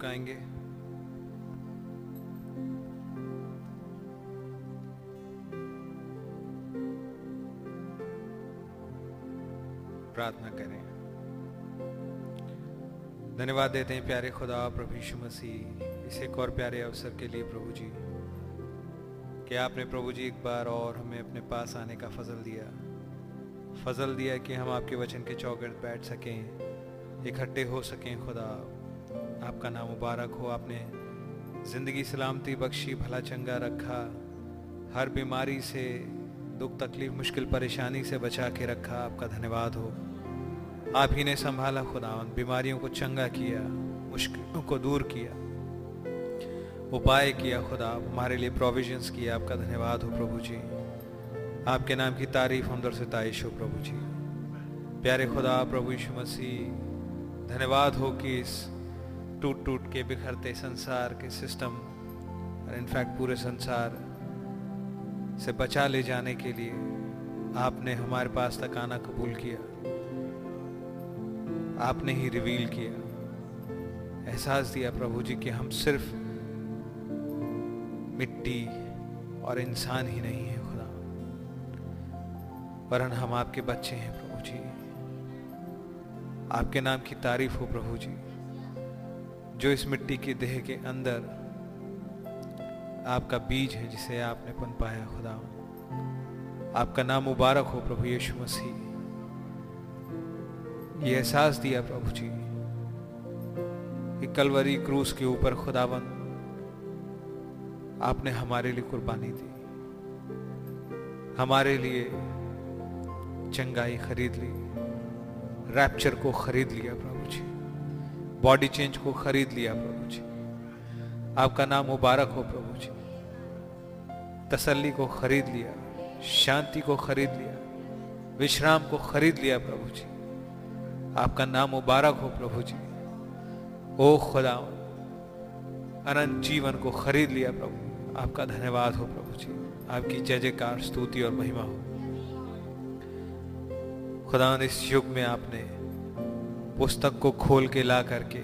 चुकाएँगे प्रार्थना करें। धन्यवाद देते हैं प्यारे खुदा, प्रभु यीशु मसीह, इस एक और प्यारे अवसर के लिए प्रभु जी, कि आपने प्रभु जी एक बार और हमें अपने पास आने का फजल दिया। फजल दिया कि हम आपके वचन के चौगर्द बैठ सकें, इकट्ठे हो सकें खुदा। आपका नाम मुबारक हो, आपने ज़िंदगी सलामती बख्शी, भला चंगा रखा, हर बीमारी से, दुख तकलीफ़, मुश्किल परेशानी से बचा के रखा, आपका धन्यवाद हो। आप ही ने संभाला खुदा उन बीमारियों को चंगा किया, मुश्किलों को दूर किया, उपाय किया खुदा हमारे लिए प्रोविजंस किया, आपका धन्यवाद हो प्रभु जी। आपके नाम की तारीफ़ हम दर से ताइश हो प्रभु जी। प्यारे खुदा, प्रभु यीशु मसीह, धन्यवाद हो कि इस टूट टूट के बिखरते संसार के सिस्टम और इनफैक्ट पूरे संसार से बचा ले जाने के लिए आपने हमारे पास तक आना कबूल किया। आपने ही रिवील किया। एहसास दिया प्रभु जी कि हम सिर्फ़ मिट्टी और इंसान ही नहीं है, खुदा। वरन हम आपके बच्चे हैं, प्रभु जी। आपके नाम की तारीफ़ हो, प्रभु जी। जो इस मिट्टी के देह के अंदर आपका बीज है, जिसे आपने पन पाया खुदा। आपका नाम मुबारक हो, प्रभु यीशु मसीह। ये एहसास दिया, प्रभु जी, कि कलवरी क्रूस के ऊपर खुदावन आपने हमारे लिए कुर्बानी दी। हमारे लिए चंगाई खरीद ली रैप्चर को खरीद लिया, प्रभु। बॉडी चेंज को खरीद लिया प्रभु जी। आपका नाम मुबारक हो प्रभु जी। तसल्ली को खरीद लिया, शांति को खरीद लिया, विश्राम को खरीद लिया प्रभु जी। आपका नाम मुबारक हो प्रभु जी। ओ खुदा अनंत जीवन को खरीद लिया प्रभु। आपका धन्यवाद हो प्रभु जी। आपकी जय जयकार, स्तुति और महिमा हो। खुदा इस युग में आपने पुस्तक को खोल के ला करके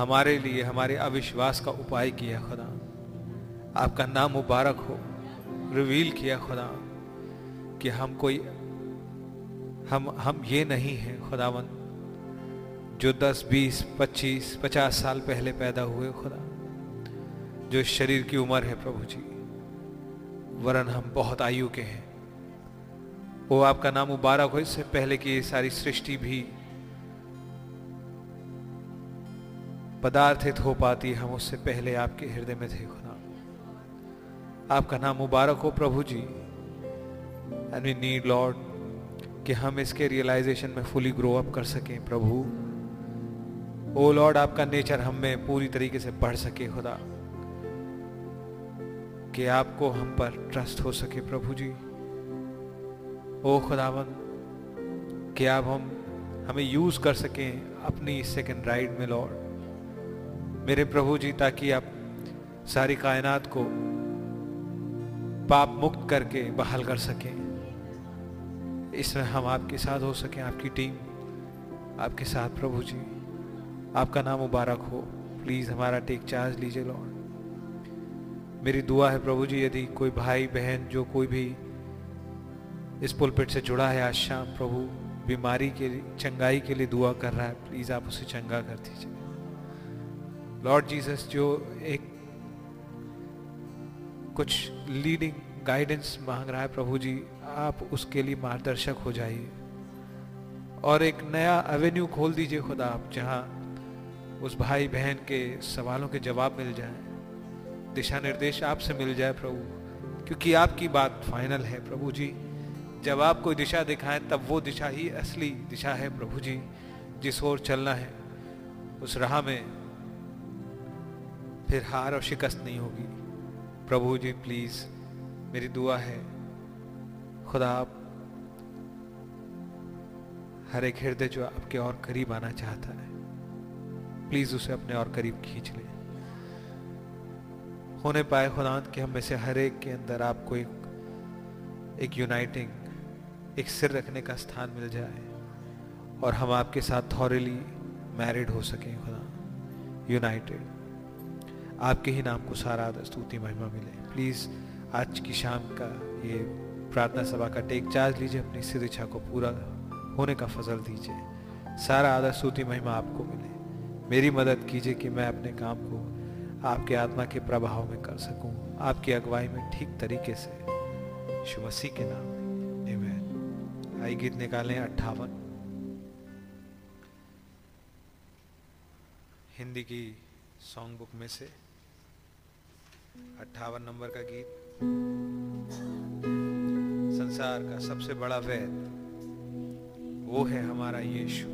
हमारे लिए हमारे अविश्वास का उपाय किया खुदा। आपका नाम मुबारक हो रिवील किया खुदा कि हम कोई हम हम ये नहीं हैं खुदावन जो 10, 20, 25, 50 साल पहले पैदा हुए खुदा जो शरीर की उम्र है प्रभु जी वरन हम बहुत आयु के हैं। वो आपका नाम मुबारक हो इससे पहले कि ये सारी सृष्टि भी पदार्थित हो पाती हम उससे पहले आपके हृदय में थे खुदा। आपका नाम मुबारक हो प्रभु जी। एंड वी नीड लॉर्ड कि हम इसके रियलाइजेशन में फुली ग्रो अप कर सकें प्रभु। ओ लॉर्ड आपका नेचर हम में पूरी तरीके से बढ़ सके खुदा। कि आपको हम पर ट्रस्ट हो सके प्रभु जी। ओ खुदावन, कि आप हम, हमें यूज़ कर सकें अपनी सेकेंड राइड में लॉर्ड मेरे प्रभु जी, ताकि आप सारी कायनात को पाप मुक्त करके बहाल कर सकें। इसमें हम आपके साथ हो सकें, आपकी टीम, आपके साथ प्रभु जी। आपका नाम मुबारक हो। प्लीज़ हमारा टेक चार्ज लीजिए लॉर्ड। मेरी दुआ है प्रभु जी, यदि कोई भाई, बहन, जो कोई भी इस पुलपिट से जुड़ा है, आज शाम प्रभु बीमारी के लिए, चंगाई के लिए दुआ कर रहा है, प्लीज़ आप उसे चंगा कर दीजिए। लॉर्ड जीसस जो एक कुछ लीडिंग गाइडेंस मांग रहा है प्रभु जी, आप उसके लिए मार्गदर्शक हो जाइए। और एक नया एवेन्यू खोल दीजिए खुदा आप, जहाँ उस भाई बहन के सवालों के जवाब मिल जाए। दिशा निर्देश आपसे मिल जाए प्रभु, क्योंकि आपकी बात फाइनल है प्रभु जी। जब आप कोई दिशा दिखाएँ, तब वो दिशा ही असली दिशा है प्रभु जी, जिस ओर चलना है, उस राह में फिर हार और शिकस्त नहीं होगी। प्रभु जी प्लीज़ मेरी दुआ है, खुदा आप हर एक हृदय जो आपके और करीब आना चाहता है प्लीज़ उसे अपने और करीब खींच ले। होने पाए खुदा कि हम में से हर एक के अंदर आपको एक एक यूनाइटिंग एक सिर रखने का स्थान मिल जाए और हम आपके साथ थॉरली मैरिड हो सकें खुदा यूनाइटेड आपके ही नाम को सारा स्तुति, महिमा मिले। प्लीज़ आज की शाम का ये प्रार्थना सभा का टेक चार्ज लीजिए, अपनी सिद्ध इच्छा को पूरा होने का फजल दीजिए। सारा आदर, स्तुति, महिमा आपको मिले। मेरी मदद कीजिए कि मैं अपने काम को आपके आत्मा के प्रभाव में कर सकूँ, आपकी अगुवाई में ठीक तरीके से। यीशु के नाम में। आई गीत निकालें, अट्ठावन। हिंदी की सॉन्ग बुक में से अट्ठावन नंबर का गीत। संसार का सबसे बड़ा वैद वो है हमारा यीशु।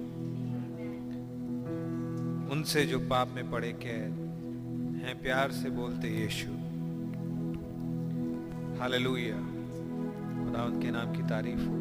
उनसे जो पाप में पड़े कैद, हैं प्यार से बोलते यीशु। हालेलुया। खुदा उनके नाम की तारीफ़ हो।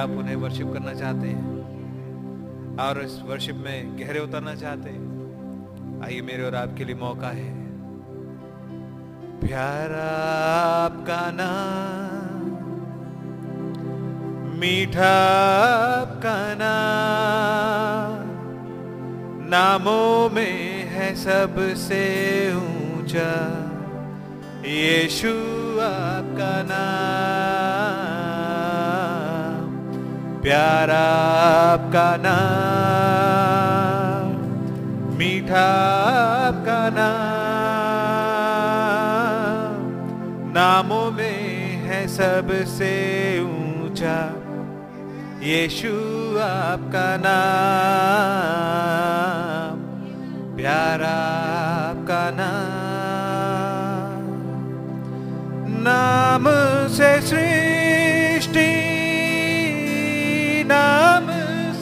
आप उन्हें वर्शिप करना चाहते हैं और इस वर्शिप में गहरे उतरना चाहते हैं, आइए मेरे और आपके लिए मौका है। प्यारा आपका नाम, मीठा आपका नाम, नामों में है सबसे ऊँचा, यीशु आपका नाम। प्यारा आपका नाम, मीठा आपका नाम, नामों में है सबसे ऊँचा, यीशु आपका नाम, प्यारा आपका नाम नाम से सृष्टि नाम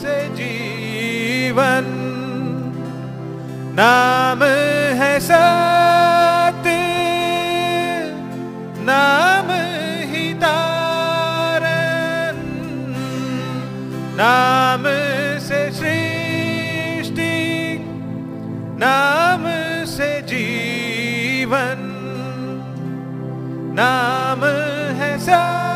से जीवन। नाम है सत्य नाम ही तारन नाम से सृष्टि। नाम से जीवन। नाम है सत्य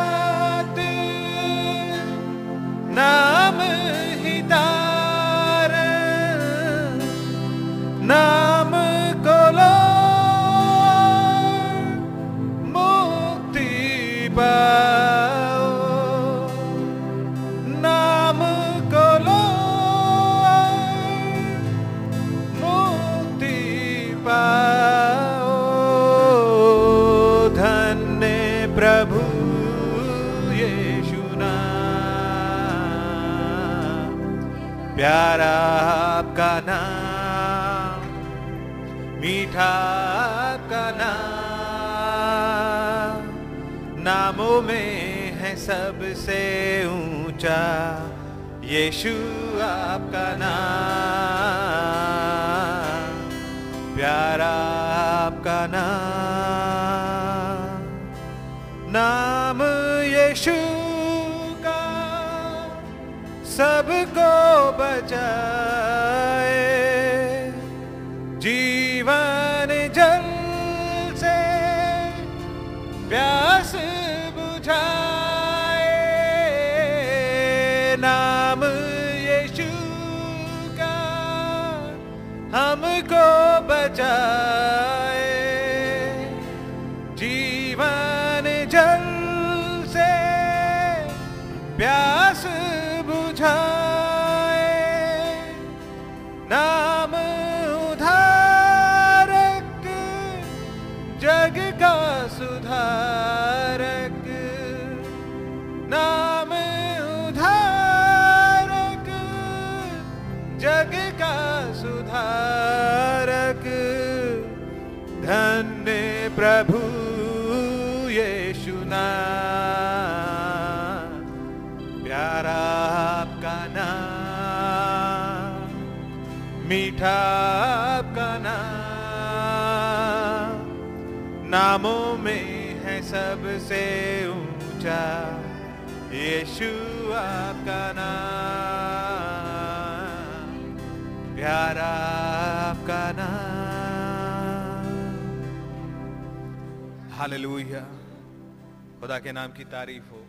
की तारीफ़ हो।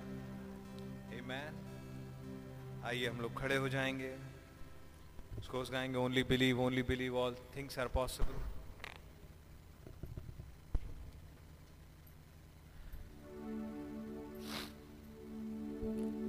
मैन आइए हम लोग खड़े हो जाएँगे। उसको उस गाएँगे only believe only believe all things are possible Only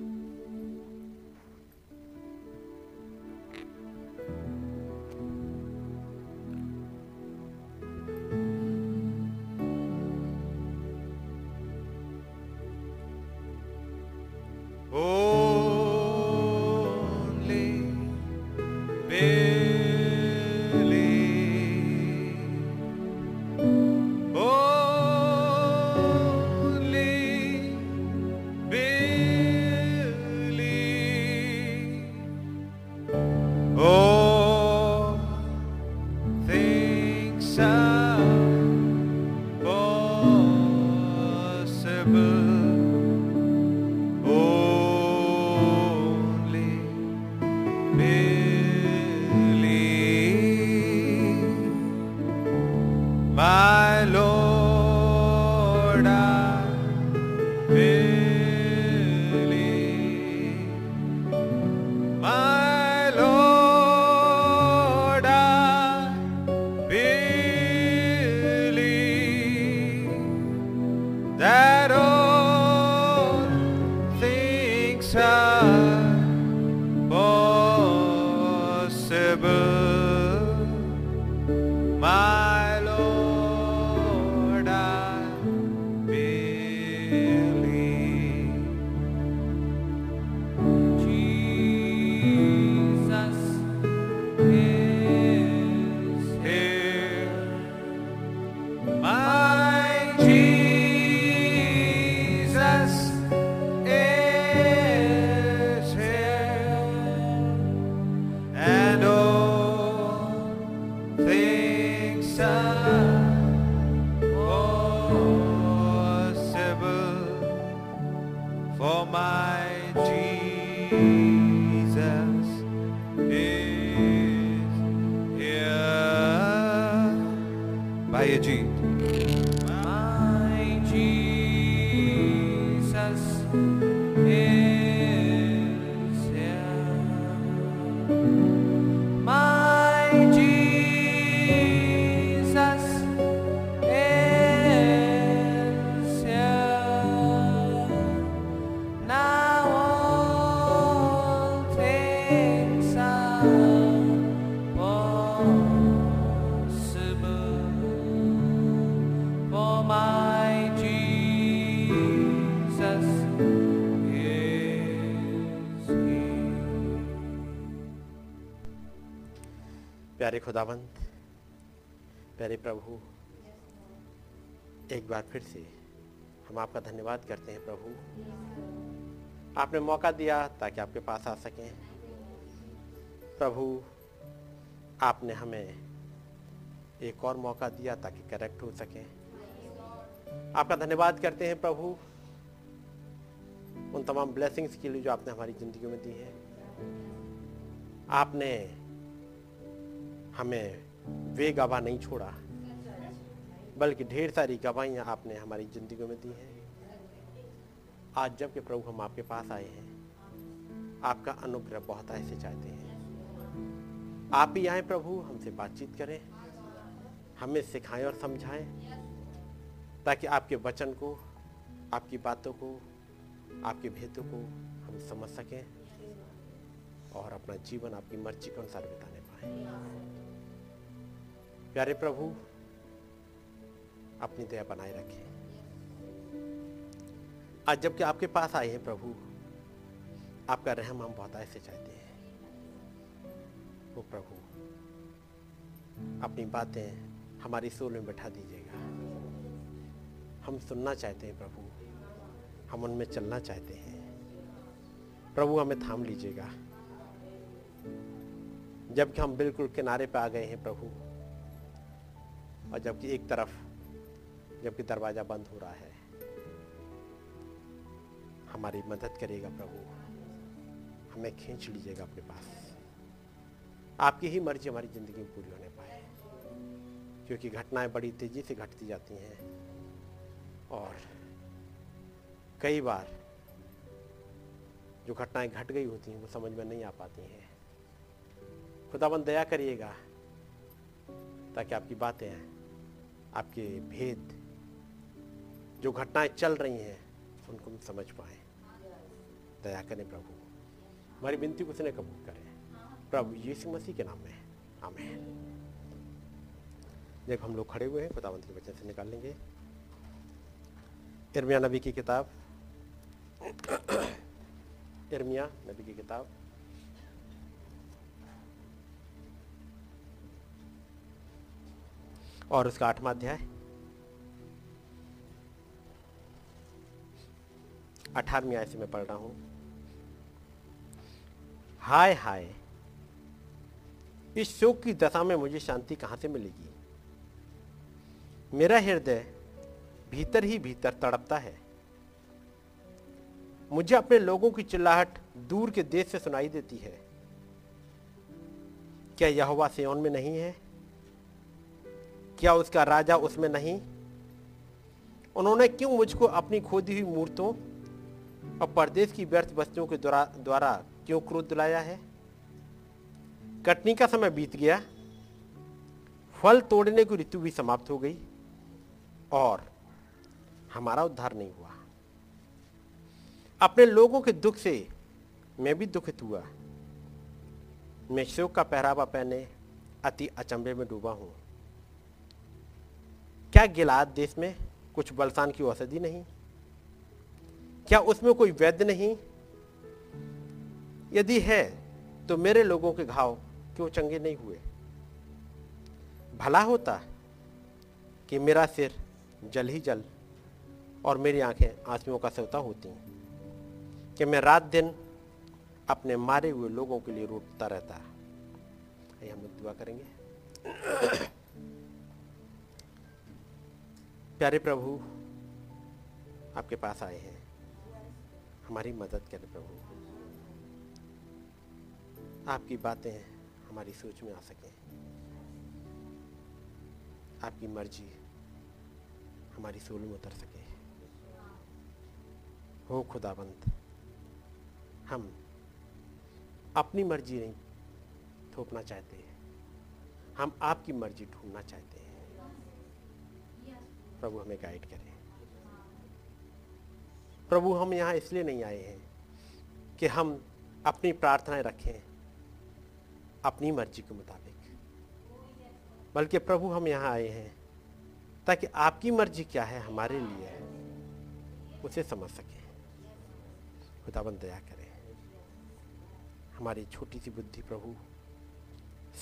खुदावंत प्यारे प्रभु, एक बार फिर से हम आपका धन्यवाद करते हैं प्रभु। आपने मौका दिया ताकि आपके पास आ सकें। प्रभु, आपने हमें एक और मौका दिया ताकि करेक्ट हो सकें। आपका धन्यवाद करते हैं प्रभु, उन तमाम ब्लेसिंग्स के लिए जो आपने हमारी ज़िंदगी में दी है। आपने हमें वे गवाह नहीं छोड़ा। बल्कि ढेर सारी गवाहियाँ आपने हमारी ज़िंदगी में दी हैं। आज जब के प्रभु हम आपके पास आए हैं, आपका अनुग्रह बहुत ऐसे चाहते हैं। आप ही आए प्रभु, हमसे बातचीत करें, हमें सिखाएँ और समझाएँ, ताकि आपके वचन को, आपकी बातों को, आपके भेदों को हम समझ सकें और अपना जीवन आपकी मर्ज़ी के अनुसार बिताने पाए। प्यारे प्रभु, अपनी दया बनाए रखें। आज जबकि आपके पास आए हैं प्रभु, आपका रहम हम बहुत ऐसे चाहते हैं। वो प्रभु, अपनी बातें हमारी सोल में बैठा दीजिएगा। हम सुनना चाहते हैं प्रभु, हम उनमें चलना चाहते हैं। प्रभु, हमें थाम लीजिएगा। जबकि हम बिल्कुल किनारे पे आ गए हैं प्रभु और जबकि एक तरफ़, जबकि दरवाज़ा बंद हो रहा है। हमारी मदद करेगा प्रभु। हमें खींच लीजिएगा अपने पास। आपकी ही मर्ज़ी हमारी ज़िंदगी में पूरी होने पाए। क्योंकि घटनाएँ बड़ी तेज़ी से घटती जाती हैं। और कई बार जो घटनाएँ घट गई होती हैं, वो समझ में नहीं आ पाती हैं। खुदाबंद, दया करिएगा ताकि आपकी बातें आपके भेद, जो घटनाएँ चल रही हैं, उनको हम समझ पाए। दया करें प्रभु। हमारी विनती उसने कबूल करें। प्रभु यीशु मसीह के नाम में। आमेन। जब हम लोग खड़े हुए हैं, खुदावंत के वचन से निकाल लेंगे। इर्मिया नबी की किताब। इर्मिया नबी की किताब। और उसका आठवां अध्याय। अठारहवीं आय से मैं पढ़ रहा हूँ। हाय हाय, इस शोक की दशा में मुझे शांति कहाँ से मिलेगी? मेरा हृदय भीतर ही भीतर तड़पता है। मुझे अपने लोगों की चिल्लाहट दूर के देश से सुनाई देती है। क्या यहोवा सियोन में नहीं है? क्या उसका राजा उसमें नहीं? उन्होंने क्यों मुझको अपनी खोदी हुई मूर्तों और परदेश की व्यर्थ वस्तुओं के द्वारा क्यों क्रोध दिलाया है? कटनी का समय बीत गया। फल तोड़ने की ऋतु भी समाप्त हो गई और हमारा उद्धार नहीं हुआ। अपने लोगों के दुख से मैं भी दुखित हुआ। मैं शोक का पहरावा पहने अति अचंभे में डूबा हूँ। क्या गिलाद देश में कुछ बलसान की औषधि नहीं? क्या उसमें कोई वैद्य नहीं? यदि है तो मेरे लोगों के घाव क्यों चंगे नहीं हुए? भला होता कि मेरा सिर जल ही जल और मेरी आँखें आंसुओं का सौता होती कि मैं रात दिन अपने मारे हुए लोगों के लिए रोटता रहता। है हम दुआ करेंगे। प्यारे प्रभु, आपके पास आए हैं। हमारी मदद करें प्रभु। आपकी बातें हमारी सोच में आ सके। आपकी मर्ज़ी हमारी सोल में उतर सके। हो खुदाबंद, हम अपनी मर्ज़ी नहीं थोपना चाहते। हम आपकी मर्ज़ी ढूंढना चाहते हैं। प्रभु हमें गाइड करें। प्रभु, हम यहाँ इसलिए नहीं आए हैं कि हम अपनी प्रार्थनाएँ रखें, अपनी मर्ज़ी के मुताबिक। बल्कि प्रभु, हम यहाँ आए हैं ताकि आपकी मर्ज़ी क्या है, हमारे लिए उसे समझ सके। खुदाबंद, दया करें। हमारी छोटी सी बुद्धि प्रभु,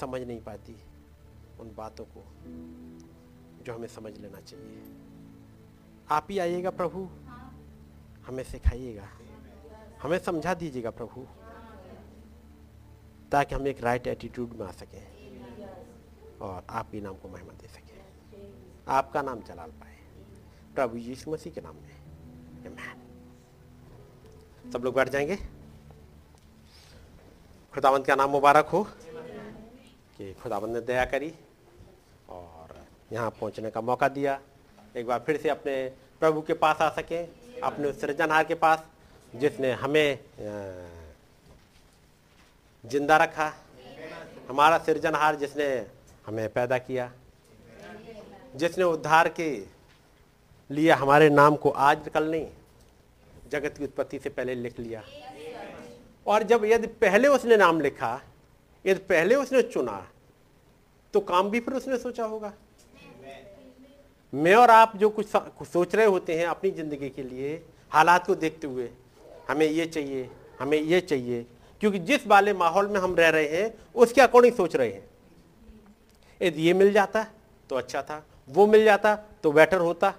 समझ नहीं पाती उन बातों को। जो हमें समझ लेना चाहिए। आप ही आइएगा प्रभु। हमें सिखाइएगा। हमें समझा दीजिएगा प्रभु, ताकि हम एक राइट एटीट्यूड में आ सकें और आप ही नाम को महिमा दे सकें। आपका नाम चलाल पाए। प्रभु यीशु मसीह के नाम में। सब लोग बैठ जाएँगे। खुदावंत का नाम मुबारक हो। कि खुदावंत ने दया करी। यहाँ पहुँचने का मौका दिया। एक बार फिर से अपने प्रभु के पास आ सके, अपने सृजनहार के पास, जिसने हमें ज़िंदा रखा। हमारा सृजनहार जिसने हमें पैदा किया, जिसने उद्धार के लिए हमारे नाम को आज कल नहीं, जगत की उत्पत्ति से पहले लिख लिया। और जब यदि पहले उसने नाम लिखा, यदि पहले उसने चुना तो काम भी फिर उसने सोचा होगा। मैं और आप जो कुछ सोच रहे होते हैं अपनी ज़िंदगी के लिए, हालात को देखते हुए, हमें ये चाहिए, हमें ये चाहिए, क्योंकि जिस वाले माहौल में हम रह रहे हैं, उसके अकॉर्डिंग सोच रहे हैं। यदि ये मिल जाता तो अच्छा था, वो मिल जाता तो बेटर होता।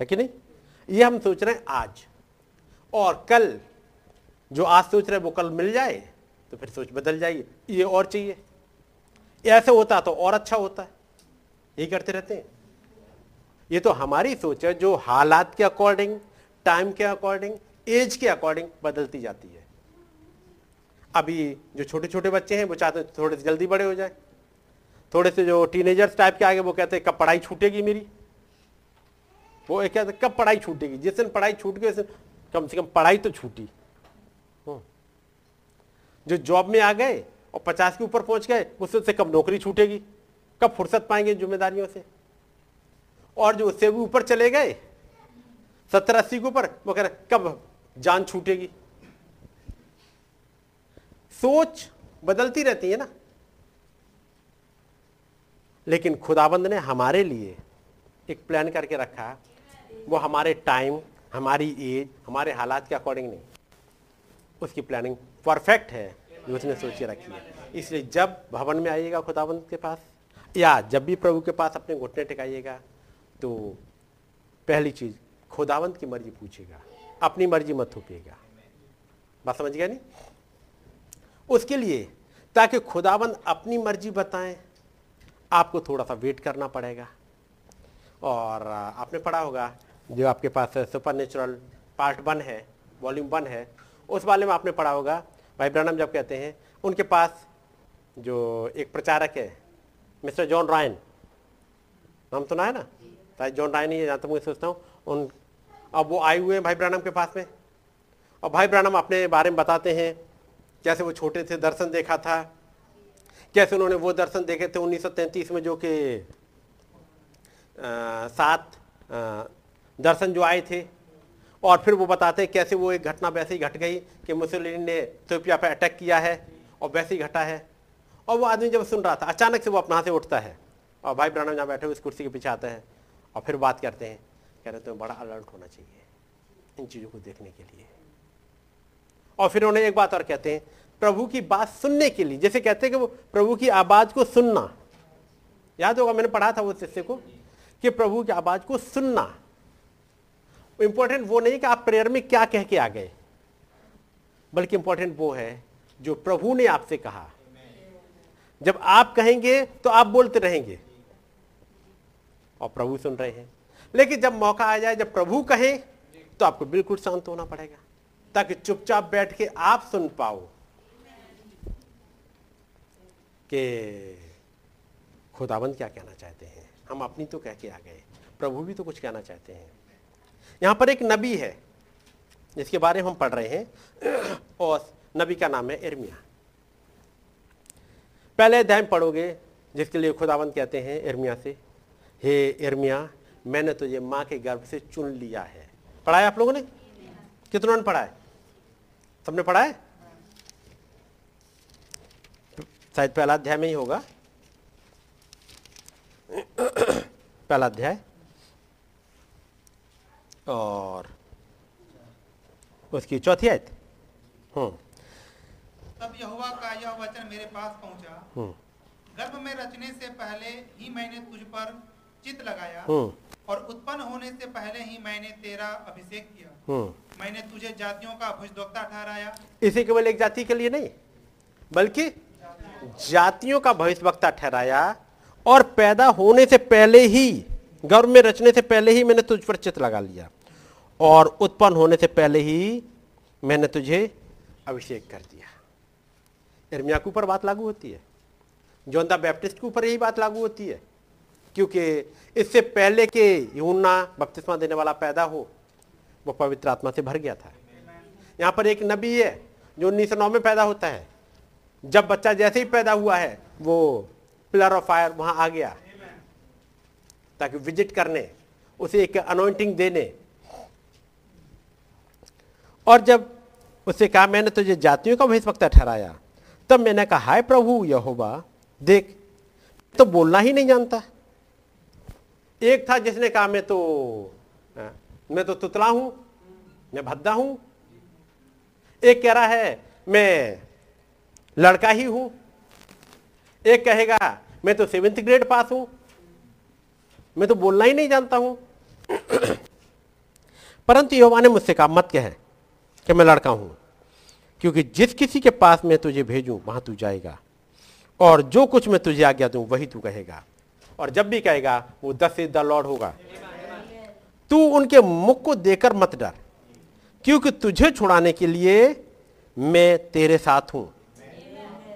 है कि नहीं? ये हम सोच रहे हैं आज। और कल जो आज सोच रहे वो कल मिल जाए तो फिर सोच बदल जाएगी ये और चाहिए। ऐसे होता तो और अच्छा होता। है यही करते रहते हैं। ये तो हमारी सोच है, जो हालात के अकॉर्डिंग टाइम के अकॉर्डिंग एज के अकॉर्डिंग बदलती जाती है। अभी जो छोटे छोटे बच्चे हैं, वो चाहते हैं थोड़े से जल्दी बड़े हो जाए। थोड़े से जो टीनेजर्स टाइप के आगे वो कहते हैं, कब पढ़ाई छूटेगी मेरी? वो कहते कब पढ़ाई छूटेगी? जिस दिन पढ़ाई छूट गई, उस दिन कम से कम पढ़ाई तो छूटी। हम्म। जो जॉब में आ गए और पचास के ऊपर पहुँच गए उससे कब नौकरी छूटेगी? कब फुर्सत पाएँगे जिम्मेदारियों से? और जो उससे भी ऊपर चले गए, सत्तर अस्सी के ऊपर, वो कह रहे, कब जान छूटेगी? सोच बदलती रहती है ना। लेकिन खुदाबंद ने हमारे लिए एक प्लान करके रखा। वो हमारे टाइम, हमारी एज, हमारे हालात के अकॉर्डिंग नहीं। उसकी प्लानिंग परफेक्ट है जो उसने सोच के रखी है। इसलिए जब भवन में आइएगा खुदाबंद के पास, या जब भी प्रभु के पास अपने घुटने टिकाइएगा तो पहली चीज़, खुदावंत की मर्ज़ी पूछेगा, अपनी मर्ज़ी मत थोपिएगा। बात समझ गया नहीं? उसके लिए, ताकि खुदावंत अपनी मर्ज़ी बताएँ, आपको थोड़ा सा वेट करना पड़ेगा। और, आपने पढ़ा होगा, जो आपके पास सुपर नेचुरल पार्ट वन है, वॉल्यूम वन है, उस वाले में आपने पढ़ा होगा। भाई ब्रनम जब कहते हैं, उनके पास जो एक प्रचारक है, मिस्टर जॉन रायन, नाम सुना है ना? जॉन रायन ही है जहाँ तक मैं सोचता हूँ, उन, अब वो आए हुए हैं भाई ब्रानम के पास में। और भाई ब्रानम अपने बारे में बताते हैं कैसे वो छोटे थे, दर्शन देखा था। कैसे उन्होंने वो दर्शन देखे थे 1933 में जो कि सात दर्शन जो आए थे। और फिर वो बताते हैं कैसे वो एक घटना वैसे ही घट गई कि मुसलिन ने इथियोपिया पर अटैक किया है और वैसे ही घटा है। और वो आदमी जब सुन रहा था, अचानक से वो अपना से उठता है। और भाई ब्रानम जहाँ बैठे हुए उस कुर्सी के पीछे आते हैं। और फिर बात करते हैं। कह रहे तुम्हें बड़ा अलर्ट होना चाहिए इन चीज़ों को देखने के लिए। और फिर उन्हें एक बात और कहते हैं, प्रभु की बात सुनने के लिए। जैसे कहते हैं कि वो प्रभु की आवाज़ को सुनना। याद होगा, मैंने पढ़ा था उस शिष्य को कि प्रभु की आवाज़ को सुनना। इंपॉर्टेंट वो नहीं कि आप प्रेयर में क्या कह के आ गए, बल्कि इंपॉर्टेंट वो है जो प्रभु ने आपसे कहा। जब आप कहेंगे तो आप बोलते रहेंगे। और प्रभु सुन रहे हैं। लेकिन जब मौका आ जाए, जब प्रभु कहे तो आपको बिल्कुल शांत होना पड़ेगा, ताकि चुपचाप बैठ के आप सुन पाओ कि खुदाबंद क्या कहना चाहते हैं। हम अपनी तो कह के आ गए, प्रभु भी तो कुछ कहना चाहते हैं। यहाँ पर एक नबी है, जिसके बारे में हम पढ़ रहे हैं, और नबी का नाम है इर्मिया पहले अध्याय पढ़ोगे, जिसके लिए खुदावंत कहते हैं इर्मिया से हे इर्मिया मैंने तुझे माँ के गर्भ से चुन लिया है। पढ़ा है आप लोगों ने? कितनों ने पढ़ा है सबने पढ़ा है शायद पहला अध्याय में ही होगा। पहला अध्याय। और उसकी चौथी आयत। हम्म। तब यहोवा का यह वचन मेरे पास पहुँचा। हम्म। गर्भ में रचने से पहले ही मैंने तुझ पर चित लगाया हम्म। और उत्पन्न होने से पहले ही मैंने तेरा अभिषेक किया। हम्म। मैंने तुझे जातियों का भुजदोक्ता ठहराया। इसे केवल एक जाति के लिए नहीं बल्कि जातियों का भविष्यवक्ता ठहराया और पैदा होने से पहले ही गर्भ में रचने से पहले ही मैंने तुझ पर चित लगा लिया और उत्पन्न होने से पहले ही मैंने तुझे अभिषेक कर दिया। इर्मिया के ऊपर बात लागू होती है जोंदा बैप्टिस्ट के ऊपर यही बात लागू होती है। क्योंकि इससे पहले के यूना बपतिस्मा देने वाला पैदा हो, वो पवित्र आत्मा से भर गया था। यहाँ पर एक नबी है जो उन्नीस सौ नौ में पैदा होता है। जब बच्चा जैसे ही पैदा हुआ है, वो पिलर ऑफ़ फायर वहाँ आ गया ताकि विज़िट करने, उसे एक अनोइंटिंग देने। और जब उससे कहा, मैंने तुझे जातियों का भविष्यवक्ता ठहराया, तब मैंने कहा, हाय प्रभु यहोवा, देख तो बोलना ही नहीं जानता। एक था जिसने कहा मैं तो हाँ, मैं तो तुतला हूँ मैं भद्दा हूँ। एक कह रहा है मैं लड़का ही हूँ। एक कहेगा मैं तो सेवेंथ ग्रेड पास हूँ मैं तो बोलना ही नहीं जानता हूँ। परंतु योवा ने मुझसे कहा मत कह कि मैं लड़का हूँ क्योंकि जिस किसी के पास मैं तुझे भेजूं वहाँ तू जाएगा और जो कुछ मैं तुझे आज्ञा दूँ वही तू कहेगा। और जब भी कहेगा, वो दस से द लॉर्ड होगा। तू उनके मुख को देकर मत डर, क्योंकि तुझे छुड़ाने के लिए मैं तेरे साथ हूँ।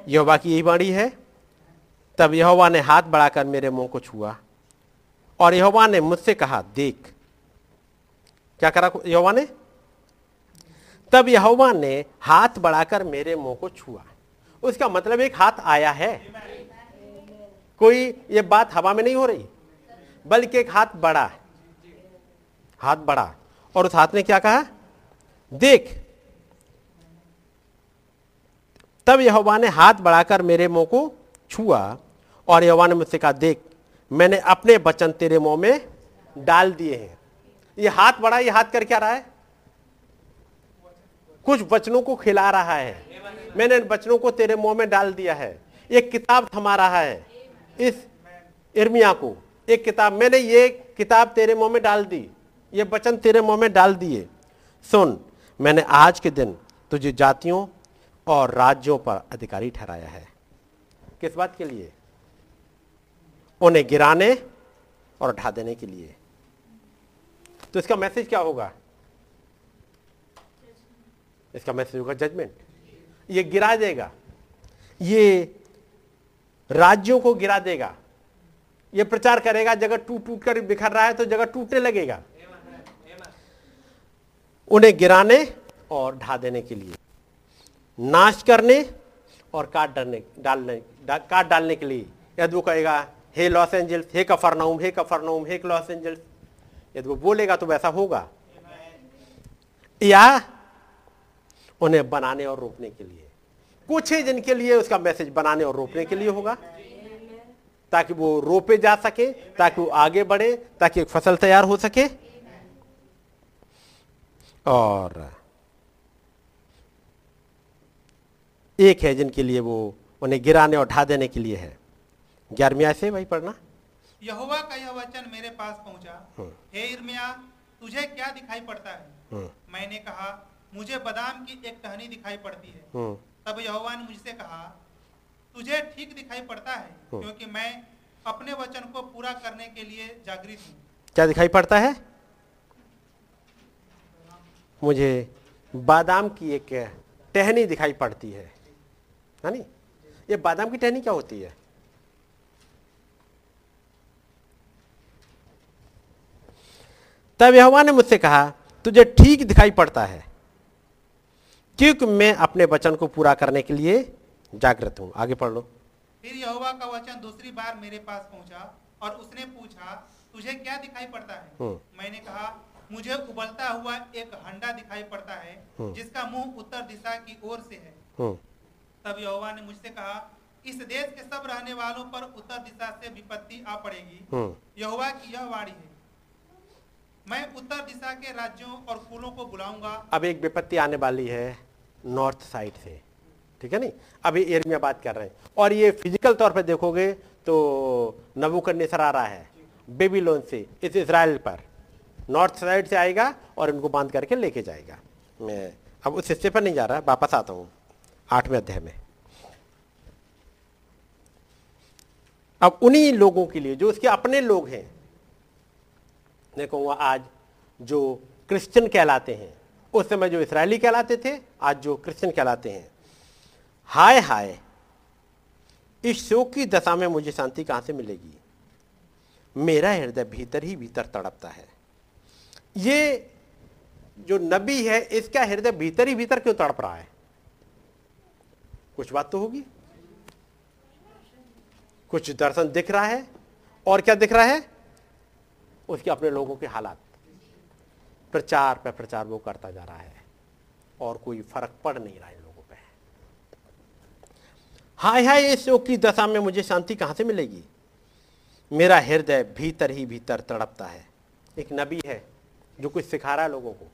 यहोवा की यही वाणी है, तब यहोवा ने हाथ बढ़ाकर मेरे मुँह को छुआ और यहोवा ने मुझसे कहा, देख, क्या करा यहोवा ने? तब यहोवा ने हाथ बढ़ाकर मेरे मुँह को छुआ। उसका मतलब एक हाथ आया है। कोई ये बात हवा में नहीं हो रही? बल्कि एक हाथ बड़ा है। हाथ बड़ा और उस हाथ ने क्या कहा? देख, तब यहोवा ने हाथ बढ़ाकर मेरे मुँह को छुआ और यहोवा ने मुझसे कहा, देख, मैंने अपने वचन तेरे मुँह में डाल दिए हैं। ये हाथ बड़ा, ये हाथ कर क्या रहा है? कुछ वचनों को खिला रहा है। मैंने इन वचनों को तेरे मुँह में डाल दिया है। एक किताब थमा रहा है। इस इर्मिया को। एक किताब, मैंने ये किताब तेरे मुँह में डाल दी, ये वचन तेरे मुँह में डाल दिए। सुन, मैंने आज के दिन तुझे जातियों और राज्यों पर अधिकारी ठहराया है। किस बात के लिए? उन्हें गिराने और ढा देने के लिए। तो इसका मैसेज क्या होगा? इसका मैसेज होगा जजमेंट। ये गिरा देगा। ये राज्यों को गिरा देगा। ये प्रचार करेगा जगह टूट टूट कर बिखर रहा है तो जगह टूटने लगेगा। उन्हें गिराने और ढा देने के लिए नाश करने और काट डालने डालने डा, काट डालने के लिए। यदि वो कहेगा हे लॉस एंजल्स हे कफरनाउम हे कफरनाउम हे लॉस एंजल्स यदि वो बोलेगा तो वैसा होगा। या उन्हें बनाने और रोकने के लिए। कुछ ही दिन के लिए उसका मैसेज बनाने और रोकने के लिए होगा। ताकि वो रोपे जा सके ताकि वो आगे बढ़े ताकि एक फ़सल तैयार हो सके। और एक है जिनके लिए वो उन्हें गिराने और ढा देने के लिए है। ग्यारहवीं से वही पढ़ना। यहोवा का यह वचन मेरे पास पहुँचा। हे। इर्मिया तुझे क्या दिखाई पड़ता है? हम्म, मैंने कहा मुझे बादाम की एक टहनी दिखाई पड़ती है। हम्म, तब यहोवा ने मुझसे कहा तुझे ठीक दिखाई पड़ता है हम्म। क्योंकि मैं अपने वचन को पूरा करने के लिए जागृत हूँ। क्या दिखाई पड़ता है? मुझे बादाम की एक टहनी दिखाई पड़ती है। है नी ये बादाम की टहनी क्या होती है? तब यहोवा ने मुझसे कहा तुझे ठीक दिखाई पड़ता है। क्योंकि मैं अपने वचन को पूरा करने के लिए जागृत हूँ। आगे पढ़ लो। फिर यहोवा का वचन दूसरी बार मेरे पास पहुँचा और उसने पूछा तुझे क्या दिखाई पड़ता है? हम्म। मैंने कहा मुझे उबलता हुआ एक हंडा दिखाई पड़ता है हम्म। जिसका मुँह उत्तर दिशा की ओर से है। हम्म, तब यहोवा ने मुझसे कहा इस देश के सब रहने वालों पर उत्तर दिशा से विपत्ति आ पड़ेगी। यहोवा की यह वाणी है मैं उत्तर दिशा के राज्यों और कुलों को बुलाऊँगा। अब एक विपत्ति आने वाली है। नॉर्थ साइड से। ठीक है नहीं? अभी एरिया बात कर रहे हैं। और ये फ़िज़िकल तौर पर देखोगे तो नबूकदनेस्सर आ रहा है, बेबीलोन से, इस इसराइल पर। नॉर्थ साइड से आएगा और इनको बाँध करके लेके जाएगा। मैं अब उस हिस्से पर नहीं जा रहा, वापस आता हूँ आठवें अध्याय में। अब उन्हीं लोगों के लिए, जो उसके अपने लोग हैं, देखो वो आज जो क्रिश्चियन कहलाते हैं उस समय जो इसराइली कहलाते थे, आज जो क्रिश्चियन कहलाते हैं। हाय हाय, इस शोक की दशा में मुझे शांति कहाँ से मिलेगी? मेरा हृदय भीतर ही भीतर तड़पता है। ये जो नबी है, इसका हृदय भीतर ही भीतर क्यों तड़प रहा है? कुछ बात तो होगी। कुछ दर्शन दिख रहा है, और क्या दिख रहा है? उसके अपने लोगों के हालात। प्रचार पर प्रचार वो करता जा रहा है। और कोई फ़र्क पड़ नहीं रहा है लोगों पे। हाय हाय, इस शोक की दशा में मुझे शांति कहाँ से मिलेगी? मेरा हृदय भीतर ही भीतर तड़पता है। एक नबी है जो कुछ सिखा रहा है लोगों को।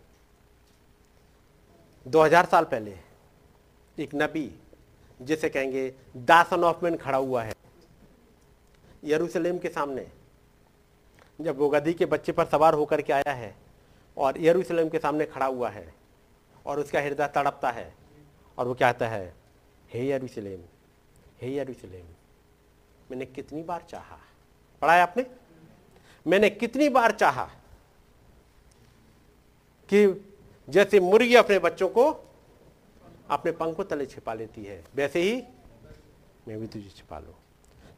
2000 साल पहले एक नबी, जिसे कहेंगे दासन ऑफ़ मैन खड़ा हुआ है यरूशलेम के सामने, जब वो गधी के बच्चे पर सवार होकर के आया है और यरूशलेम के सामने खड़ा हुआ है और उसका हृदय तड़पता है और वो कहता है, हे यरूशलेम हे यरूशलेम, मैंने कितनी बार चाहा? पढ़ा है आपने? मैंने कितनी बार चाहा कि जैसे मुर्गी अपने बच्चों को अपने पंखों तले छिपा लेती है, वैसे ही मैं भी तुझे छिपा लू।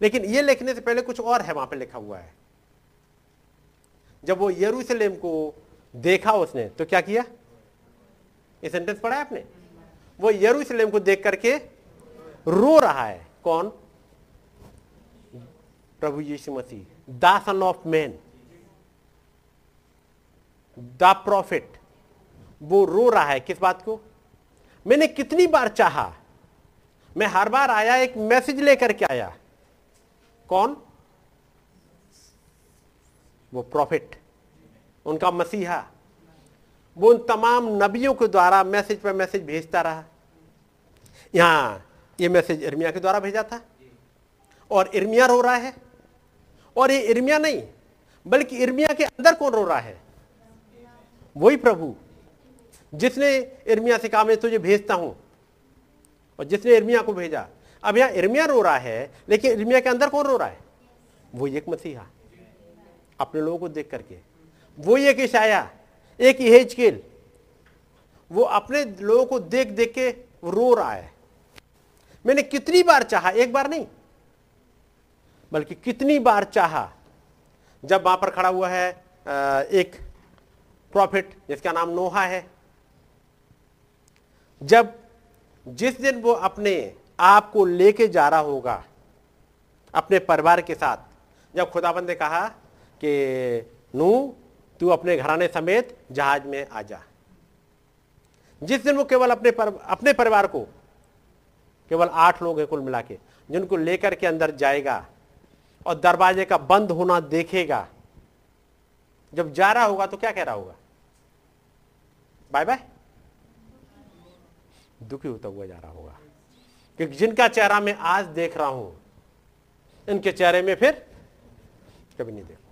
लेकिन ये लिखने से पहले कुछ और है वहाँ पे लिखा हुआ है। जब वो यरूशलेम को देखा उसने तो क्या किया? ये सेंटेंस पढ़ा है आपने? वो यरूशलेम को देख करके रो रहा है। कौन? प्रभु यीशु मसीह, the son of man, the prophet. वो रो रहा है। किस बात को? मैंने कितनी बार चाहा, मैं हर बार आया, एक मैसेज लेकर के आया। कौन? वो प्रॉफिट उनका मसीहा। वो उन तमाम नबियों के द्वारा मैसेज पर मैसेज भेजता रहा। यहाँ ये मैसेज इर्मिया के द्वारा भेजा था। और इर्मिया रो रहा है। और ये इर्मिया नहीं, बल्कि इर्मिया के अंदर कौन रो रहा है? वही प्रभु, जिसने इर्मिया से कहा, मैं तुझे भेजता हूँ। और जिसने इर्मिया को भेजा। अब यहाँ इर्मिया रो रहा है, लेकिन इर्मिया के अंदर कौन रो रहा है? वो एक मसीहा, अपने लोगों को देख करके। वो एक ईशाया एक हेजकेल वो अपने लोगों को देख देख के रो रहा है। मैंने कितनी बार चाहा, एक बार नहीं, बल्कि कितनी बार चाहा, जब वहाँ पर खड़ा हुआ है एक प्रॉफिट जिसका नाम नोहा है, जब जिस दिन वो अपने आप को लेके जा रहा होगा, अपने परिवार के साथ, जब खुदाबंद ने कहा कि, नू तू अपने घराने समेत जहाज़ में आ जा। जिस दिन वो केवल अपने पर, अपने परिवार को केवल आठ लोग हैं कुल मिला के जिनको लेकर के अंदर जाएगा और दरवाजे का बंद होना देखेगा जब जा रहा होगा तो क्या कह रहा होगा? बाय बाय दुखी होता हुआ जा रहा होगा। क्योंकि जिनका चेहरा मैं आज देख रहा हूँ इनके चेहरे में फिर कभी नहीं देखूँगा।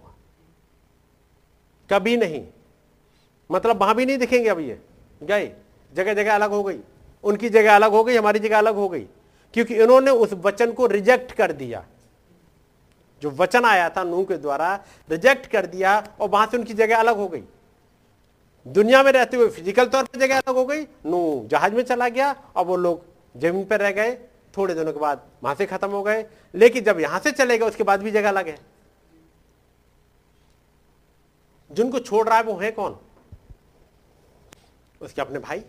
कभी नहीं। मतलब वहाँ भी नहीं दिखेंगे अब ये। गए। जगह जगह अलग हो गई। उनकी जगह अलग हो गई, हमारी जगह अलग हो गई। क्योंकि इन्होंने उस वचन को रिजेक्ट कर दिया। जो वचन आया था नूह के द्वारा, रिजेक्ट कर दिया और वहाँ से उनकी जगह अलग हो गई। दुनिया में रहते हुए फ़िज़िकल तौर पर जगह अलग हो गई नू जहाज़ में चला गया और वो लोग ज़मीन पर रह गए। थोड़े दिनों के बाद वहाँ से खत्म हो गए। लेकिन जब यहाँ से चले गए, उसके बाद भी जगह अलग है। जिनको छोड़ रहा है वो है कौन? उसके अपने भाई।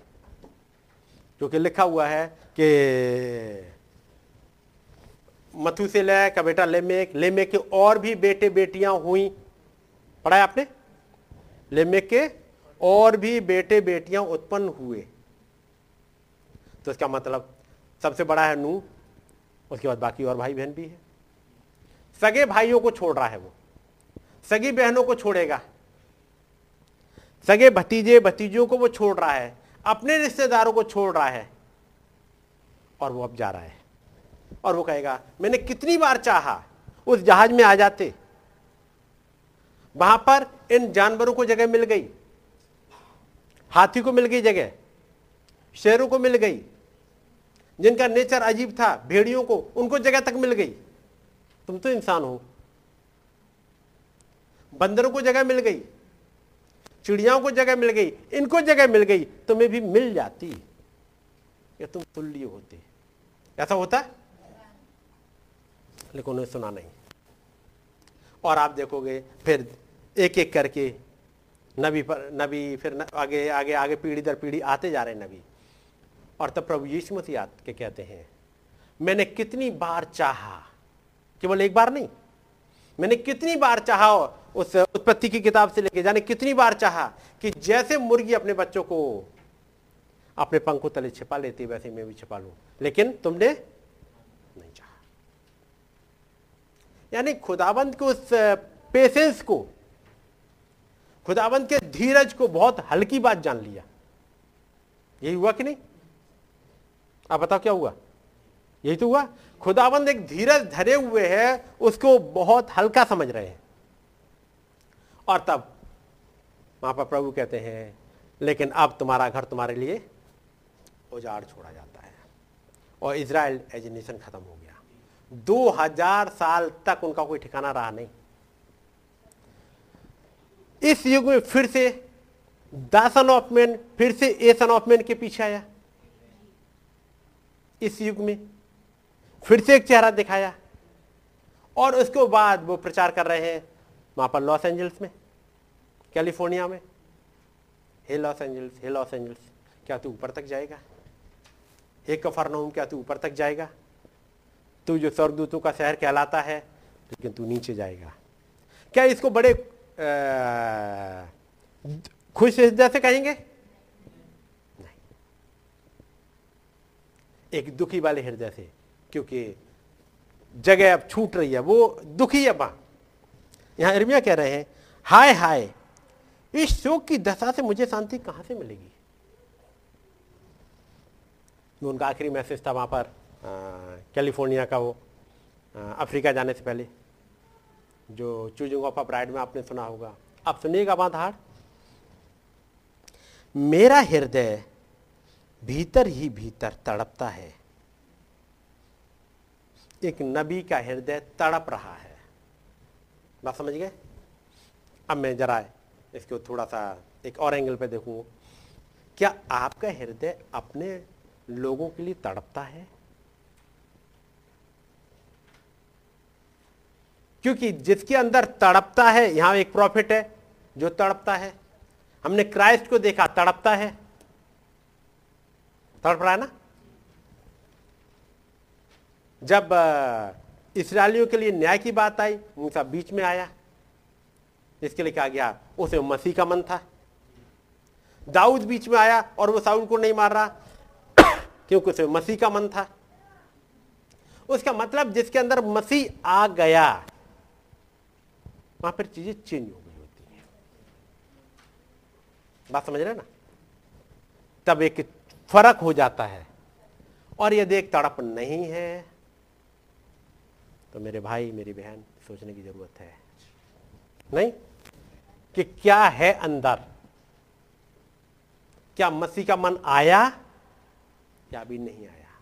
क्योंकि लिखा हुआ है कि मथु से ले, का बेटा लेमेक लेमेक के और भी बेटे बेटियाँ हुई। पढ़ा है आपने? लेमेक के और भी बेटे बेटियाँ उत्पन्न हुए। तो इसका मतलब सबसे बड़ा है नू, उसके बाद बाकी और भाई बहन भी है। सगे भाइयों को छोड़ रहा है वो। सगी बहनों को छोड़ेगा। सगे भतीजे भतीजों को वो छोड़ रहा है, अपने रिश्तेदारों को छोड़ रहा है, और वो अब जा रहा है। और वो कहेगा, मैंने कितनी बार चाहा, उस जहाज़ में आ जाते। वहाँ पर इन जानवरों को जगह मिल गई, हाथी को मिल गई जगह, शेरों को मिल गई, जिनका नेचर अजीब था, भेड़ियों को, उनको जगह तक मिल गई। तुम तो इंसान हो। बंदरों को जगह मिल गई चिड़ियाओं को जगह मिल गई इनको जगह मिल गई तुम्हें भी मिल जाती। या तुम तुल्य होते। ऐसा होता? लेकिन उन्हें सुना नहीं। और आप देखोगे फिर एक एक करके नबी पर नबी फिर न, आगे आगे आगे पीढ़ी दर पीढ़ी आते जा रहे नबी। और तब प्रभु यीशु मसीह के कहते हैं मैंने कितनी बार चाहा? केवल एक बार नहीं। मैंने कितनी बार चाहा उस उत्पत्ति की किताब से लेके जाने कितनी बार चाहा कि जैसे मुर्गी अपने बच्चों को अपने पंखों तले छिपा लेती वैसे मैं भी छिपा लू। लेकिन तुमने नहीं चाहा। यानी खुदाबंद के उस पेशेंस को, खुदाबंद के धीरज को बहुत हल्की बात जान लिया। यही हुआ कि नहीं? आप बताओ क्या हुआ? यही तो हुआ। खुदाबंद एक धीरज धरे हुए है, उसको बहुत हल्का समझ रहे हैं। और तब वहाँ पर प्रभु कहते हैं, लेकिन अब तुम्हारा घर तुम्हारे लिए उजाड़ छोड़ा जाता है और इसराइल एज ए नेशन खत्म हो गया। दो हज़ार साल तक उनका कोई ठिकाना रहा नहीं। इस युग में फिर से द सन ऑफ़ मैन, फिर से ए सन ऑफ़ मैन के पीछे आया। इस युग में फिर से एक चेहरा दिखाया और उसके बाद वो प्रचार कर रहे हैं वहाँ पर लॉस एंजल्स में? कैलिफ़ोर्निया में? हे लॉस एंजल्स हे लॉस एंजल्स क्या तू ऊपर तक जाएगा? हे कफरनहूम क्या तू ऊपर तक जाएगा? तू जो स्वर्गदूतों का शहर कहलाता है लेकिन तू नीचे जाएगा। क्या इसको बड़े अ, खुश हृदय से कहेंगे? नहीं। एक दुखी वाले हृदय से क्योंकि जगह अब छूट रही है वो दुखी है वहाँ यहाँ इर्मिया कह रहे हैं हाय हाय इस शोक की दशा से मुझे शांति कहाँ से मिलेगी? उनका आखिरी मैसेज था वहाँ पर कैलिफ़ोर्निया का वो अ, अफ्रीका जाने से पहले जो चूजिंग ऑफ़ अ ब्राइड में आपने सुना होगा। आप सुनिएगा बाधाड़ मेरा हृदय भीतर ही भीतर तड़पता है। एक नबी का हृदय तड़प रहा है। बात समझ गए? अब मैं जरा इसको थोड़ा सा एक और एंगल पे देखूँ। क्या आपका हृदय अपने लोगों के लिए तड़पता है? क्योंकि जिसके अंदर तड़पता है, यहाँ एक प्रॉफिट है जो तड़पता है। हमने क्राइस्ट को देखा, तड़पता है। तड़प रहा है ना? जब इसराइलियों के लिए न्याय की बात आई मूसा बीच में आया। इसके लिए कहा गया, उसे मसीह का मन था। दाऊद बीच में आया और वो साउल को नहीं मार रहा, क्योंकि उसे मसीह का मन था। उसका मतलब जिसके अंदर मसीह आ गया, वहाँ पर चीज़ें चेंज हो गई होती हैं। बात समझ रहे ना? तब एक फ़र्क हो जाता है। और यदि एक तड़प नहीं है। तो मेरे भाई, मेरी बहन, सोचने की ज़रूरत है। नहीं? कि क्या है अंदर? क्या मसीह का मन आया या अभी नहीं आया?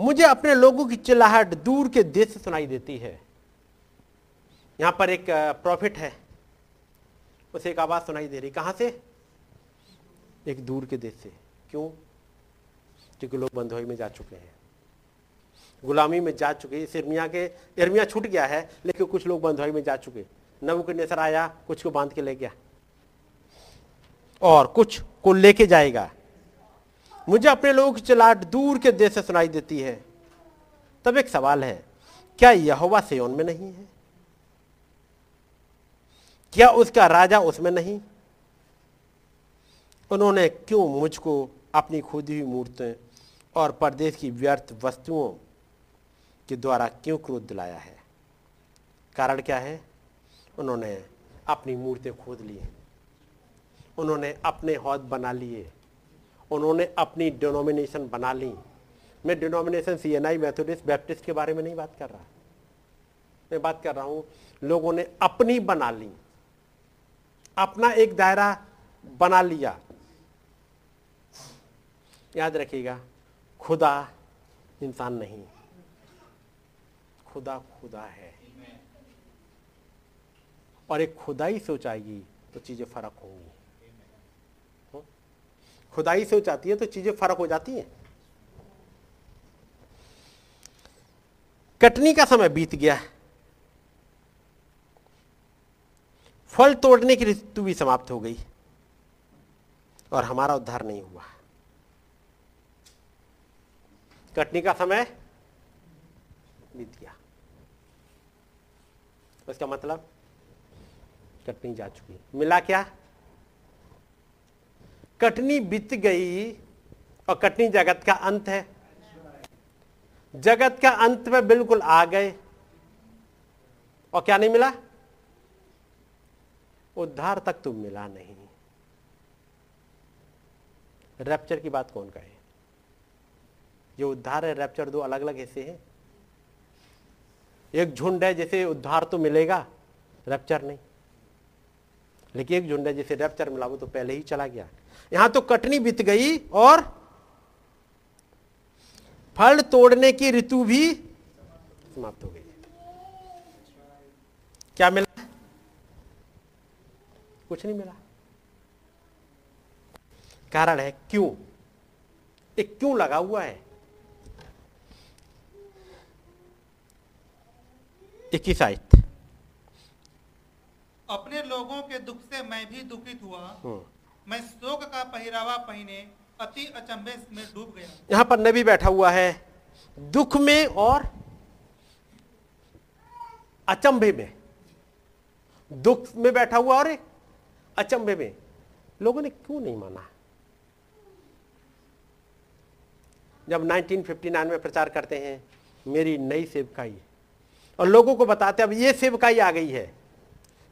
मुझे अपने लोगों की चिल्लाहट दूर के देश से सुनाई देती है। यहाँ पर एक प्रॉफिट है। उसे एक आवाज़ सुनाई दे रही। कहाँ से? एक दूर के देश से। क्यों? क्योंकि लोग बंधुआई में जा चुके हैं। गुलामी में जा चुके इस इर्मिया के इर्मिया छूट गया है, लेकिन कुछ लोग बंधुआई में जा चुके नबू के नेसर आया, कुछ को बाँध के ले गया। और कुछ को लेके जाएगा। मुझे अपने लोगों की चिल्लाहट दूर के देश से सुनाई देती है। तब एक सवाल है, क्या यहोवा सियोन में नहीं है? क्या उसका राजा उसमें नहीं? उन्होंने क्यों मुझको अपनी खुदी हुई मूर्तें और परदेश की व्यर्थ वस्तुओं के द्वारा क्यों क्रोध दिलाया है? कारण क्या है? उन्होंने अपनी मूर्तें खोद ली उन्होंने अपने हौद बना लिए। उन्होंने अपनी डिनोमिनेशन बना ली। मैं denomination C N I Methodist Baptist के बारे में नहीं बात कर रहा। मैं बात कर रहा हूँ, लोगों ने अपनी बना ली। अपना एक दायरा बना लिया। याद रखिएगा खुदा इंसान नहीं। खुदा खुदा है। और एक खुदाई सोचाएगी तो चीज़ें फ़र्क होंगी। खुदाई सोच आती है तो चीज़ें फ़र्क हो जाती हैं। कटनी का समय बीत गया फल तोड़ने की ऋतु भी समाप्त हो गई। और हमारा उद्धार नहीं हुआ कटनी का समय बीत गया। उसका मतलब कटनी जा चुकी। मिला क्या? कटनी बीत गई और कटनी जगत का अंत है। जगत का अंत में बिल्कुल आ गए और क्या नहीं मिला? उद्धार तक तुम मिला नहीं। रैप्चर की बात कौन कहे जो उद्धार है रैप्चर दो अलग अलग हिस्से हैं। एक झुंड है जैसे उद्धार तो मिलेगा रैप्चर नहीं। लेकिन एक झुंड है जैसे रैप्चर मिला, वो तो पहले ही चला गया। यहाँ तो कटनी बीत गई और फल तोड़ने की ऋतु भी समाप्त हो गई। क्या मिला? कुछ नहीं मिला। कारण है क्यों? एक क्यों लगा हुआ है? इक्कीस आयत। अपने लोगों के दुख से मैं भी दुखित हुआ। हम्म। मैं शोक का पहरावा पहने अति अचंभे में डूब गया। यहाँ पर नबी बैठा हुआ है दुख में और अचंभे में। दुख में बैठा हुआ और अचंभे में। लोगों ने क्यों नहीं माना? जब 1959 में प्रचार करते हैं मेरी नई सेवकाई और लोगों को बताते अब ये सेवकाई आ गई है।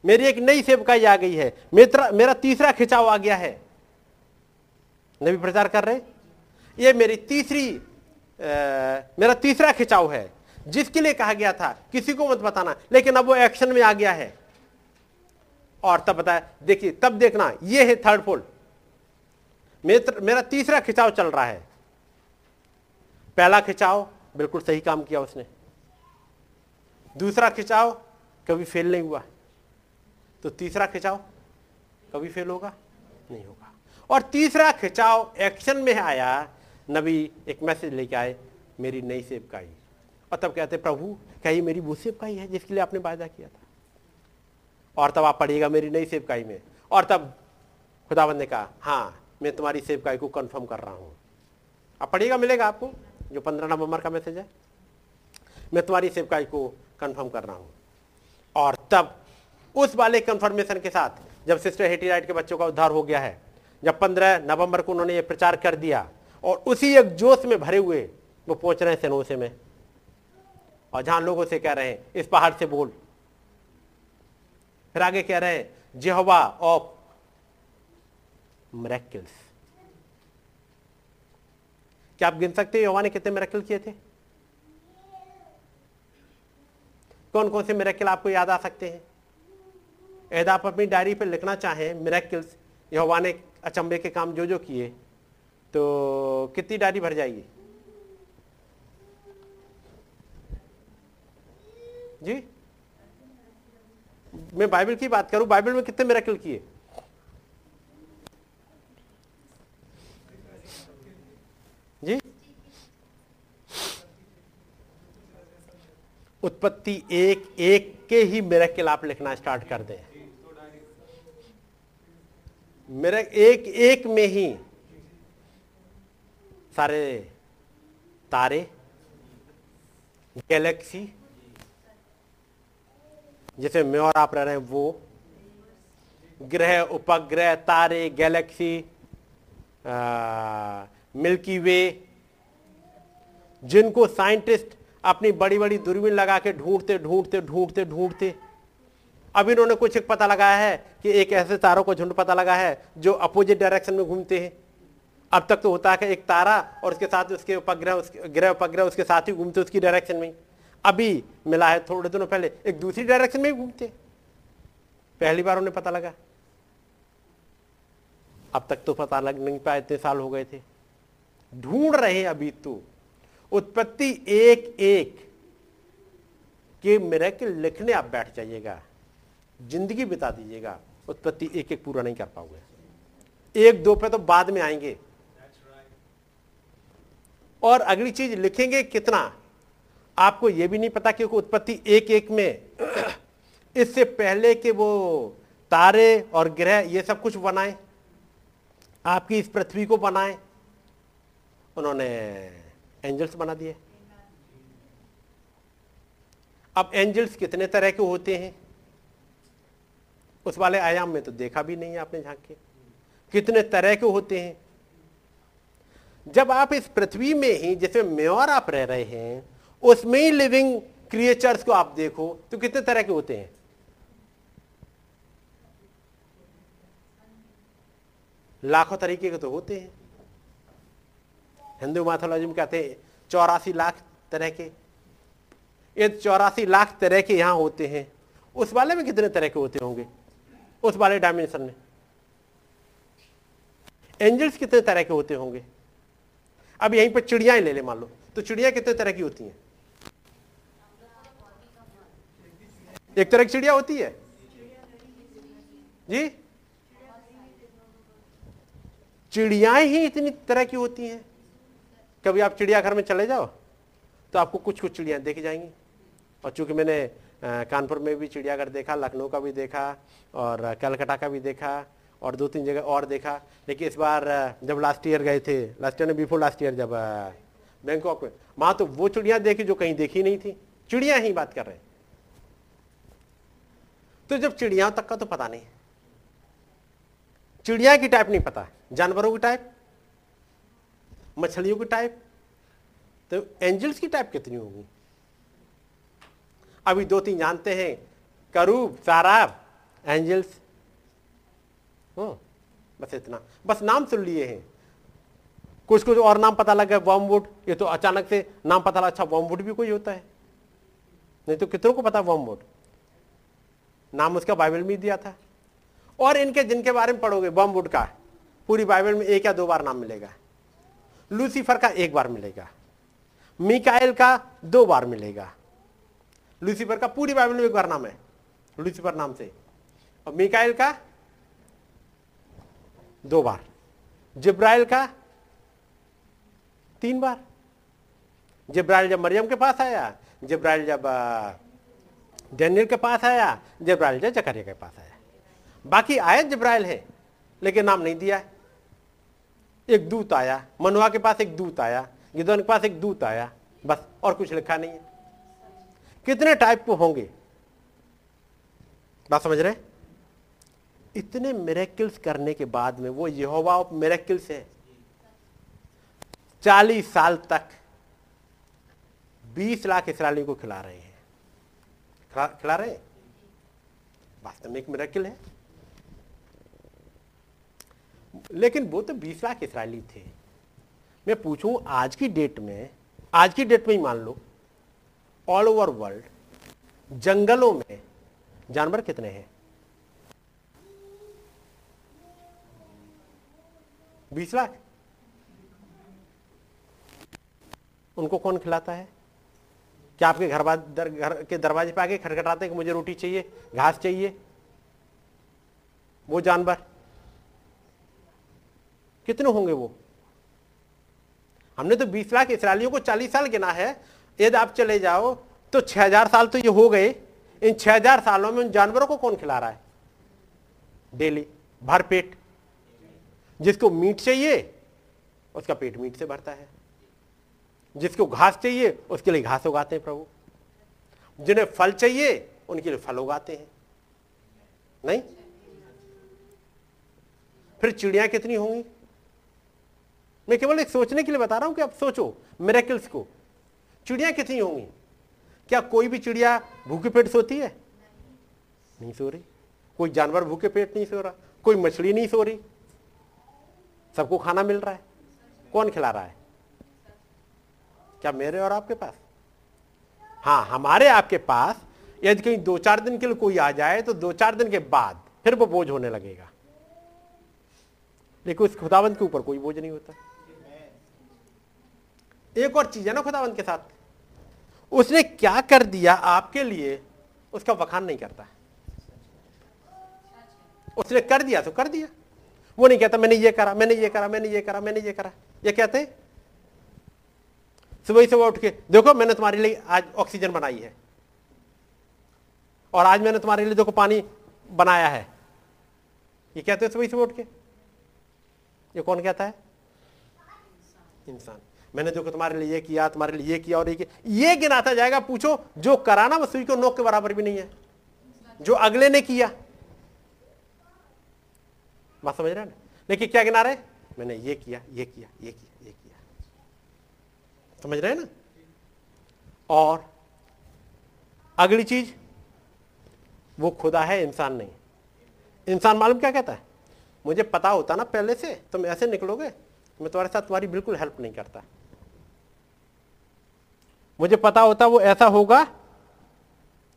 मेरी एक नई सेवकाई आ गई है। मेरा मेरा तीसरा खिंचाव आ गया है। नबी प्रचार कर रहे ये मेरी तीसरी आ, मेरा तीसरा खिंचाव है जिसके लिए कहा गया था। किसी को मत बताना। लेकिन अब वो एक्शन में आ गया है। और तब बताया देखिए तब देखना ये है थर्ड फोल्ड मेरा तीसरा खिंचाव चल रहा है। पहला खिंचाव बिल्कुल सही काम किया उसने। दूसरा खिंचाव कभी फेल नहीं हुआ। तो तीसरा खिंचाव कभी फेल होगा? नहीं होगा। और तीसरा खिंचाव एक्शन में आया, नबी एक मैसेज लेके आए, मेरी नई सेवकाई और तब कहते, प्रभु, क्या ये मेरी वो सेवकाई है जिसके लिए आपने वायदा किया था? और तब आप पढ़िएगा, मेरी नई सेवकाई में। और तब खुदाबंद ने कहा हाँ मैं तुम्हारी सेवकाई को कंफर्म कर रहा हूँ। आप पढ़िएगा, मिलेगा आपको, जो पंद्रह नवंबर का मैसेज है? मैं तुम्हारी सेवकाई को कंफर्म कर रहा हूँ। और तब उस वाले कंफर्मेशन के साथ जब सिस्टर हेटी राइट के बच्चों का उद्धार हो गया है, जब पंद्रह नवंबर को उन्होंने ये प्रचार कर दिया और उसी एक जोश में भरे हुए वो पहुँच रहे हैं सेनोसे में। और जहाँ लोगों से कह रहे हैं, इस पहाड़ से बोल। फिर आगे कह रहे हैं जेहवा ऑफ़ मरेक्ल्स क्या आप गिन सकते हैं योवा ने कितने मेरेकल किए थे? कौन कौन से मेरेकिल आपको याद आ सकते हैं? यदि आप अपनी डायरी पर लिखना चाहें मेरेकिल्स यहोवा ने अचंबे के काम जो जो किए तो कितनी डायरी भर जाएगी? जी? मैं बाइबल की बात करूँ बाइबल में कितने मेरेकिल किए जी उत्पत्ति एक एक के ही मेरेकल आप लिखना स्टार्ट कर दें। मेरे, एक एक में ही सारे तारे गैलेक्सी जैसे मैं और आप रह रहे हैं वो, ग्रह, उपग्रह, तारे गैलेक्सी मिल्की वे जिनको साइंटिस्ट अपनी बड़ी बड़ी दूरबीन लगा के ढूंढते ढूंढते ढूंढते ढूंढते। अब इन्होंने कुछ एक पता लगाया है कि एक ऐसे तारों को झुंड पता लगा है जो अपोजिट डायरेक्शन में घूमते हैं। अब तक तो होता है एक तारा और उसके साथ उसके उपग्रह, उसके ग्रह, उपग्रह उसके साथ ही घूमते उसकी डायरेक्शन में। अभी मिला है थोड़े दिनों पहले, एक दूसरी डायरेक्शन में घूमते। पहली बार उन्हें पता लगा। अब तक तो पता लग नहीं पाया, इतने साल हो गए थे। ढूंढ रहे अभी तो। उत्पत्ति एक एक के मेरेकल लिखने आप बैठ जाइएगा। ज़िंदगी बिता दीजिएगा। उत्पत्ति एक एक पूरा नहीं कर पाओगे। एक दो पे तो बाद में आएँगे। और अगली चीज़ लिखेंगे कितना? आपको यह भी नहीं पता क्योंकि उत्पत्ति एक एक में इससे पहले के वो तारे और ग्रह ये सब कुछ बनाए। आपकी इस पृथ्वी को बनाए। उन्होंने एंजल्स बना दिए। अब एंजल्स कितने तरह के होते हैं? उस वाले आयाम में तो देखा भी नहीं आपने झाँक के कितने तरह के होते हैं? जब आप इस पृथ्वी में ही, जैसे मेयर आप रह रहे हैं, उसमें ही लिविंग क्रिएचर्स को आप देखो तो कितने तरह के होते हैं? लाखों तरीके के तो होते हैं। हिंदू मैथोलॉजी में कहते हैं, चौरासी लाख तरह के। ये चौरासी लाख तरह के यहाँ होते हैं। उस वाले में कितने तरह के होते होंगे? उस वाले डायमेंशन में। एंजल्स कितने तरह के होते होंगे? अब यहीं पर चिड़ियाएँ ले ले, मान लो। तो चिड़िया कितने तरह की होती हैं? एक तरह की चिड़िया होती है? जी? चिड़ियाएँ ही इतनी तरह की होती हैं। कभी आप चिड़ियाघर में चले जाओ तो आपको कुछ कुछ चिड़ियाँ देखी जाएँगी। और चूँकि मैंने कानपुर में भी चिड़ियाघर देखा, लखनऊ का भी देखा, और कलकत्ता का भी देखा, और दो तीन जगह और देखा, लेकिन इस बार जब लास्ट ईयर गए थे लास्ट ईयर ने बिफोर लास्ट ईयर जब बैंकॉक में, वहाँ तो वो चिड़िया देखी जो कहीं देखी नहीं थी। चिड़िया ही बात कर रहे तो जब चिड़िया तक का तो पता नहीं। चिड़िया की टाइप नहीं पता, जानवरों की टाइप मछलियों की टाइप तो एंजल्स की टाइप कितनी होगी? अभी दो तीन जानते हैं। करूब, साराब एंजल्स हो, बस इतना। बस नाम सुन लिए हैं। कुछ कुछ और नाम पता लग लगा वॉमवुड ये तो अचानक से नाम पता लगा अच्छा वॉमवुड भी कोई होता है। नहीं तो कितनों को पता वॉमवुड नाम उसका बाइबल में ही दिया था। और इनके जिनके बारे में पढ़ोगे वॉमवुड का। पूरी बाइबल में एक या दो बार नाम मिलेगा। लूसीफर का एक बार मिलेगा। मिकाइल का दो बार मिलेगा। लूसीफर का पूरी बाइबल में एक बार नाम है। लूसीफर नाम से। और मिकाइल का दो बार। जिब्राइल का तीन बार। जिब्राइल जब मरियम के पास आया जिब्राइल जब डैनियल के पास आया जिब्राइल जब जकरिया के पास आया। बाकी आयत जिब्राइल है, लेकिन नाम नहीं दिया है। एक दूत आया मनुआ के पास एक दूत आया गिदोन के पास एक दूत आया बस और कुछ लिखा नहीं है। कितने टाइप को होंगे? बात समझ रहे इतने मेरेकिल्स करने के बाद में वो यहोवा ऑफ़ मेरेकिल्स है। चालीस साल तक बीस लाख इसराइलियों को खिला रहे हैं। खिला, खिला रहे हैं? वास्तव में एक मेरेकिल है। लेकिन वो तो बीस लाख इसराइली थे। मैं पूछूँ आज की डेट में आज की डेट में ही मान लो ऑल ओवर वर्ल्ड जंगलों में जानवर कितने हैं? बीस लाख। उनको कौन खिलाता है? क्या आपके घर दर, घर के दरवाजे पे आके खटखटाते हैं कि मुझे रोटी चाहिए घास चाहिए? वो जानवर। कितने होंगे वो? हमने तो 20 लाख इसराइलियों को 40 साल गिना है। यदि आप चले जाओ तो 6000 साल तो ये हो गए। इन 6000 सालों में उन जानवरों को कौन खिला रहा है? डेली, भर पेट। जिसको मीट चाहिए, उसका पेट मीट से भरता है। जिसको घास चाहिए, उसके लिए घास उगाते हैं प्रभु। जिन्हें फल चाहिए, उनके लिए फल उगाते हैं। नहीं? फिर चिड़िया कितनी होंगी? मैं केवल एक सोचने के लिए बता रहा हूँ कि आप सोचो मेरेकल्स को। चिड़िया कितनी होंगी? क्या कोई भी चिड़िया भूखे पेट सोती है? नहीं सो रही। कोई जानवर भूखे पेट नहीं सो रहा। कोई मछली नहीं सो रही। सबको खाना मिल रहा है। कौन खिला रहा है? क्या मेरे और आपके पास? हाँ हमारे आपके पास, यदि कहीं दो चार दिन के लिए कोई आ जाए तो दो चार दिन के बाद फिर वो बोझ होने लगेगा। लेकिन उस खुदावंत के ऊपर कोई बोझ नहीं होता। एक और चीज़ है ना खुदावंत के साथ। उसने क्या कर दिया आपके लिए, उसका वखान नहीं करता। उसने कर दिया तो कर दिया। वो नहीं कहता, मैंने ये करा, मैंने ये करा, मैंने ये करा, मैंने ये करा। ये कहते सुबह सुबह उठ के, देखो, मैंने तुम्हारे लिए आज ऑक्सीजन बनाई है। और आज मैंने तुम्हारे लिए देखो पानी बनाया है। ये कहते हैं सुबह सुबह उठ के। ये कौन कहता है? इंसान। मैंने देखो तुम्हारे लिए ये किया, तुम्हारे लिए ये किया और ये किया। ये गिनाता जाएगा, पूछो, जो कराना वो सुई को नोक के बराबर भी नहीं है। जो अगले ने किया। बात समझ रहे ना लेकिन क्या गिना रहे? मैंने ये किया ये किया ये किया ये किया। समझ रहे हैं ना? और अगली चीज़, वो खुदा है, इंसान नहीं। इंसान मालूम क्या कहता है? मुझे पता होता ना पहले से, तुम ऐसे निकलोगे, मैं तुम्हारे साथ तुम्हारी बिल्कुल हेल्प नहीं करता। मुझे पता होता वो ऐसा होगा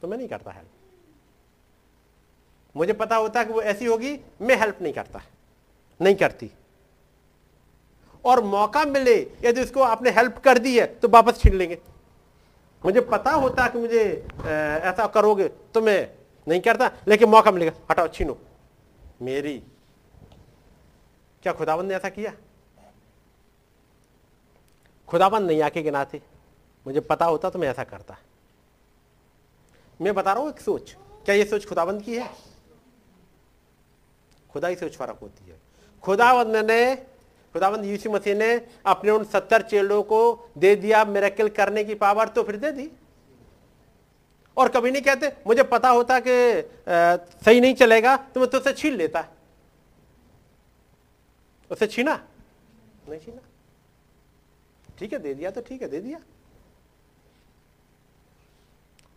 तो मैं नहीं करता हेल्प मुझे पता होता कि वो ऐसी होगी, मैं हेल्प नहीं करता, नहीं करती. और मौका मिले, यदि उसको आपने हेल्प कर दी है तो वापस छीन लेंगे. मुझे पता होता कि मुझे ऐसा करोगे तो मैं नहीं करता, लेकिन मौका मिलेगा. हटाओ, छीनो. मेरी. क्या खुदाबंद ने ऐसा किया? खुदाबंद नहीं आके गिनाते मुझे पता होता तो मैं ऐसा करता। मैं बता रहा हूँ एक सोच। क्या ये सोच खुदाबंद की है? खुदा ही सोच फ़र्क होती है। खुदाबंद ने, खुदाबंद यीशु मसीह ने अपने उन सत्तर चेलों को दे दिया मेरेकल करने की पावर तो फिर दे दी। और कभी नहीं कहते, मुझे पता होता कि सही नहीं चलेगा तो मैं तुझसे छीन लेता। उसे छीना? नहीं छीना। ठीक है, दे दिया तो ठीक है, दे दिया।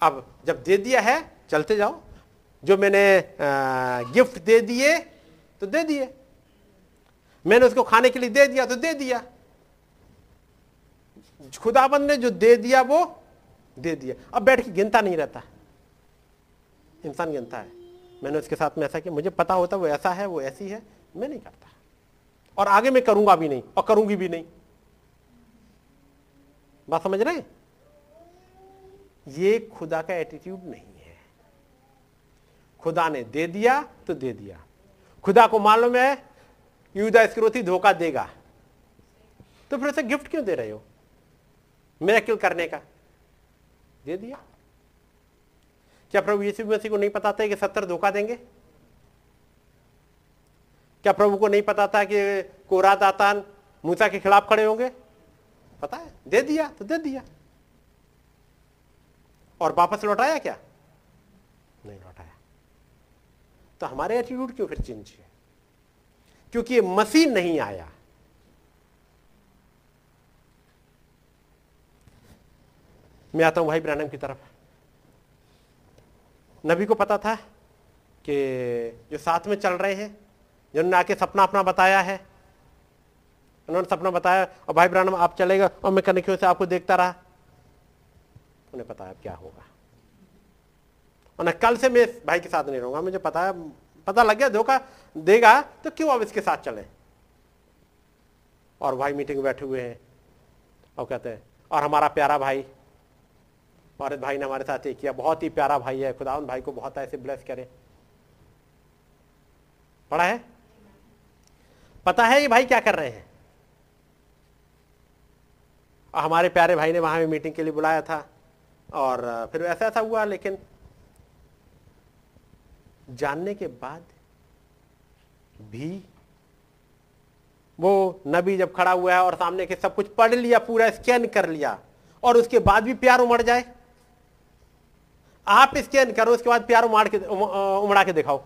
अब जब दे दिया है, चलते जाओ। जो मैंने गिफ्ट दे दिए तो दे दिए। मैंने उसको खाने के लिए दे दिया तो दे दिया। खुदाबंद ने जो दे दिया, वो दे दिया। अब बैठ के गिनता नहीं रहता। इंसान गिनता है। मैंने उसके साथ में ऐसा किया। मुझे पता होता, वो ऐसा है, वो ऐसी है। मैं नहीं करता। और आगे मैं करूँगा भी नहीं, और करूँगी भी नहीं। बात समझ रहे ये खुदा का एटीट्यूड नहीं है। खुदा ने दे दिया तो दे दिया। खुदा को मालूम है, यूदा स्क्रोथी धोखा देगा। तो फिर उसे गिफ्ट क्यों दे रहे हो? मेरा करने का। दे दिया। क्या प्रभु यीशु मसीह को नहीं पता था कि सत्तर धोखा देंगे? क्या प्रभु को नहीं पता था कि कोरा दातान मूसा के खिलाफ खड़े होंगे? पता है, दे दिया तो दे दिया। और वापस लौटाया क्या? नहीं लौटाया। तो हमारे एटीट्यूड क्यों फिर चेंज है क्योंकि मसीह नहीं आया। मैं आता हूँ भाई ब्रैनम की तरफ़। नबी को पता था कि जो साथ में चल रहे हैं, जिन्होंने आके सपना अपना बताया है, उन्होंने सपना बताया, और भाई ब्रानम, आप चलेगा? और मैं कनेक्शन से आपको देखता रहा। उन्हें पता है अब क्या होगा। और कल से मैं भाई के साथ नहीं रहूँगा, मुझे पता है, पता लग गया, धोखा देगा तो क्यों अब इसके साथ चले? और भाई मीटिंग बैठे हुए हैं, और कहते हैं, और हमारा प्यारा भाई औरत भाई ने हमारे साथ ये किया, बहुत ही प्यारा भाई है, खुदा उन भाई को बहुत ऐसे ब्लेस करे। पढ़ा है? पता है ये भाई क्या कर रहे हैं? हमारे प्यारे भाई ने वहाँ मीटिंग के लिए बुलाया था। और फिर ऐसा ऐसा हुआ, लेकिन जानने के बाद भी वो नबी जब खड़ा हुआ है और सामने के सब कुछ पढ़ लिया, पूरा स्कैन कर लिया, और उसके बाद भी प्यार उमड़ जाए। आप स्कैन करो, उसके बाद प्यार उमड़ के उमड़ा के दिखाओ।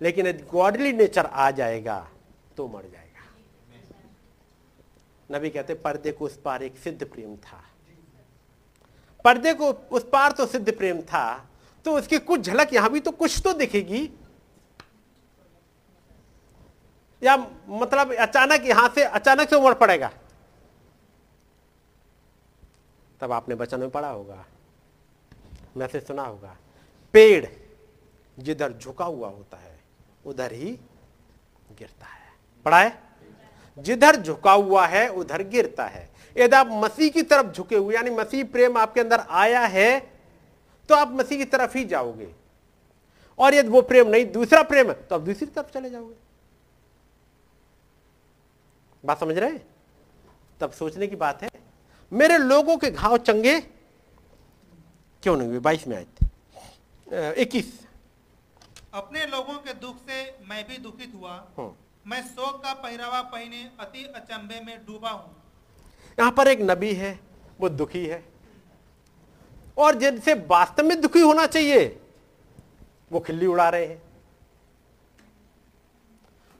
लेकिन गॉडली नेचर आ जाएगा तो मर जाएगा। नबी कहते पर्दे को उस पार एक सिद्ध प्रेम था। पर्दे को उस पार तो सिद्ध प्रेम था तो उसकी कुछ झलक यहाँ भी तो कुछ तो दिखेगी। या मतलब अचानक यहाँ से अचानक से उमड़ पड़ेगा। तब आपने बचन में पढ़ा होगा, मैसेज सुना होगा, पेड़ जिधर झुका हुआ होता है, उधर ही गिरता है। पढ़ा है? जिधर झुका हुआ है, उधर गिरता है। यदि आप मसीह की तरफ़ झुके हुए यानी मसीह प्रेम आपके अंदर आया है तो आप मसीह की तरफ़ ही जाओगे। और यदि वो प्रेम नहीं दूसरा प्रेम है तो आप दूसरी तरफ़ चले जाओगे। बात समझ रहे तब सोचने की बात है मेरे लोगों के घाव चंगे क्यों नहीं हुए? बाईस में आए थे। इक्कीस। अपने लोगों के दुख से मैं भी दुखित हुआ। हाँ। मैं शोक का पहरावा पहने अति अचंभे में डूबा हूँ। यहाँ पर एक नबी है, वो दुखी है। और जिनसे वास्तव में दुखी होना चाहिए, वो खिल्ली उड़ा रहे हैं।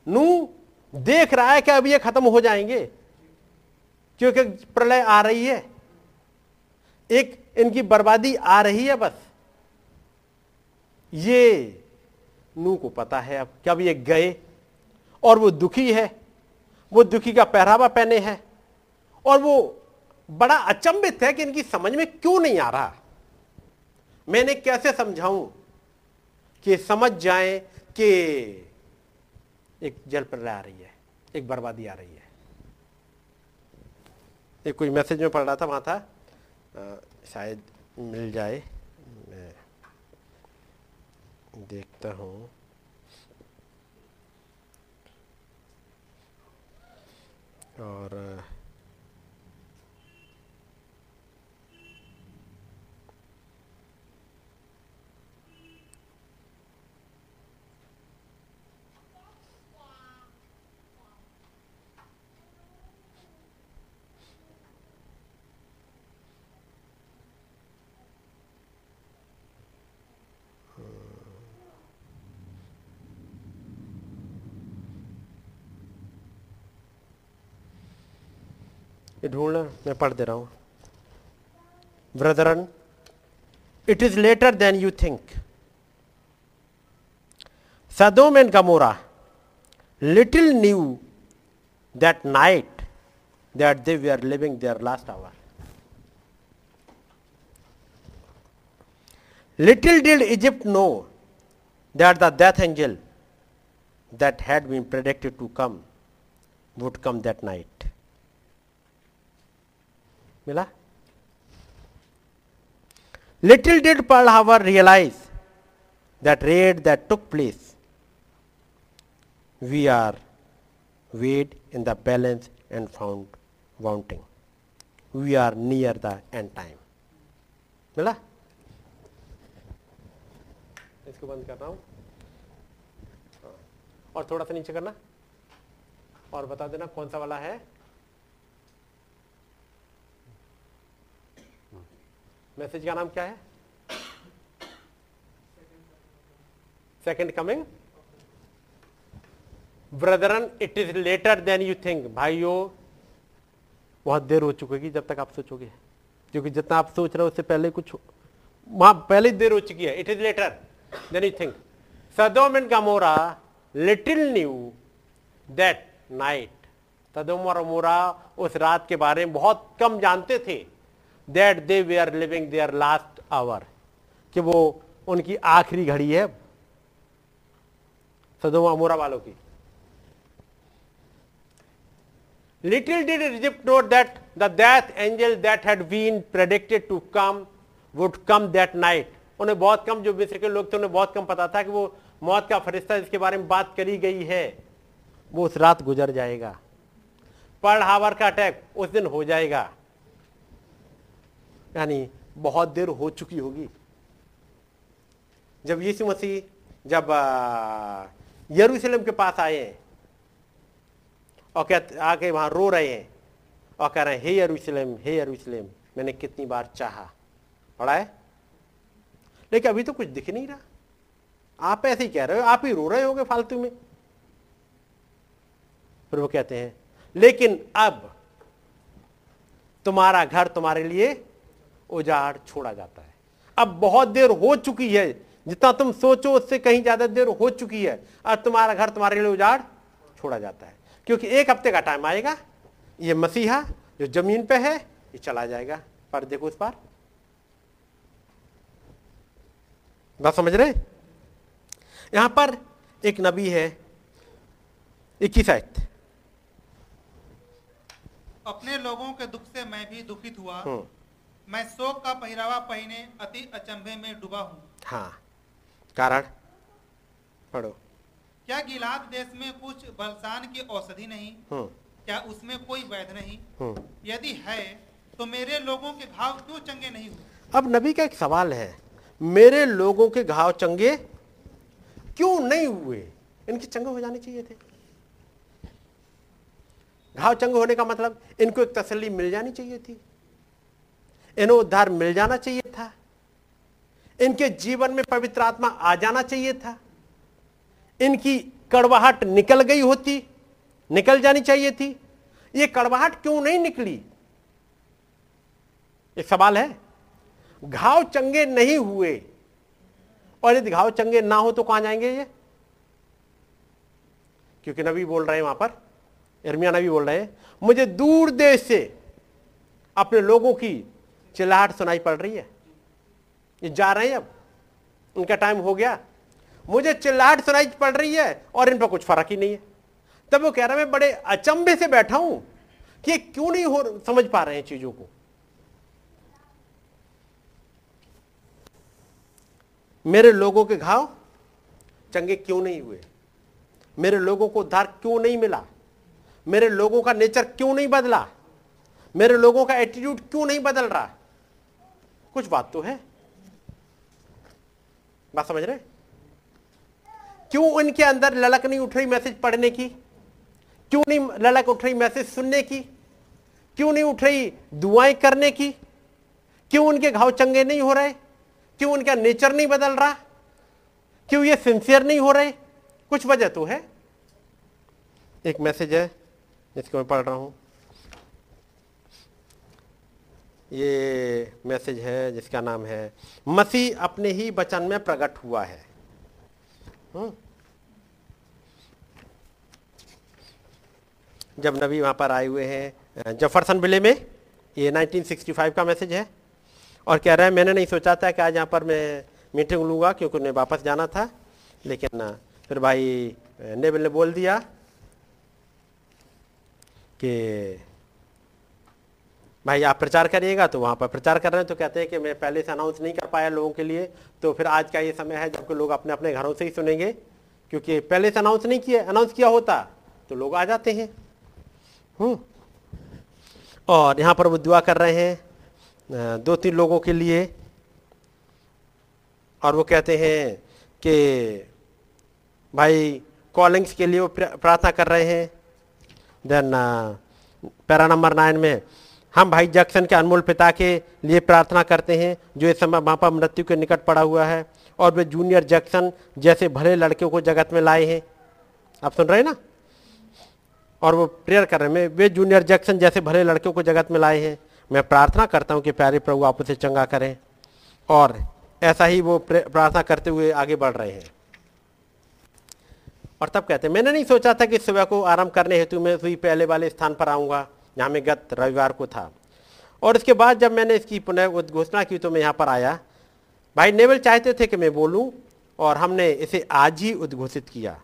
नू, देख रहा है कि अब ये खत्म हो जाएँगे, क्योंकि प्रलय आ रही है। एक इनकी बर्बादी आ रही है बस। ये नू को पता है अब कि अब ये गए, और वो दुखी है। वो दुखी का पहरावा पहने हैं। और वो बड़ा अचंभित है कि इनकी समझ में क्यों नहीं आ रहा। मैंने कैसे समझाऊं कि समझ जाए कि एक जल प्रलय आ रही है एक बर्बादी आ रही है। एक कोई मैसेज में पढ़ रहा था वहाँ था आ, शायद मिल जाए मैं देखता हूँ। और ये ढूंढना मैं पढ़ दे रहा हूँ। Brethren it is later than you think Sodom and Gomorrah little knew that night that they we are living their last hour little did Egypt know that the death angel that had been predicted to come would come that night. मिला little did Pearl hour realise that raid that took place we are weighed in the balance and found wanting we are near the end time मिला इसको बंद कर रहा हूँ। और थोड़ा सा नीचे करना। और बता देना कौन सा वाला है? मैसेज का नाम क्या है? Second coming brethren it is later than you think भाइयों, बहुत देर हो चुकेगी जब तक आप सोचोगे। क्योंकि जितना आप सोच रहे हो, उससे पहले कुछ वहाँ पहले देर हो चुकी है। It is later than you think Sodom and Gomorrah little knew that night Sodom और अमोरा उस रात के बारे में बहुत कम जानते थे। That they were are living their last hour कि वो उनकी आखिरी घड़ी है। सदोम अमोरा वालों की। Little did Egypt know that the death angel that had been predicted to come would come that night. उन्हें बहुत कम, जो मिस्र के लोग थे, उन्हें बहुत कम पता था कि वो मौत का फरिश्ता जिसके बारे में बात करी गई है। वो उस रात गुजर जाएगा। पर्ल हावर का अटैक उस दिन हो जाएगा। यानी बहुत देर हो चुकी होगी। जब यीशु मसीह जब यरूशलेम के पास आए हैं और कहते आके वहाँ रो रहे हैं और कह रहे हैं, हे यरूशलेम हे यरूशलेम, मैंने कितनी बार चाहा। पढ़ा है? लेकिन अभी तो कुछ दिख नहीं रहा। आप ऐसे ही कह रहे हो, आप ही रो रहे होगे फालतू में। फिर वो कहते हैं, लेकिन अब तुम्हारा घर तुम्हारे लिए उजाड़ छोड़ा जाता है। अब बहुत देर हो चुकी है जितना तुम सोचो उससे कहीं ज़्यादा देर हो चुकी है अब तुम्हारा घर तुम्हारे लिए उजाड़ छोड़ा जाता है। क्योंकि एक हफ़्ते का टाइम आएगा ये मसीहा जो ज़मीन पे है ये चला जाएगा। पर देखो उस पर बात समझ रहे? यहाँ पर एक नबी है इक्कीस आयत। अपने लोगों के दुख से मैं भी दुखित हुआ। हम्म, मैं शोक का पहरावा पहने अति अचंभे में डूबा हूँ। हाँ कारण? पढ़ो। क्या गिलाद देश में कुछ बलसान की औषधि नहीं? हम्म। क्या उसमें कोई वैध नहीं? हम्म। यदि है तो मेरे लोगों के घाव क्यों चंगे नहीं हुए? अब नबी का एक सवाल है मेरे लोगों के घाव चंगे क्यों नहीं हुए? इनके चंगे हो जाने चाहिए थे। घाव चंगे होने का मतलब इनको एक तसल्ली मिल जानी चाहिए थी। इन्हें उद्धार मिल जाना चाहिए था। इनके जीवन में पवित्र आत्मा आ जाना चाहिए था। इनकी कड़वाहट निकल गई होती, निकल जानी चाहिए थी। ये कड़वाहट क्यों नहीं निकली? एक सवाल है। घाव चंगे नहीं हुए, और यदि घाव चंगे ना हो तो कहाँ जाएँगे ये? क्योंकि नबी बोल रहे हैं वहाँ पर इर्मिया नबी बोल रहे हैं, मुझे दूर देश से अपने लोगों की चिल्लाहट सुनाई पड़ रही है। ये जा रहे हैं अब। उनका टाइम हो गया। मुझे चिल्लाहट सुनाई पड़ रही है और इन पर कुछ फ़र्क ही नहीं है। तब वो कह रहा है, मैं बड़े अचंभे से बैठा हूँ कि क्यों नहीं हो, समझ पा रहे हैं चीज़ों को? मेरे लोगों के घाव चंगे क्यों नहीं हुए? मेरे लोगों को उद्धार क्यों नहीं मिला? मेरे लोगों का नेचर क्यों नहीं बदला? मेरे लोगों का एटीट्यूड क्यों नहीं बदल रहा? कुछ बात तो है। बात समझ रहे? क्यों उनके अंदर ललक नहीं उठ रही मैसेज पढ़ने की? क्यों नहीं ललक उठ रही मैसेज सुनने की? क्यों नहीं उठ रही दुआएँ करने की? क्यों उनके घाव चंगे नहीं हो रहे? क्यों उनका नेचर नहीं बदल रहा? क्यों ये सिंसियर नहीं हो रहे? कुछ वजह तो है। एक मैसेज है जिसको मैं पढ़ रहा हूँ। ये मैसेज है, जिसका नाम है, मसीह अपने ही वचन में प्रकट हुआ है। हम्म। जब नबी वहाँ पर आए हुए हैं जफरसन विले में, ये 1965 का मैसेज है। और कह रहा है, मैंने नहीं सोचा था कि आज यहाँ पर मैं मीटिंग लूँगा, क्योंकि उन्हें वापस जाना था। लेकिन फिर भाई नेबल ने बोल दिया कि भाई, आप प्रचार करिएगा तो वहाँ पर प्रचार कर रहे हैं तो कहते हैं कि मैं पहले से अनाउंस नहीं कर पाया लोगों के लिए तो फिर आज का ये समय है जबकि लोग अपने अपने घरों से ही सुनेंगे, क्योंकि पहले से अनाउंस नहीं किया अनाउंस किया होता तो लोग आ जाते हैं। हम्म। और यहाँ पर वो दुआ कर रहे हैं दो तीन लोगों के लिए, और वो कहते हैं कि भाई कॉलिंग्स के लिए वो प्रार्थना कर रहे हैं। देन पैरा नंबर नाइन में हम भाई जैक्सन के अनमोल पिता के लिए प्रार्थना करते हैं, जो इस समय पर मृत्यु के निकट पड़ा हुआ है, और वे जूनियर जैक्सन जैसे भले लड़कियों को जगत में लाए हैं। आप सुन रहे हैं ना? और वो प्रेयर कर रहे हैं वे जूनियर जैक्सन जैसे भले लड़कियों को जगत में लाए हैं। मैं प्रार्थना करता हूँ कि प्यारे प्रभु आप उसे चंगा करें। और ऐसा ही वो प्रार्थना करते हुए आगे बढ़ रहे हैं। और तब कहते हैं, मैंने नहीं सोचा था कि सुबह को आराम करने हेतु मैं हुई पहले वाले स्थान पर आऊँगा। जहाँ में गत रविवार को था। और इसके बाद जब मैंने इसकी पुनः घोषणा की तो मैं यहाँ पर आया। भाई नेवल चाहते थे कि मैं बोलूँ और हमने इसे आज ही उद्घोषित किया।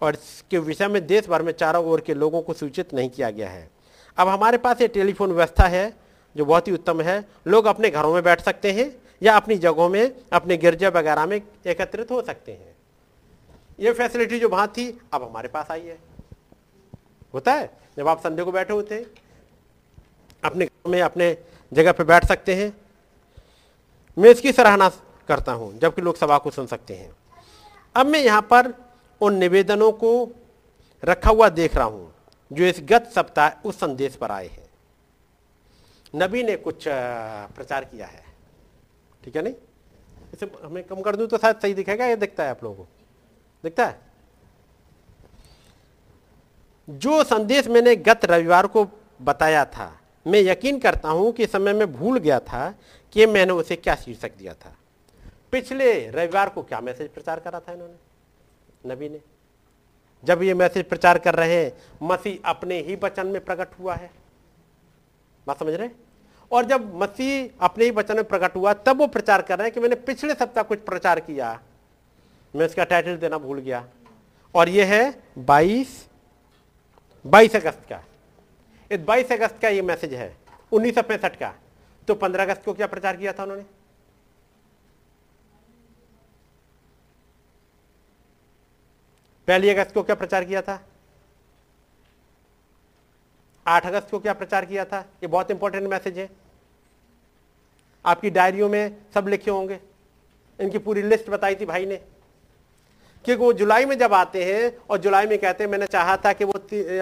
और इसके विषय में देश भर में चारों ओर के लोगों को सूचित नहीं किया गया है। अब हमारे पास ये टेलीफोन व्यवस्था है, जो बहुत ही उत्तम है। लोग अपने घरों में बैठ सकते हैं या अपनी जगहों में, अपने गिरजा वगैरह में एकत्रित हो सकते हैं। ये फैसिलिटी जो वहाँ थी, अब हमारे पास आई है। होता है? जब आप संडे को बैठे होते अपने घर में, अपने जगह पे बैठ सकते हैं। मैं इसकी सराहना करता हूँ, जबकि लोग सभा को सुन सकते हैं। अब मैं यहाँ पर उन निवेदनों को रखा हुआ देख रहा हूँ, जो इस गत सप्ताह, उस संदेश पर आए हैं। नबी ने कुछ प्रचार किया है। ठीक है नहीं? इसे हमें कम कर दूँ तो शायद सही दिखेगा ये दिखता है आप लोगों को? दिखता है? जो संदेश मैंने गत रविवार को बताया था, मैं यकीन करता हूँ कि समय में भूल गया था कि मैंने उसे क्या शीर्षक दिया था। पिछले रविवार को क्या मैसेज प्रचार करा था इन्होंने? नबी ने। जब ये मैसेज प्रचार कर रहे हैं, मसीह अपने ही वचन में प्रकट हुआ है। बात समझ रहे और जब मसीह अपने ही वचन में प्रकट हुआ, तब वो प्रचार कर रहे हैं कि मैंने पिछले सप्ताह कुछ प्रचार किया। मैं इसका टाइटल देना भूल गया। और यह है बाईस बाईस अगस्त का। इस बाईस अगस्त का ये मैसेज है, उन्नीस सौ पैंसठ का। तो पंद्रह अगस्त को क्या प्रचार किया था उन्होंने? पहली अगस्त को क्या प्रचार किया था? आठ अगस्त को क्या प्रचार किया था? ये बहुत इंपॉर्टेंट मैसेज है। आपकी डायरियों में सब लिखे होंगे। इनकी पूरी लिस्ट बताई थी भाई ने। क्योंकि वो जुलाई में जब आते हैं और जुलाई में कहते हैं, मैंने चाहा था कि वो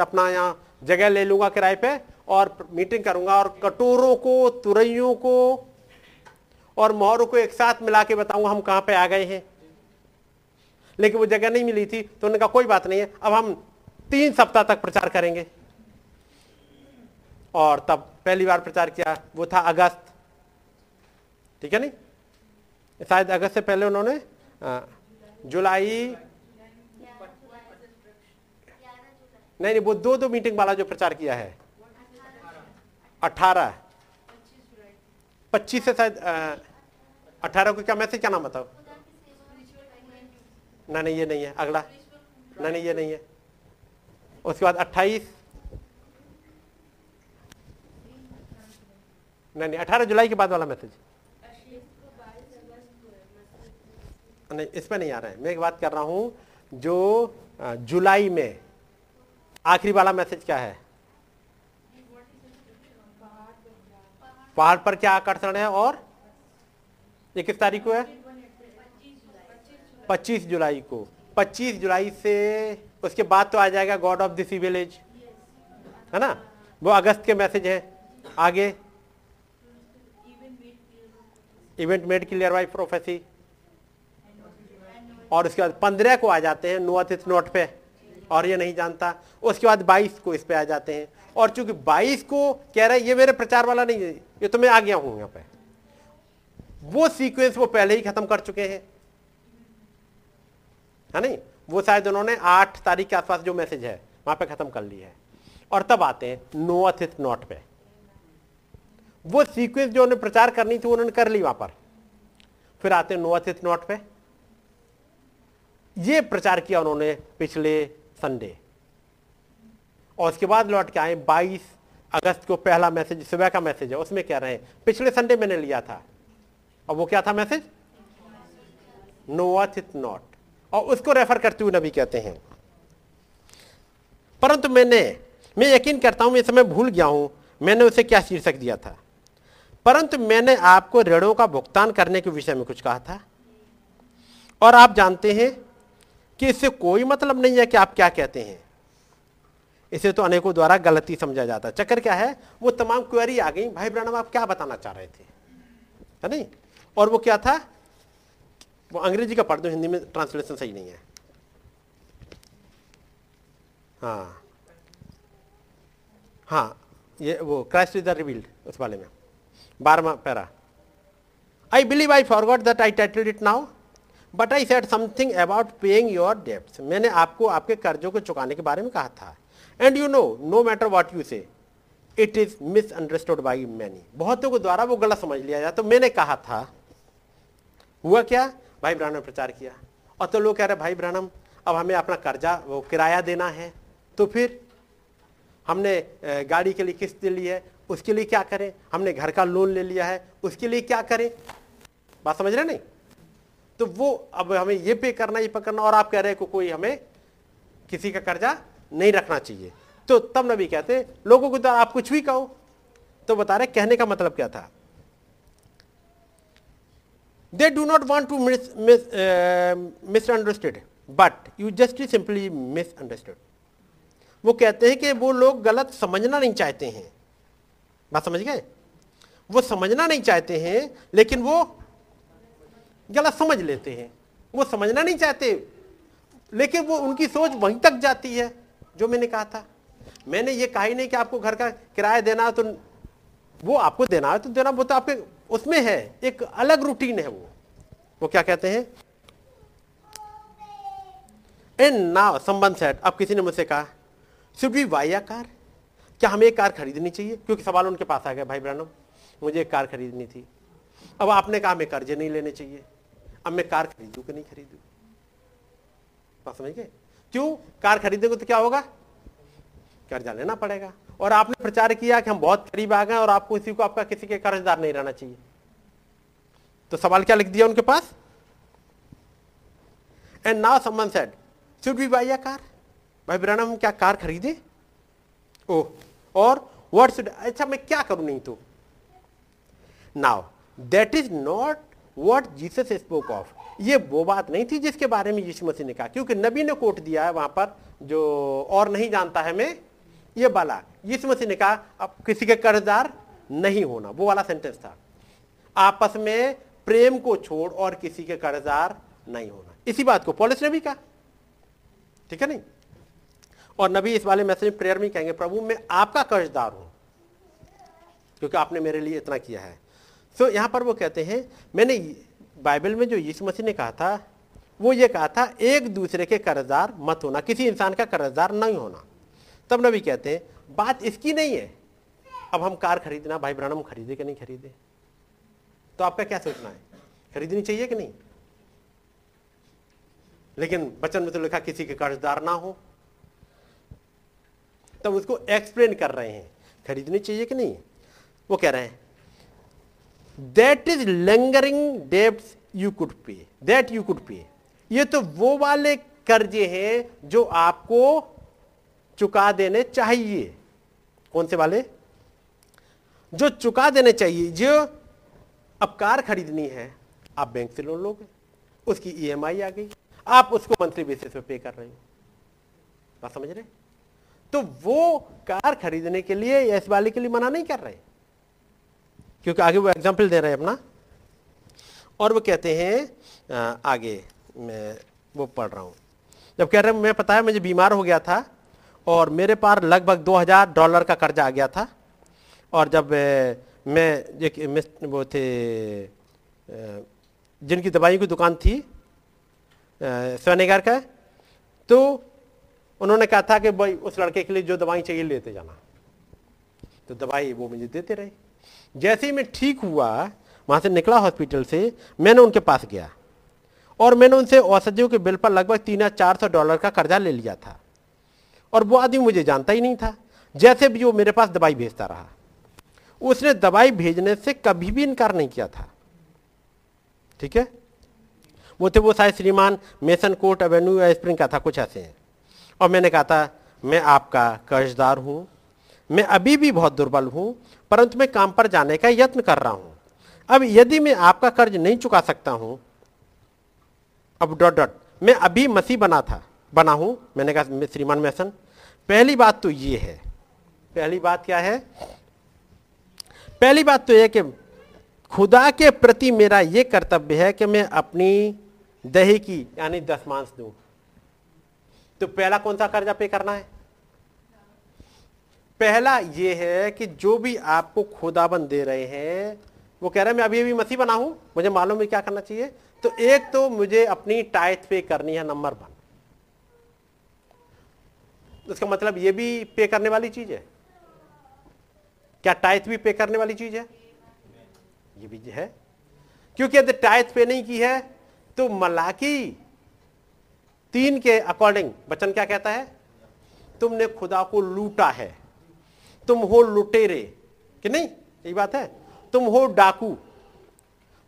अपना यहाँ जगह ले लूँगा किराए पे और मीटिंग करूँगा और कटोरों को तुरैयों को और मोहरों को एक साथ मिला के बताऊँगा हम कहाँ पे आ गए हैं। लेकिन वो जगह नहीं मिली थी तो उन्होंने कहा, कोई बात नहीं है, अब हम तीन सप्ताह तक प्रचार करेंगे। और तब पहली बार प्रचार किया, वो था अगस्त। ठीक है नहीं? शायद अगस्त से पहले उन्होंने जुलाई? नहीं नहीं, वो दो दो मीटिंग वाला जो प्रचार किया है। अठारह। पच्चीस से शायद अठारह को क्या मैसेज, क्या नाम बताओ? नहीं नहीं, ये नहीं है, अगला। नहीं नहीं, ये नहीं है। उसके बाद अट्ठाईस। नहीं नहीं, अठारह जुलाई के बाद वाला मैसेज। नहीं इस पे नहीं आ रहा है। मैं एक बात कर रहा हूँ, जो जुलाई में, आखिरी वाला मैसेज क्या है? पहाड़ पर क्या आकर्षण है और ये किस तारीख को है? 25 जुलाई को। 25 जुलाई से उसके बाद तो आ जाएगा गॉड ऑफ़ दिस विलेज है ना? वो अगस्त के मैसेज है। आगे। Event made clear by prophecy और उसके बाद पंद्रह को आ जाते हैं नोअथ इस नोट पे, और ये नहीं जानता। उसके बाद बाईस को इस पे आ जाते हैं। और चूँकि बाईस को कह रहा है, ये मेरे प्रचार वाला नहीं है, ये तो मैं आ गया हूँ यहाँ पे। वो सीक्वेंस वो पहले ही खत्म कर चुके हैं। है नहीं? वो शायद उन्होंने आठ तारीख के आसपास जो मैसेज है, वहाँ पे खत्म कर लिया है। और तब आते हैं नोअथ नोट पे। वो सीक्वेंस जो उन्हें प्रचार करनी थी, उन्होंने कर ली वहाँ पर। फिर आते हैं नोअथ नोट पे। ये प्रचार किया उन्होंने पिछले संडे और उसके बाद लौट के आए 22 अगस्त को पहला मैसेज, सुबह का मैसेज है, उसमें कह रहे हैं, पिछले संडे मैंने लिया था। और वो क्या था message? No knoweth it not और उसको रेफर करते हुए नबी कहते हैं। परंतु मैंने, मैं यकीन करता हूँ, मैं इस समय भूल गया हूँ, मैंने उसे क्या शीर्षक दिया था? परंतु मैंने आपको ऋणों का भुगतान करने के विषय में कुछ कहा था। और आप जानते हैं कि इससे कोई मतलब नहीं है कि आप क्या कहते हैं। इसे तो अनेकों द्वारा गलती समझा जाता है। चक्कर क्या है? वो तमाम क्वेरी आ गई। भाई ब्रानम आप क्या बताना चाह रहे थे? है नहीं? और वो क्या था? वो अंग्रेज़ी का पढ़ दो, हिंदी में ट्रांसलेशन सही नहीं है। हाँ। हाँ ये वो क्राइस्ट इज़ द रिवील्ड उस वाले में। बारहवा para. I believe I forward that I titled it now but I set something about paying your debts मैंने आपको, आपके कर्जों को चुकाने के बारे में कहा था। And you know no matter what you say it is misunderstood by many बहुतों के द्वारा वो गलत समझ लिया जाए तो मैंने कहा था, हुआ क्या? भाई ब्राह्मण प्रचार किया। और तो लोग कह रहे, भाई ब्राह्मण, अब हमें अपना कर्जा, वो किराया देना है। तो फिर हमने गाड़ी के लिए किस्त ली है। उसके लिए क्या करें? हमने घर का लोन ले लिया है। उसके लिए क्या करें? बात समझ रहे नहीं? तो वो अब हमें ये पे करना ये पे करना और आप कह रहे हैं को कोई हमें किसी का कर्जा नहीं रखना चाहिए। तो तब नबी कहते लोगों को तो आप कुछ भी कहो। तो बता रहे कहने का मतलब क्या था? They do not want to mis, mis, uh, misunderstood but you just simply misunderstood. वो कहते हैं कि वो लोग गलत समझना नहीं चाहते हैं। बात समझ गए? वो समझना नहीं चाहते हैं लेकिन वो गलत समझ लेते हैं। वो समझना नहीं चाहते। लेकिन वो उनकी सोच वहीं तक जाती है, जो मैंने कहा था। मैंने ये कहा ही नहीं कि आपको घर का किराया देना है तो वो आपको देना है तो देना, वो तो आपके उसमें है, एक अलग रूटीन है वो। वो क्या कहते हैं? एंड नाउ संबंध सेट। अब किसी ने मुझसे कहा शुड बी वाई कार? क्या हमें एक कार खरीदनी चाहिए? क्योंकि सवाल उनके पास आ गया, भाई ब्रानम मुझे एक कार खरीदनी थी। अब आपने कहा हमें कर्जे नहीं लेने चाहिए। अब मैं कार खरीदू कि नहीं खरीदू? बात समझ गए? क्यों? कार खरीदेंगे तो क्या होगा? कर्जा लेना पड़ेगा। और आपने प्रचार किया कि हम बहुत करीब आ गए और आपको किसी को आपका किसी के कर्जदार नहीं रहना चाहिए। तो सवाल क्या लिख दिया उनके पास? And now someone said should be by a car भाई ब्रानम हम क्या कार खरीदे? ओह, और व्हाट शुड अच्छा मैं क्या करूँ नहीं तो? Now that is not what Jesus spoke of ये वो बात नहीं थी जिसके बारे में यीशु मसीह ने कहा, क्योंकि नबी ने कोट दिया है वहाँ पर, जो और नहीं जानता है मैं, ये वाला यीशु मसीह ने कहा, अब किसी के कर्जदार नहीं होना। वो वाला सेंटेंस था। आपस में प्रेम को छोड़ और किसी के कर्जदार नहीं होना। इसी बात को पॉलिस ने भी कहा। ठीक है नहीं? और नबी इस वाले मैसेज प्रेयर में कहेंगे, प्रभु, मैं आपका कर्जदार हूँ, क्योंकि आपने मेरे लिए इतना किया है। So, यहाँ पर वो कहते हैं मैंने बाइबल में जो यीशु मसीह ने कहा था वो ये कहा था एक दूसरे के कर्जदार मत होना किसी इंसान का कर्जदार नहीं होना। तब नबी कहते हैं बात इसकी नहीं है अब हम कार खरीदना भाई ब्रानम खरीदे कि नहीं खरीदे? तो आपका क्या सोचना है खरीदनी चाहिए कि नहीं? लेकिन बचन में तो लिखा किसी के कर्जदार ना हो। तब उसको एक्सप्लेन कर रहे हैं खरीदनी चाहिए कि नहीं? वो कह रहे हैं दैट इज़ लेंगरिंग डेब्ट you could pay that you could pay ये तो वो वाले कर्जे हैं जो आपको चुका देने चाहिए। कौन से वाले? जो चुका देने चाहिए, जो अब कार खरीदनी है। आप बैंक से लोन लोगे, उसकी ईएमआई आ गई, आप उसको मंथली बेसिस पे पे कर रहे हो। बात समझ रहे तो वो कार खरीदने के लिए इस वाले के लिए मना नहीं कर रहे। क्योंकि आगे वो एग्ज़ाम्पल दे रहे हैं अपना। और वो कहते हैं आगे मैं वो पढ़ रहा हूँ। जब कह रहे हैं, मैं पता है, मुझे बीमार हो गया था और मेरे पास लगभग 2000 डॉलर का कर्जा आ गया था। और जब मैं वो थे जिनकी दवाई की दुकान थी स्वनिगार का तो उन्होंने कहा था कि भाई, उस लड़के के लिए जो दवाई चाहिए, लेते जाना। तो दवाई वो मुझे देते रहे। जैसे ही मैं ठीक हुआ, वहाँ से निकला हॉस्पिटल से, मैंने उनके पास गया। और मैंने उनसे औषधियों के बिल पर लगभग तीन या चार सौ डॉलर का कर्जा ले लिया था। और वो आदमी मुझे जानता ही नहीं था, जैसे भी वो मेरे पास दवाई भेजता रहा। उसने दवाई भेजने से कभी भी इनकार नहीं किया था। ठीक है? वो थे वो शायद श्रीमान मेसन कोट एवेन्यू या स्प्रिंग का था, कुछ ऐसे हैं। और मैंने कहा था, मैं आपका कर्जदार हूँ। मैं अभी भी बहुत दुर्बल हूँ। परंतु मैं काम पर जाने का यत्न कर रहा हूँ। अब यदि मैं आपका कर्ज नहीं चुका सकता हूँ, अब डॉट डॉट, मैं अभी मसीह बना था, बना हूँ, मैंने कहा श्रीमान मैसन। पहली बात तो ये है, पहली बात क्या है? पहली बात तो यह कि खुदा के प्रति मेरा यह कर्तव्य है कि मैं अपनी दही की, यानी दसमांश दू। तो पहला कौन सा कर्जा पे करना है? पहला यह है कि जो भी आपको खुदाबंद दे रहे हैं, वो कह रहे हैं, मैं अभी अभी मसीह बना हूँ, मुझे मालूम है क्या करना चाहिए। तो एक तो मुझे अपनी टाइथ पे करनी है नंबर वन। उसका मतलब ये भी पे करने वाली चीज़ है? क्या टाइथ भी पे करने वाली चीज़ है? ये भी है। क्योंकि यदि टाइथ पे नहीं की है तो मलाकी तीन के अकॉर्डिंग बचन क्या कहता है? तुमने खुदा को लूटा है। तुम हो लुटेरे। कि नहीं? यही बात है। तुम हो डाकू।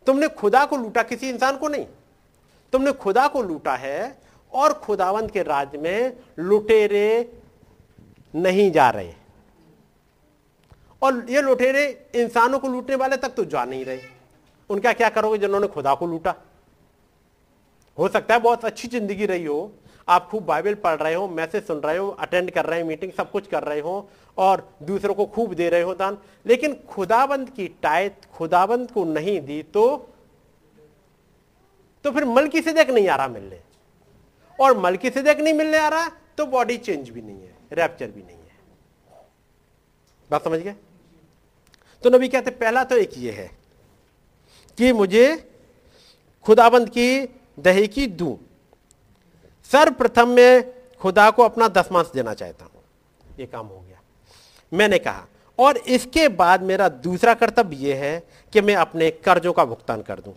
तुमने खुदा को लूटा, किसी इंसान को नहीं। तुमने खुदा को लूटा है और खुदावंत के राज में लुटेरे नहीं जा रहे। और ये लुटेरे इंसानों को लूटने वाले तक तो जा नहीं रहे। उनका क्या करोगे जिन्होंने खुदा को लूटा? हो सकता है बहुत अच्छी ज़िंदगी रही हो। आप खूब बाइबल पढ़ रहे हो, मैसेज सुन रहे हो, अटेंड कर रहे हो, मीटिंग, सब कुछ कर रहे हो और दूसरों को खूब दे रहे हो दान लेकिन खुदाबंद की टायत खुदाबंद को नहीं दी तो तो फिर मलकी सिदक नहीं आ रहा मिलने। और मलकी सिदक नहीं मिलने आ रहा तो बॉडी चेंज भी नहीं है, रैप्चर भी नहीं है। बात समझ गए? तो नबी कहते पहला तो एक ये है कि मुझे खुदाबंद की दही की दू सर्वप्रथम मैं खुदा को अपना दसमांश देना चाहता हूँ। ये काम हो गया मैंने कहा। और इसके बाद मेरा दूसरा कर्तव्य यह है कि मैं अपने कर्जों का भुगतान कर दूँ।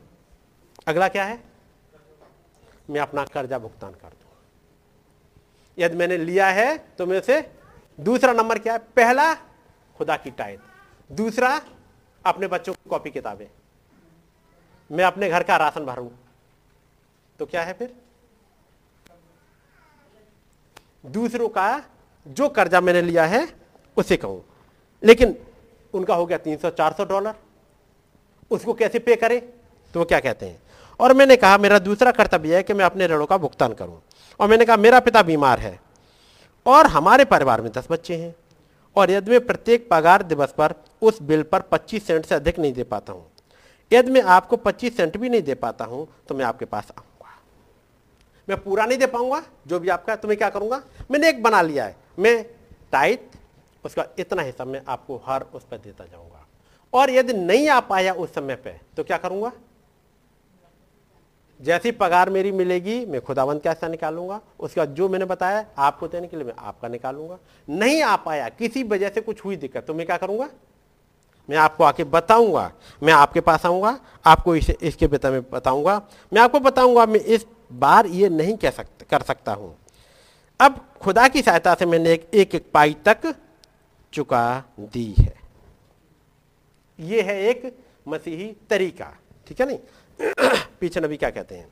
अगला क्या है? मैं अपना कर्जा भुगतान कर दूँ। यदि मैंने लिया है तो मेरे से दूसरा नंबर क्या है? पहला खुदा की टाइट दूसरा अपने बच्चों की कॉपी किताबें। मैं अपने घर का राशन भरूं। तो क्या है फिर? दूसरों का जो कर्जा मैंने लिया है उसे कहूँ। लेकिन उनका हो गया तीन सौ, चार सौ डॉलर। उसको कैसे पे करें? तो वो क्या कहते हैं? और मैंने कहा, मेरा दूसरा कर्तव्य है कि मैं अपने ऋणों का भुगतान करूँ। और मैंने कहा, मेरा पिता बीमार है और हमारे परिवार में दस बच्चे हैं और यदि मैं प्रत्येक पगार दिवस पर उस बिल पर 25 सेंट से अधिक नहीं दे पाता हूँ, यदि मैं आपको 25 सेंट भी नहीं दे पाता हूँ तो मैं आपके पास आऊँगा। मैं पूरा नहीं दे पाऊँगा, जो भी आपका तो मैं क्या करूँगा? मैंने एक बना लिया है। मैं टाइट उसका इतना हिस्सा मैं आपको हर उस पर देता जाऊँगा। और यदि नहीं आ पाया उस समय पे तो क्या करूँगा? जैसी पगार मेरी मिलेगी मैं खुदावंत कैसा निकालूँगा। उसके जो मैंने बताया आपको देने के लिए मैं आपका निकालूँगा। नहीं आ पाया किसी वजह से कुछ हुई दिक्कत तो मैं क्या करूँगा? मैं आपको आके बताऊँगा मैं आपके पास आऊँगा आपको इसे इसके बेटा में बताऊँगा मैं आपको बताऊँगा मैं इस बार ये नहीं कह सकता कर सकता हूँ। अब खुदा की सहायता से मैंने एक, एक पाई तक चुका दी है। यह है एक मसीही तरीका, ठीक है नहीं? पीछे नबी क्या कहते हैं?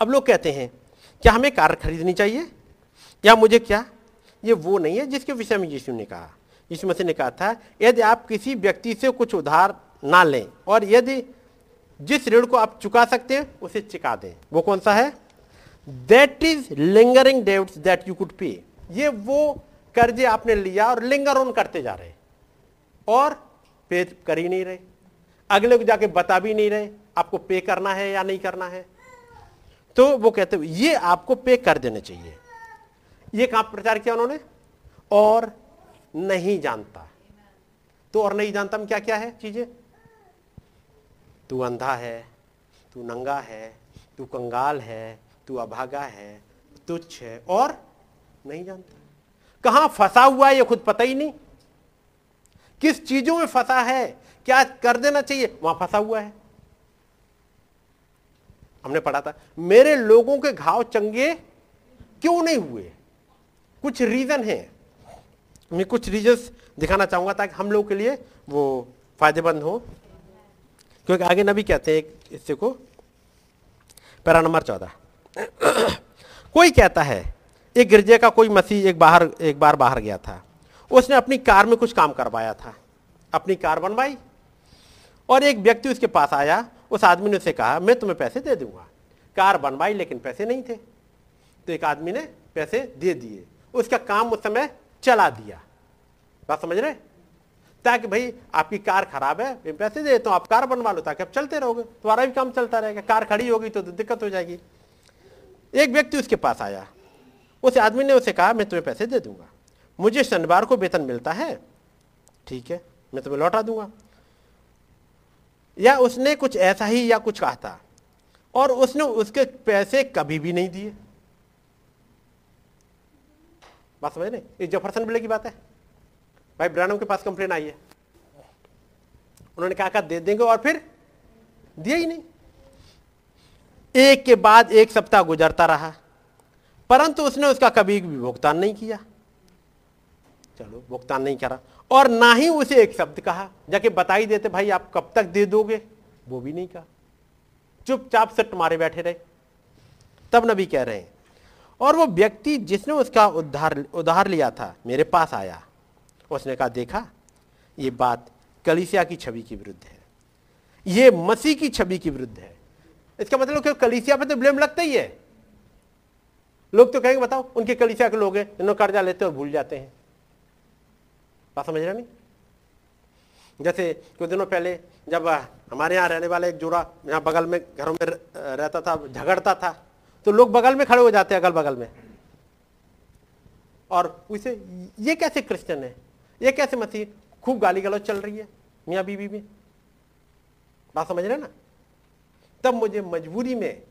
अब लोग कहते हैं, क्या हमें कार खरीदनी चाहिए? या मुझे क्या? ये वो नहीं है जिसके विषय में यीशु ने कहा। यीशु मसीह ने कहा था, यदि आप किसी व्यक्ति से कुछ उधार ना लें और यदि जिस ऋण को आप चुका सकते हैं, उसे चुका दें। वो कौन सा है? That is lingering debts that you could pay ये वो कर्जे आपने लिया और लिंगर ऑन करते जा रहे और पे कर ही नहीं रहे। अगले को जाके बता भी नहीं रहे, आपको पे करना है या नहीं करना है। तो वो कहते ये आपको पे कर देने चाहिए। ये कहाँ प्रचार किया उन्होंने? और नहीं जानता। तो और नहीं जानता क्या क्या है चीज़ें? तू अंधा है, तू नंगा है, तू कंगाल है, तू अभागा है, तुच्छ है और नहीं जानता। कहाँ फंसा हुआ है ये खुद पता ही नहीं। किस चीज़ों में फंसा है, क्या कर देना चाहिए, वहाँ फंसा हुआ है। हमने पढ़ा था, मेरे लोगों के घाव चंगे क्यों नहीं हुए? कुछ रीजन है। मैं कुछ रीजन दिखाना चाहूँगा ताकि हम लोग के लिए वो फ़ायदेमंद हो। क्योंकि आगे नबी कहते हैं हिस्से को पैरा नंबर चौदह। कोई कहता है एक गिरजे का कोई मसीह एक बाहर, एक बार बाहर गया था। उसने अपनी कार में कुछ काम करवाया था। अपनी कार बनवाई और एक व्यक्ति उसके पास आया। उस आदमी ने उसे कहा, मैं तुम्हें पैसे दे दूँगा। कार बनवाई, लेकिन पैसे नहीं थे। तो एक आदमी ने पैसे दे दिए। उसका काम उस समय चला दिया। बात समझ रहे ताकि भाई, आपकी कार खराब है, मैं पैसे दे तो आप कार बनवा लो, ताकि आप चलते रहोगे। तुम्हारा भी काम चलता रहेगा। कार खड़ी होगी तो दिक्कत हो जाएगी। एक व्यक्ति उसके पास आया। उस आदमी ने उसे कहा, मैं तुम्हें पैसे दे दूँगा। मुझे शनिवार को वेतन मिलता है। ठीक है, मैं तुम्हें लौटा दूँगा। या उसने कुछ ऐसा ही या कुछ कहा था, और उसने उसके पैसे कभी भी नहीं दिए। बात समझ रहे ये जफरसन बिले की बात है। भाई ब्रानम के पास कंप्लेन आई है। उन्होंने कहा, दे देंगे और फिर दिया ही नहीं। एक के बाद एक सप्ताह गुजरता रहा। परंतु उसने उसका कभी भी भुगतान नहीं किया। चलो, भुगतान नहीं करा। और ना ही उसे एक शब्द कहा, जाके बता ही देते, भाई, आप कब तक दे दोगे? वो भी नहीं कहा। चुपचाप से तुम्हारे बैठे रहे। तब नबी कह रहे हैं, और वो व्यक्ति जिसने उसका उद्धार, उधार लिया था, मेरे पास आया। उसने कहा, देखा, ये बात कलिसिया की छवि के विरुद्ध है। ये मसीह की छवि के विरुद्ध है। इसका मतलब कलिसिया पे तो ब्लेम लगता ही है। लोग तो कहेंगे, बताओ, उनके कलिसिया के लोग हैं इन्होंने कर्जा लेते और भूल जाते हैं। बात समझ रहा नहीं? जैसे कुछ दिनों पहले जब हमारे यहाँ रहने वाले एक जोड़ा यहाँ बगल में घरों में रहता था, झगड़ता था तो लोग बगल में खड़े हो जाते हैं अगल बगल में। और उसे ये कैसे क्रिश्चियन है? ये कैसे मसीह? खूब गाली गलौज चल रही है मियाँ बीबी में। बात समझ रहे ना? तब मुझे मजबूरी में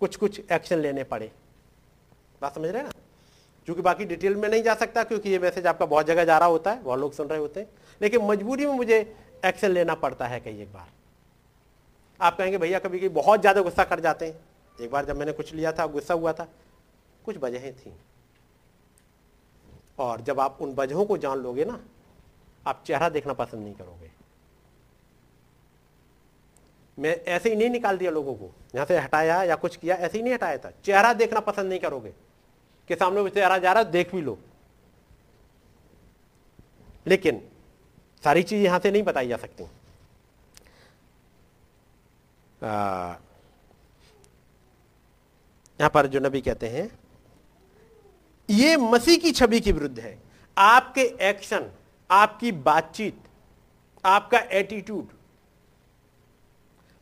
कुछ कुछ एक्शन लेने पड़े। बात समझ रहे हैं ना? क्योंकि बाकी डिटेल में नहीं जा सकता, क्योंकि ये मैसेज आपका बहुत जगह जा रहा होता है, बहुत लोग सुन रहे होते हैं। लेकिन मजबूरी में मुझे एक्शन लेना पड़ता है कई एक बार। आप कहेंगे, भैया, कभी कभी बहुत ज़्यादा गुस्सा कर जाते हैं। एक बार जब मैंने कुछ लिया था, गुस्सा हुआ था, कुछ वजहें थी। और जब आप उन वजहों को जान लोगे ना, आप चेहरा देखना पसंद नहीं करोगे। मैं ऐसे ही नहीं निकाल दिया लोगों को यहाँ से हटाया या कुछ किया, ऐसे ही नहीं हटाया था। चेहरा देखना पसंद नहीं करोगे। कि सामने वो चेहरा जा रहा है, देख भी लो। लेकिन सारी चीज़ यहाँ से नहीं बताई जा सकती। यहाँ पर जो नबी कहते हैं, ये मसीह की छवि के विरुद्ध है। आपके एक्शन, आपकी बातचीत, आपका एटीट्यूड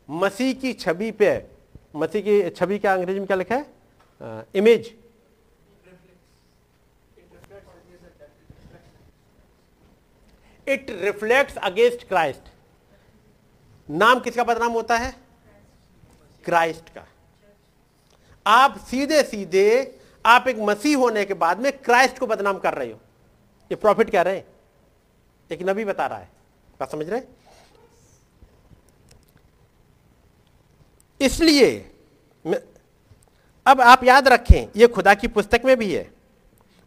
मसीह की छवि पे, मसीह की छवि क्या अंग्रेज़ी में क्या लिखा है? Image it reflects against Christ. नाम किसका बदनाम होता है? क्राइस्ट का। आप सीधे सीधे, आप एक मसीह होने के बाद में क्राइस्ट को बदनाम कर रहे हो। ये प्रॉफिट कह रहे? हैं एक नबी बता रहा है। बात समझ रहे? इसलिए अब आप याद रखें, ये खुदा की पुस्तक में भी है।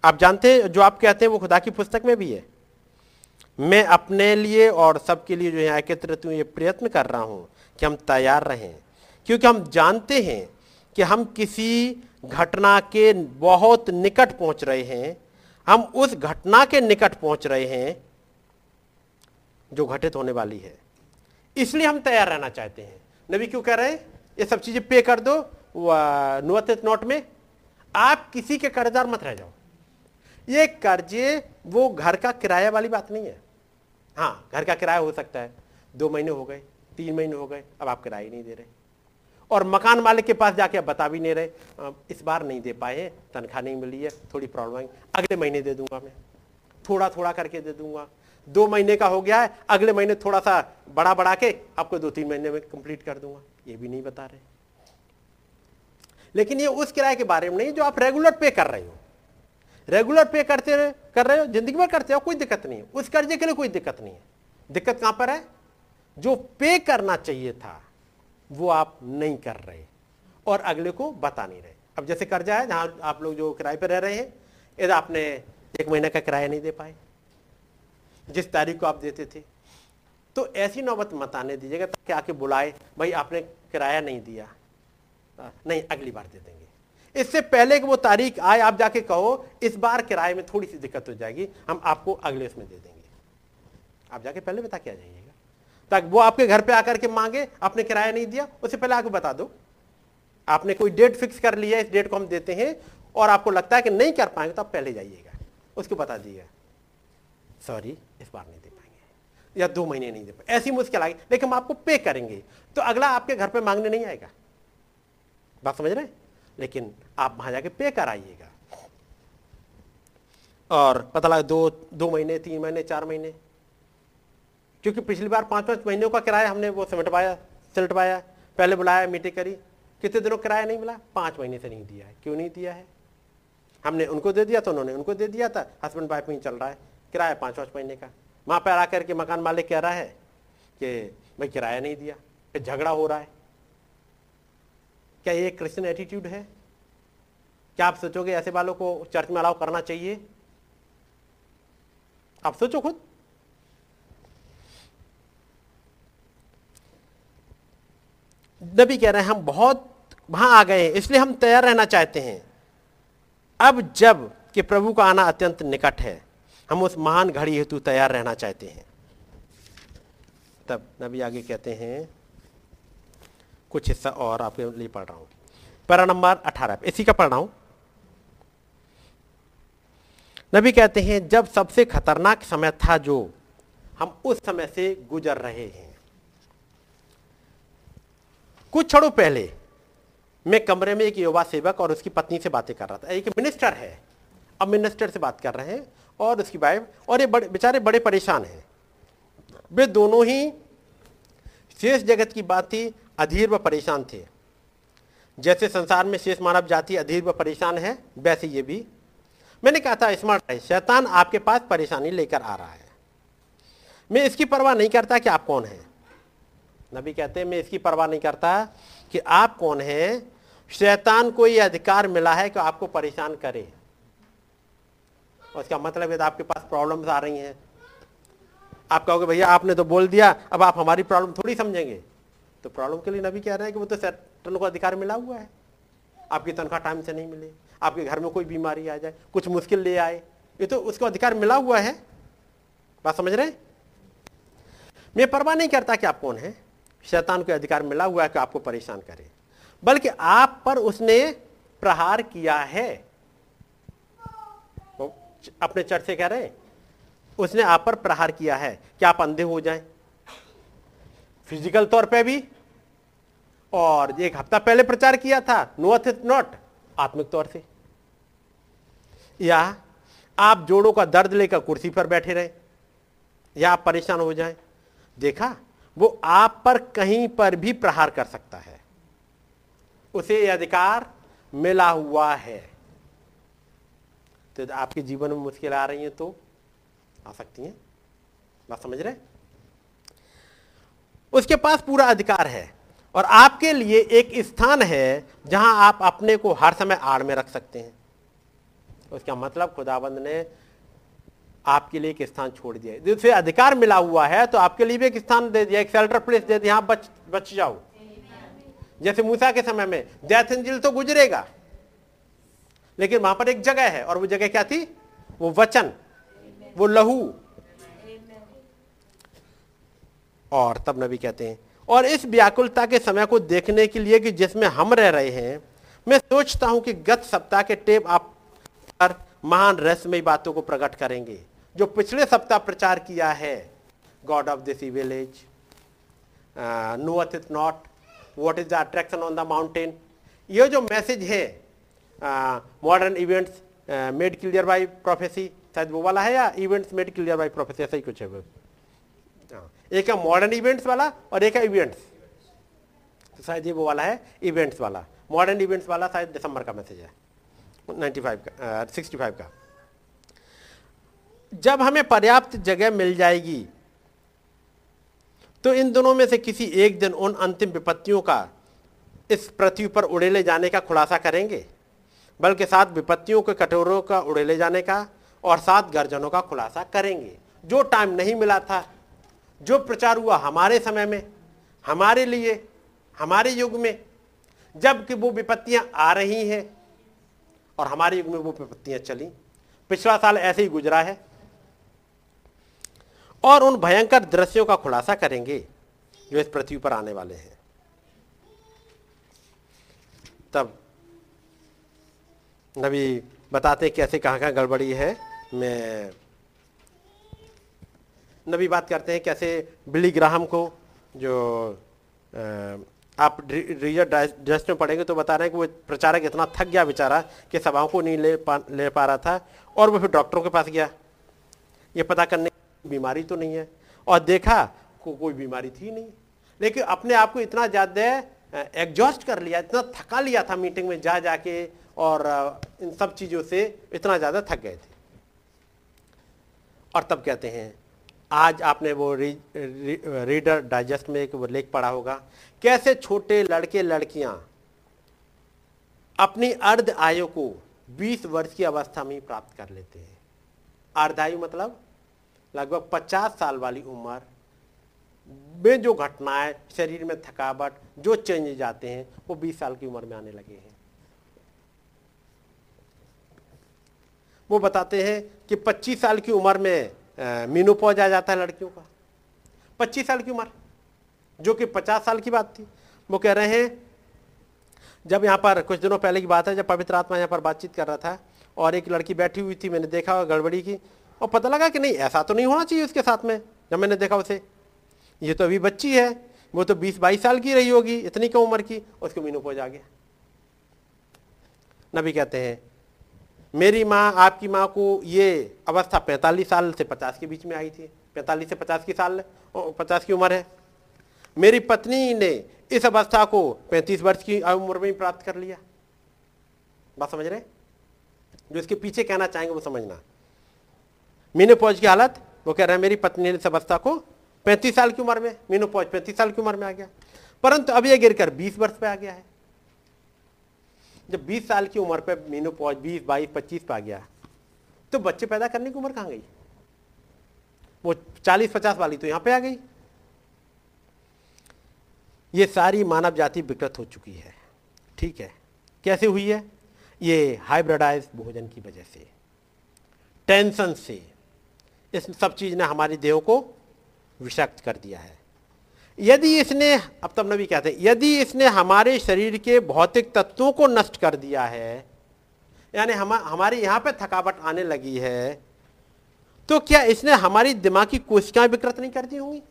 आप जानते हैं, जो आप कहते हैं, वो खुदा की पुस्तक में भी है। मैं अपने लिए और सबके लिए जो है एकत्रित हूँ, ये प्रयत्न कर रहा हूँ कि हम तैयार रहें। क्योंकि हम जानते हैं कि हम किसी घटना के बहुत निकट पहुँच रहे हैं। हम उस घटना के निकट पहुँच रहे हैं जो घटित होने वाली है। इसलिए हम तैयार रहना चाहते हैं। नबी क्यों कह रहे हैं? ये सब चीज़ें पे कर दो नुअत नोट में। आप किसी के कर्जदार मत रह जाओ। ये कर्जे वो घर का किराया वाली बात नहीं है। हाँ घर का किराया हो सकता है। दो महीने हो गए, तीन महीने हो गए, अब आप किराया नहीं दे रहे। और मकान मालिक के पास जाके आप बता भी नहीं रहे इस बार नहीं दे पाए हैं तनख्वाह नहीं मिली है, थोड़ी प्रॉब्लम आई, अगले महीने दे दूँगा मैं। थोड़ा थोड़ा करके दे दूँगा। दो महीने का हो गया है, अगले महीने थोड़ा सा बड़ा बढ़ा के, आपको दो तीन महीने में कंप्लीट कर दूँगा। ये भी नहीं बता रहे। लेकिन ये उस किराए के बारे में नहीं, जो आप रेगुलर पे कर रहे हो। रेगुलर पे करते रहे, कर रहे हो, ज़िंदगी भर करते हो, कोई दिक्कत नहीं है। उस कर्जे के लिए कोई दिक्कत नहीं है। दिक्कत कहाँ पर है? जो पे करना चाहिए था, वो आप नहीं कर रहे। और अगले को बता नहीं रहे। अब जैसे कर्जा है, जहाँ आप लोग जो किराए पर रह रहे हैं यदि आपने एक महीने का किराया नहीं दे पाए। जिस तारीख को आप देते थे। तो ऐसी नौबत मत आने दीजिएगा ताकि आके बुलाए, भाई, आपने किराया नहीं दिया। नहीं, अगली बार दे देंगे। इससे पहले कि वो तारीख आए, आप जाके कहो, इस बार किराए में थोड़ी सी दिक्कत हो जाएगी, हम आपको अगले उसमें दे देंगे। आप जाके पहले बता के आ जाइएगा। ताकि वो आपके घर पे आकर के मांगे, आपने किराया नहीं दिया, उससे पहले आपको बता दो। आपने कोई डेट फिक्स कर लिया इस डेट को हम देते हैं, और आपको लगता है कि नहीं कर पाएँगे तो आप पहले जाइएगा। उसको बता दिएगा सॉरी, इस बार नहीं दे पाएँगे। या दो महीने नहीं दे पाएँगे। ऐसी मुश्किल आएगी लेकिन हम आपको पे करेंगे। तो अगला आपके घर पे मांगने नहीं आएगा। बात समझ रहे लेकिन आप वहाँ जाके पे कराइएगा। और पता लगा दो दो महीने, तीन महीने, चार महीने। क्योंकि पिछली बार पाँच पाँच महीनों का किराया हमने वो सिमटवाया सिलटवाया पहले बुलाया मीटिंग करी। कितने दिनों किराया नहीं मिला? पाँच महीने से नहीं दिया है। क्यों नहीं दिया है? हमने उनको दे दिया तो उन्होंने उनको दे दिया था। हस्बैंड वाइफ में चल रहा है। किराया पाँच पाँच महीने का। वहाँ पर आकर के मकान मालिक कह रहा है कि, भाई, किराया नहीं दिया। फिर झगड़ा हो रहा है। क्या ये क्रिश्चियन एटीट्यूड है? क्या आप सोचोगे ऐसे वालों को चर्च में अलाउ करना चाहिए? आप सोचो खुद। नबी कह रहे हैं, हम बहुत वहाँ आ गए हैं, इसलिए हम तैयार रहना चाहते हैं। अब जब कि प्रभु का आना अत्यंत निकट है, हम उस महान घड़ी हेतु तैयार रहना चाहते हैं। तब नबी आगे कहते हैं कुछ हिस्सा और आपके लिए पढ़ रहा हूँ। पैरा नंबर अठारह इसी का पढ़ रहा हूँ। नबी कहते हैं, जब सबसे खतरनाक समय था जो हम उस समय से गुजर रहे हैं। कुछ क्षणों पहले मैं कमरे में एक युवा सेवक और उसकी पत्नी से बातें कर रहा था। एक मिनिस्टर है। अब मिनिस्टर से बात कर रहे हैं और उसकी वाइफ और ये बड़े बेचारे बड़े परेशान हैं। वे दोनों ही शेष जगत की बात ही अधीर व परेशान थे। जैसे संसार में शेष मानव जाति अधीर व परेशान है, वैसे ये भी। मैंने कहा था, स्मार्ट है, शैतान आपके पास परेशानी लेकर आ रहा है। मैं इसकी परवाह नहीं करता कि आप कौन हैं। नबी कहते हैं, मैं इसकी परवाह नहीं करता कि आप कौन हैं। शैतान को यह अधिकार मिला है कि आपको परेशान करे। उसका मतलब है, आपके पास प्रॉब्लम्स आ रही हैं। आप कहोगे, भैया, आपने तो बोल दिया, अब आप हमारी प्रॉब्लम थोड़ी समझेंगे। तो प्रॉब्लम के लिए नबी कह रहे हैं कि वो तो सेटन को अधिकार मिला हुआ है। आपकी तनख्वाह टाइम से नहीं मिले। आपके घर में कोई बीमारी आ जाए, कुछ मुश्किल ले आए, ये तो उसको अधिकार मिला हुआ है। बात समझ रहे मैं परवाह नहीं करता कि आप कौन है। शैतान को अधिकार मिला हुआ है कि आपको परेशान करे। बल्कि आप पर उसने प्रहार किया है। तो अपने चर्च से कह रहे उसने आप पर प्रहार किया है कि आप अंधे हो जाएँ। फ़िज़िकल तौर पे भी और एक हफ़्ता पहले प्रचार किया था। नो इज़ नॉट आत्मिक तौर से। या आप जोड़ों का दर्द लेकर कुर्सी पर बैठे रहे। या आप परेशान हो जाए। देखा, वो आप पर कहीं पर भी प्रहार कर सकता है। उसे अधिकार मिला हुआ है। तो आपके जीवन में मुश्किल आ रही है तो आ सकती हैं। बात समझ रहे उसके पास पूरा अधिकार है। और आपके लिए एक स्थान है जहाँ आप अपने को हर समय आड़ में रख सकते हैं। उसका मतलब खुदाबंद ने आपके लिए एक स्थान छोड़ दिया जिससे अधिकार मिला हुआ है तो आपके लिए भी एक स्थान दे दिया एक शेल्टर प्लेस दे दिया यहाँ बच बच जाओ। जैसे मूसा के समय में डेथ एंजिल तो गुजरेगा, लेकिन वहाँ पर एक जगह है, और वो जगह क्या थी? वो वचन, वो लहू। और तब नबी कहते हैं और इस व्याकुलता के समय को देखने के लिए कि जिसमें हम रह रहे हैं मैं सोचता हूँ कि गत सप्ताह के टेप आप पर महान रहस्यमय बातों को प्रकट करेंगे जो पिछले सप्ताह प्रचार किया है। God of this village knoweth it not what is the attraction on the mountain ये जो मैसेज है modern events made clear by prophecy शायद वो वाला है या events made clear by prophecy ऐसा ही कुछ हाँ, एक है मॉडर्न इवेंट्स वाला और एक है इवेंट्स तो शायद ये वो वाला है इवेंट्स वाला. मॉडर्न इवेंट्स वाला शायद दिसंबर का मैसेज है. 95 का सिक्सटी फाइव का. जब हमें पर्याप्त जगह मिल जाएगी तो इन दोनों में से किसी एक दिन उन अंतिम विपत्तियों का इस पृथ्वी पर उड़ेले जाने का खुलासा करेंगे, बल्कि सात विपत्तियों के कटोरों का उड़ेले जाने का और सात गर्जनों का खुलासा करेंगे. जो टाइम नहीं मिला था जो प्रचार हुआ हमारे समय में, हमारे लिए, हमारे युग में, जबकि वो विपत्तियाँ आ रही हैं और हमारे युग में वो विपत्तियाँ चली। पिछला साल ऐसे ही गुजरा है और उन भयंकर दृश्यों का खुलासा करेंगे जो इस पृथ्वी पर आने वाले हैं। तब नबी बताते कैसे कहाँ कहाँ गड़बड़ी है। मैं नबी बात करते हैं कैसे बिली ग्राहम को जो आप रीजर डाइजेस्ट में पढ़ेंगे तो बता रहे हैं कि वो प्रचारक इतना थक गया बेचारा कि सभाओं को नहीं ले पा ले पा रहा था और वो फिर डॉक्टरों के पास गया। ये पता करने बीमारी तो नहीं है। और देखा को, कोई बीमारी थी नहीं। लेकिन अपने आप को इतना ज़्यादा एग्जॉस्ट कर लिया, इतना थका लिया था मीटिंग में जा, जाके और इन सब चीज़ों से इतना ज़्यादा थक गए थे। और तब कहते हैं आज आपने वो री, री, रीडर डाइजेस्ट में एक लेख पढ़ा होगा। कैसे छोटे लड़के लड़कियाँ अपनी अर्ध आयु को 20 वर्ष की अवस्था में प्राप्त कर लेते हैं? अर्धायु मतलब लगभग 50 साल वाली उम्र में जो घटनाएँ शरीर में थकावट जो चेंज जाते हैं वो 20 साल की उम्र में आने लगे हैं। वो बताते हैं कि 25 साल की उम्र में मीनोपॉज आ जाता है लड़कियों का। 25 साल की उम्र, जो कि 50 साल की बात थी। वो कह रहे हैं, जब यहाँ पर कुछ दिनों पहले की बात है, जब पवित्र आत्मा यहाँ पर बातचीत कर रहा था, और एक लड़की बैठी हुई थी, मैंने देखा गड़बड़ी की, और पता लगा कि नहीं, ऐसा तो नहीं होना चाहिए उसके साथ में, जब मैंने देखा उसे। ये तो अभी बच्ची है, वो तो 20-22 साल की रही होगी, इतनी कम उम्र की, उसको मीनोपोज आ गया। नबी कहते हैं मेरी माँ, आपकी माँ को ये अवस्था 45 साल से 50 के बीच में आई थी। 45 से 50 की साल 50 की उम्र है। मेरी पत्नी ने इस अवस्था को 35 वर्ष की उम्र में ही प्राप्त कर लिया। बात समझ रहे जो इसके पीछे कहना चाहेंगे वो समझना। मीनोपॉज की हालत, वो कह रहे हैं, मेरी पत्नी ने इस अवस्था को 35 साल की उम्र में, मीनोपॉज 35 साल की उम्र में आ गया। परंतु अब यह गिरकर 20 वर्ष पे आ गया है। जब 20 साल की उम्र पे मीनू पहुँच बीस, बाईस, पच्चीस पे आ गया तो बच्चे पैदा करने की उम्र कहाँ गई? वो 40 50 वाली तो यहाँ पे आ गई। ये सारी मानव जाति विकृत हो चुकी है, ठीक है? कैसे हुई है? ये हाइब्रिडाइज भोजन की वजह से टेंशन से, इस सब चीज़ ने हमारे देह को विषक्त कर दिया है। यदि इसने, अब तब नबी कहते हैं, यदि इसने हमारे शरीर के भौतिक तत्वों को नष्ट कर दिया है, यानी हम, हमारी यहाँ पे थकावट आने लगी है तो क्या इसने हमारी दिमाग कोशिकाएँ विकृत नहीं कर दी होंगी?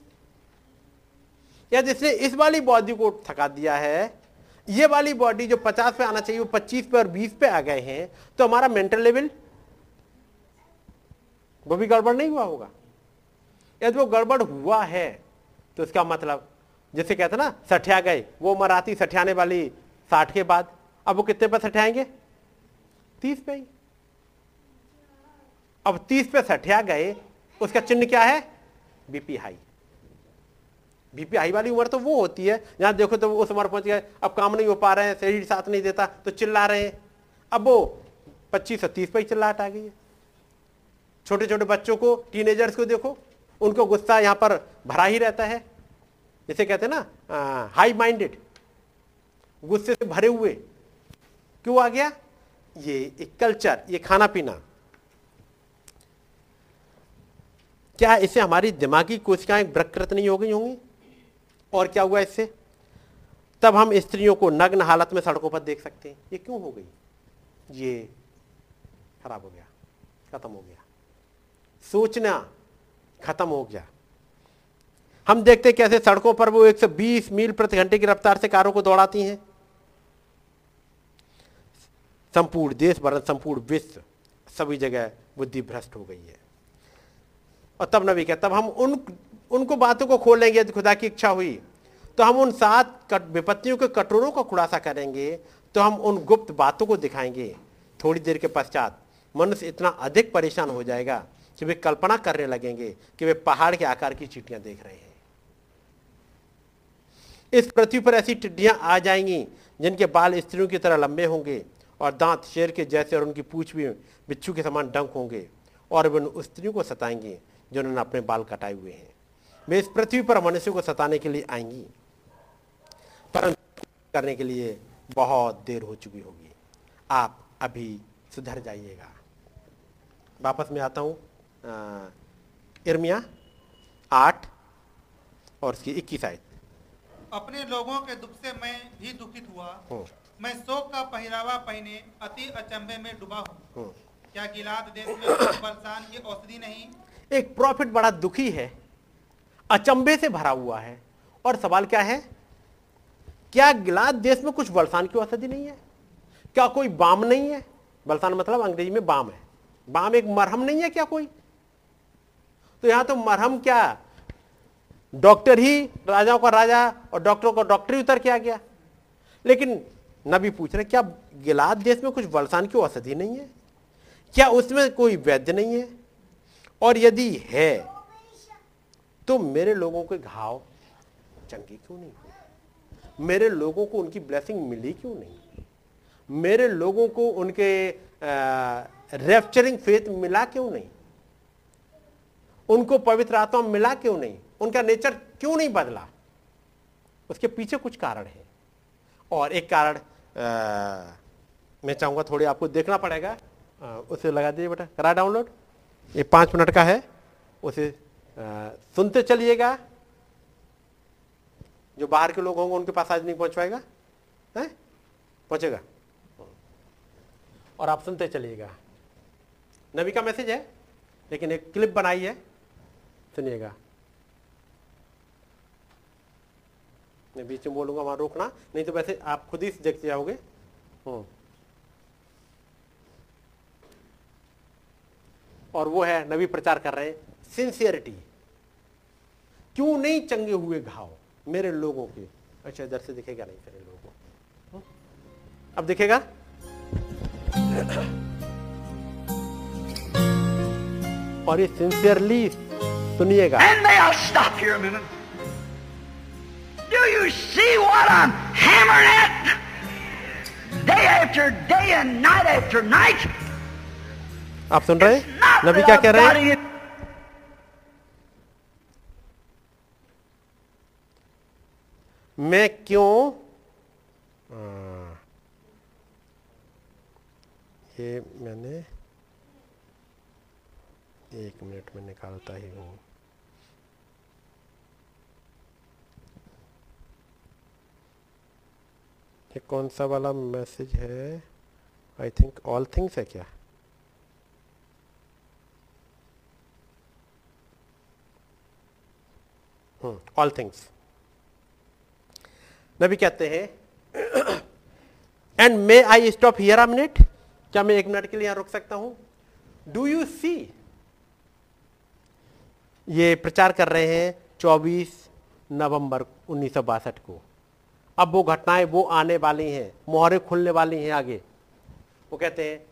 यदि इसने इस वाली बॉडी को थका दिया है, ये वाली बॉडी जो 50 पे आना चाहिए, वो 25 पे और 20 पे आ गए हैं तो हमारा मेंटल लेवल वो भी गड़बड़ नहीं हुआ होगा? यदि वो गड़बड़ हुआ है तो इसका मतलब जैसे कहते ना, सठिया गए, वो मराती सठियाने वाली साठ के बाद, अब वो कितने पे सठियाएँगे? तीस पे ही। अब तीस पे सठिया गए, उसका चिन्ह क्या है? BP high. बीपी हाई वाली उम्र तो वो होती है, जहाँ देखो तो उस उम्र पहुँच गए, अब काम नहीं हो पा रहे हैं, शरीर साथ नहीं देता तो चिल्ला रहे हैं। अब वो पच्चीस से तीस पर चिल्लाहट आ गई है। छोटे छोटे बच्चों को टीनेजर्स को देखो उनको गुस्सा यहाँ पर भरा ही रहता है। जैसे कहते हैं ना हाई माइंडेड गुस्से से भरे हुए। क्यों आ गया? ये एक कल्चर ये खाना पीना क्या इससे हमारी दिमागी कोशिकाएँ प्रकृत नहीं हो गई होंगी? और क्या हुआ इससे? तब हम स्त्रियों को नग्न हालत में सड़कों पर देख सकते हैं। ये क्यों हो गई? ये खराब हो गया, खत्म हो गया। सोचना खत्म हो गया। हम देखते कैसे सड़कों पर वो 120 मील प्रति घंटे की रफ्तार से कारों को दौड़ाती हैं। संपूर्ण देश भर, संपूर्ण विश्व, सभी जगह बुद्धि भ्रष्ट हो गई है। और तब नबी कहता तब हम उन, उनको बातों को खोलेंगे यदि खुदा की इच्छा हुई तो हम उन सात विपत्तियों के कटोरों का खुलासा करेंगे तो हम उन गुप्त बातों को दिखाएँगे। थोड़ी देर के पश्चात मनुष्य इतना अधिक परेशान हो जाएगा कि वे कल्पना करने लगेंगे कि वे पहाड़ के आकार की चीटियाँ देख रहे हैं। इस पृथ्वी पर ऐसी टिड्डियाँ आ जाएँगी जिनके बाल स्त्रियों की तरह लंबे होंगे और दांत शेर के जैसे और उनकी पूछ भी बिच्छू के समान डंक होंगे और वे उन स्त्रियों को सताएँगे जिन्होंने अपने बाल कटाए हुए हैं। वे इस पृथ्वी पर मनुष्य को सताने के लिए आएँगी, परंतु करने के लिए बहुत देर हो चुकी होगी। आप अभी सुधर जाइएगा। वापस में आता हूँ। इर्मिया आठ और इसकी इक्कीस आयत अपने लोगों के दुख से मैं भी दुखित हुआ। मैं शोक का पहरावा पहने अति अचंभे में डूबा हूँ। क्या गिलाद देश में बरसान की औषधि नहीं? एक प्रॉफिट बड़ा दुखी है अचंभे से भरा हुआ है। और सवाल क्या है? क्या गिलाद देश में कुछ बलसान की औषधि नहीं है? क्या कोई बाम नहीं है? बलसान मतलब अंग्रेज़ी में बाम है। बाम एक मरहम नहीं है क्या कोई? तो यहाँ तो मरहम क्या? डॉक्टर ही राजाओं का राजा और डॉक्टरों का डॉक्टर ही उतर के आ गया। लेकिन नबी पूछ रहे क्या गिलाद देश में कुछ बलसान की औषधि नहीं है? क्या उसमें कोई वैद्य नहीं है? और यदि है तो मेरे लोगों के घाव चंगे क्यों नहीं हुए? मेरे लोगों को उनकी ब्लेसिंग मिली क्यों नहीं? मेरे लोगों को उनके रेफ्चरिंग फेथ मिला क्यों नहीं? उनको पवित्र आत्मा मिला क्यों नहीं? उनका नेचर क्यों नहीं बदला? उसके पीछे कुछ कारण है। और एक कारण आ, मैं चाहूँगा थोड़ी आपको देखना पड़ेगा। उसे लगा दीजिए बेटा करा डाउनलोड? ये पाँच मिनट का है। उसे आ, सुनते चलिएगा। जो बाहर के लोग होंगे उनके पास आज नहीं पहुँच पाएगा है? पहुंचेगा। और आप सुनते चलिएगा। नबी का मैसेज है लेकिन एक क्लिप बनाई है। सुनिएगा मैं बीच में बोलूँगा, वहाँ रोकना, नहीं तो वैसे आप खुद ही देखते जाओगे। हम्म। और वो है, नबी प्रचार कर रहे हैं, सिंसियरिटी। क्यों नहीं चंगे हुए घाव मेरे लोगों के? अच्छा इधर से दिखेगा नहीं मेरे लोगों को। अब दिखेगा? और ये सिंसियरली सुनिएगा And may stop here a minute? Do you see what I'm hammering at? Day after day and night after night. आप सुन रहे हैं नबी क्या कह रहे हैं मैं क्यों हाँ। ये मैंने एक मिनट में निकालता ही हूँ ये कौन सा वाला मैसेज है? आई थिंक ऑल थिंग्स है क्या? ऑल थिंग्स नबी कहते हैं and may I stop here a minute क्या मैं एक मिनट के लिए यहाँ रुक सकता हूँ? डू यू सी ये प्रचार कर रहे हैं 24 नवंबर उन्नीस सौ बासठ को। अब वो घटनाएँ वो आने वाली हैं, मोहरे खुलने वाली हैं आगे। वो कहते हैं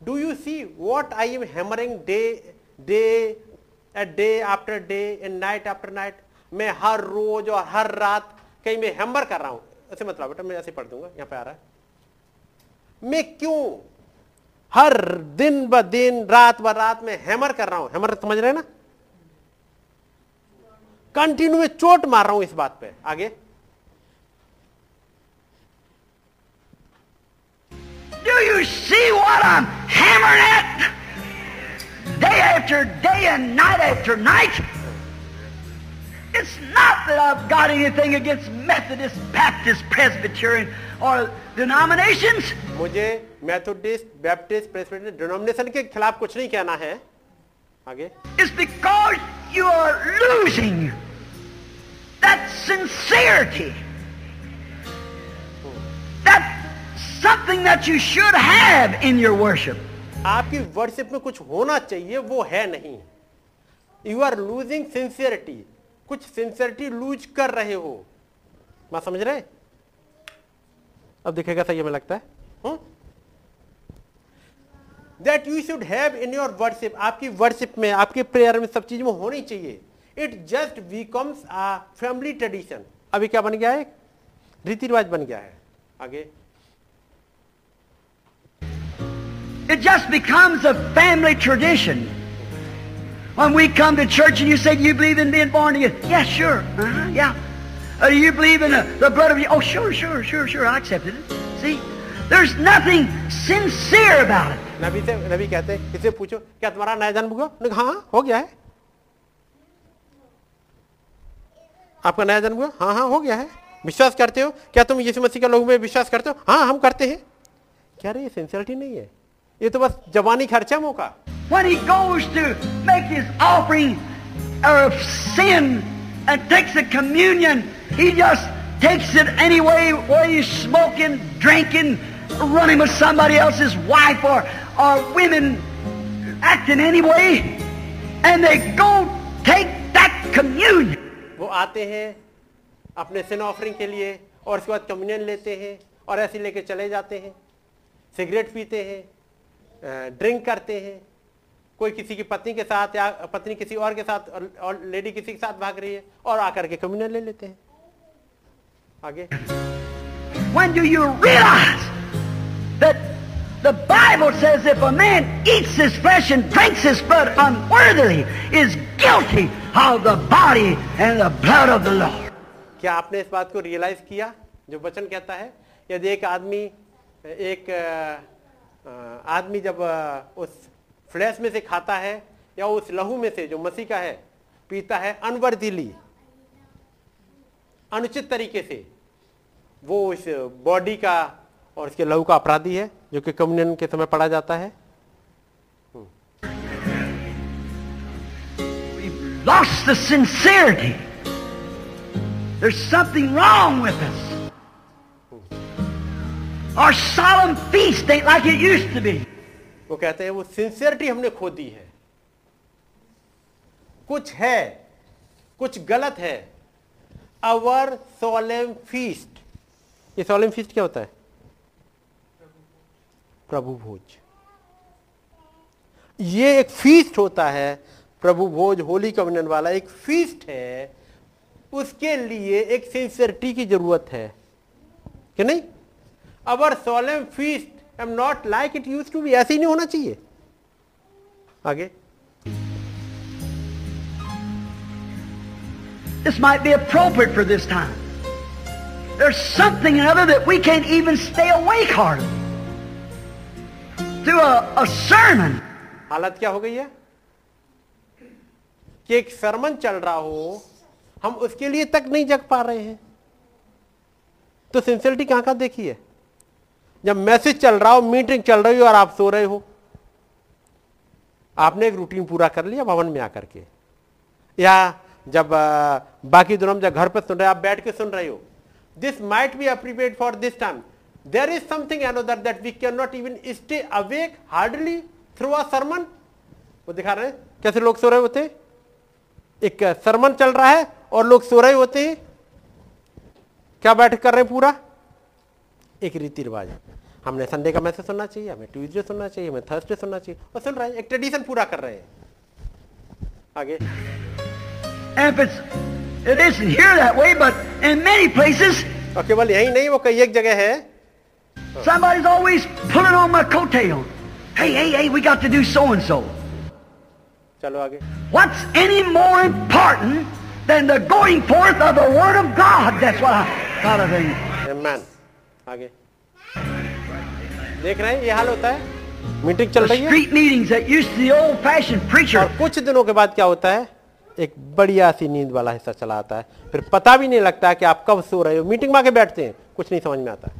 do you see what I am hammering day day day after day and night after night मैं हर रोज और हर रात कहीं मैं हैमर कर रहा हूँ। ऐसे मतलब बेटा, मैं ऐसे पढ़ दूँगा, यहाँ पे आ रहा है। मैं क्यों हर दिन ब दिन, रात ब रात में हैमर कर रहा हूँ? हैमर समझ रहे हैं ना? कंटिन्यू में चोट मार रहा हूँ इस बात पे। आगे। Do you see what I'm hammering at? Day after day and night after night. It's not that I've got anything against Methodist, Baptist, Presbyterian, or denominations. मुझे मेथोडिस्ट बैप्टिस्ट प्रेसबिटेरियन डिनोमिनेशन के खिलाफ कुछ नहीं कहना है आगे It's because you are losing that sincerity. That's something that you should have in your worship. आपकी worship में कुछ होना चाहिए, वो है नहीं। यू आर लूजिंग सिंसियरिटी कुछ सिंसियरिटी लूज कर रहे हो। बात समझ रहे? अब दिखेगा सही हमें लगता है? That you should have in your worship आपकी वर्शिप में, आपके प्रेयर में सब चीज़ में होनी चाहिए। It just becomes a family tradition अभी क्या बन गया है? रीति रिवाज बन गया है। आगे। It just becomes a family tradition. When we come to church and you say, Do you believe in being born again? Yeah, sure. Uh-huh, yeah. Uh, do you believe in the, the blood of you? Oh, sure, sure, sure, sure. I accepted it. See? There's nothing sincere about it. नबी से नबी कहते हैं इसे पूछो क्या तुम्हारा नया जन्म हुआ उन्होंने कहा, हाँ हो गया है आपका नया जन्म हुआ हाँ हाँ हो गया है विश्वास करते हो क्या तुम यीशु मसीह के लोगों में विश्वास करते हो हाँ हम करते हैं क्या रे ये सिंसियरिटी नहीं है ये तो बस जवानी खर्चा है मौका When he goes to make his offering of sin and takes the communion, he just takes it anyway, whether he's smoking, drinking, running with somebody else's wife or, or women acting anyway, and they go take that communion. वो आते हैं अपने सिन offering के लिए और उसके बाद communion लेते हैं और ऐसे लेके चले जाते हैं सिगरेट पीते हैं ड्रिंक करते हैं कोई किसी की पत्नी के साथ या पत्नी किसी और के साथ और, और लेडी किसी के साथ भाग रही है और आकर के कम्युनियन ले लेते हैं आगे When do you realize that the Bible says if a man eats his flesh and drinks his blood unworthily is guilty of the body and the blood of the Lord? क्या आपने इस बात को realise किया जो वचन कहता है यदि एक आदमी एक अ, अ, आदमी जब उस फ्लैश में से खाता है या उस लहू में से जो मसीह का है, पीता है, अनवर्दिली, अनुचित तरीके से, वो उस बॉडी का और उसके लहू का अपराधी है, जो कि कम्युनियन के समय पढ़ा जाता है lost the sincerity. There's something wrong with us. Our solemn feast ain't like it used to be. वो कहते हैं, वो सिंसियरिटी हमने खो दी है। कुछ है, कुछ गलत है। अवर सोलेम फीस्ट ये सोलेम फीस्ट क्या होता है? प्रभु भोज। ये एक फीस्ट होता है, प्रभु भोज, होली कम्युनियन वाला एक फीस्ट है। उसके लिए एक सिंसियरिटी की ज़रूरत है। कि नहीं? Our solemn feast am not like it used to be ऐसे ही नहीं होना चाहिए आगे This might be appropriate for this time. There's something or other that we can't even stay awake hardly. Through a, a sermon. हालत क्या हो गई है कि एक सरमन चल रहा हो हम उसके लिए तक नहीं जग पा रहे हैं तो सिंसियरिटी कहाँ कहाँ देखी है जब मैसेज चल रहा हो मीटिंग चल रही हो और आप सो रहे हो। आपने एक रूटीन पूरा कर लिया भवन में आकर के। या जब बाकी दिनों जब घर पर सुन रहे हो, आप बैठ के सुन रहे हो। This might be appropriate for this time there is something another that we can not even stay awake hardly through a sermon वो दिखा रहे हैं कैसे लोग सो रहे होते? एक सरमन चल रहा है और लोग सो रहे होते हैं। क्या बैठ कर रहे हैं पूरा? एक रीति रिवाज। है हमने संडे का मैसेज सुनना चाहिए हमें ट्यूसडे सुनना चाहिए हमें थर्सडे सुनना चाहिए और सुन रहे हैं एक ट्रेडिशन पूरा कर रहे हैं आगे And if it's, it isn't here that way, but in many places, और केवल यही नहीं वो कई एक जगह है somebody's always pulling on my coattail. Hey, hey, hey, we got to do so and so. चलो आगे What's any more important than the going forth of the Word of God? That's what I thought of. Man आगे देख रहे हैं ये हाल होता है। Meeting चल रही है। Street meetings that used to the old-fashioned preacher. और कुछ दिनों के बाद क्या होता है एक बढ़िया सी नींद वाला हिस्सा चला आता है। फिर पता भी नहीं लगता कि आप कब सो रहे हो। मीटिंग में आके बैठते हैं कुछ नहीं समझ में आता।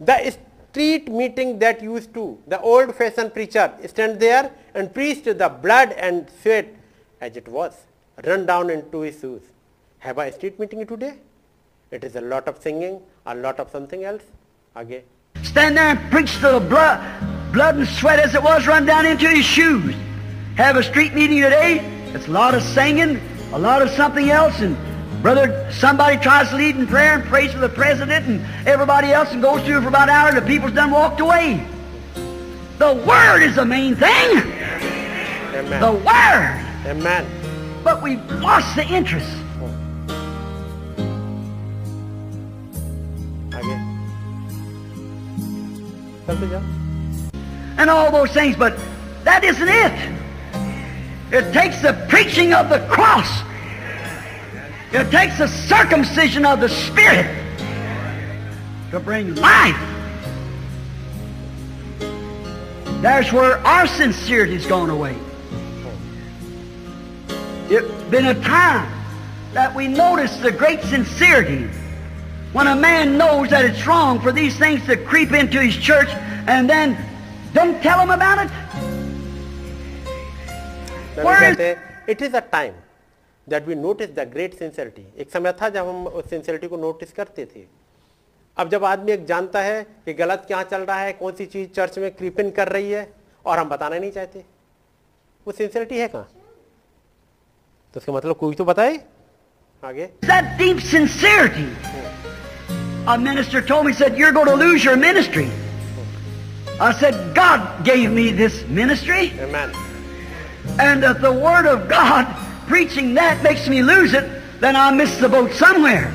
The street meeting that used to the old fashion preacher stand there and preach the blood and sweat as it was run down into shoes have a street meeting today it is a lot of singing a lot of something else आगे। Stand there and preach till the blood, blood and sweat as it was run down into his shoes. Have a street meeting today. It's a lot of singing, a lot of something else, and brother, somebody tries to lead in prayer and prays for the president and everybody else and goes through for about an hour and the people's done walked away. The Word is the main thing. The Word. Amen. But we've lost the interest. else? And all those things, but that isn't it. It takes the preaching of the cross. It takes the circumcision of the Spirit to bring life. There's where our sincerity's gone away. It's been a time that we noticed the great sincerity when a man knows that it's wrong for these things to creep into his church and then don't tell him about it. कहते हैं it is a time that we notice the great sincerity एक समय था जब हम उस sincerity को notice करते थे। अब जब आदमी एक जानता है कि गलत क्या चल रहा है कौन सी चीज़ चर्च में क्रीपिन कर रही है और हम बताना नहीं चाहते। वो सिंसियरिटी है कहाँ? तो उसका मतलब कोई तो बताए? आगे। That deep sincerity. A minister told me, he said, You're going to lose your ministry. I said, God gave me this ministry, Amen. and if the Word of God preaching that makes me lose it, then I missed the boat somewhere.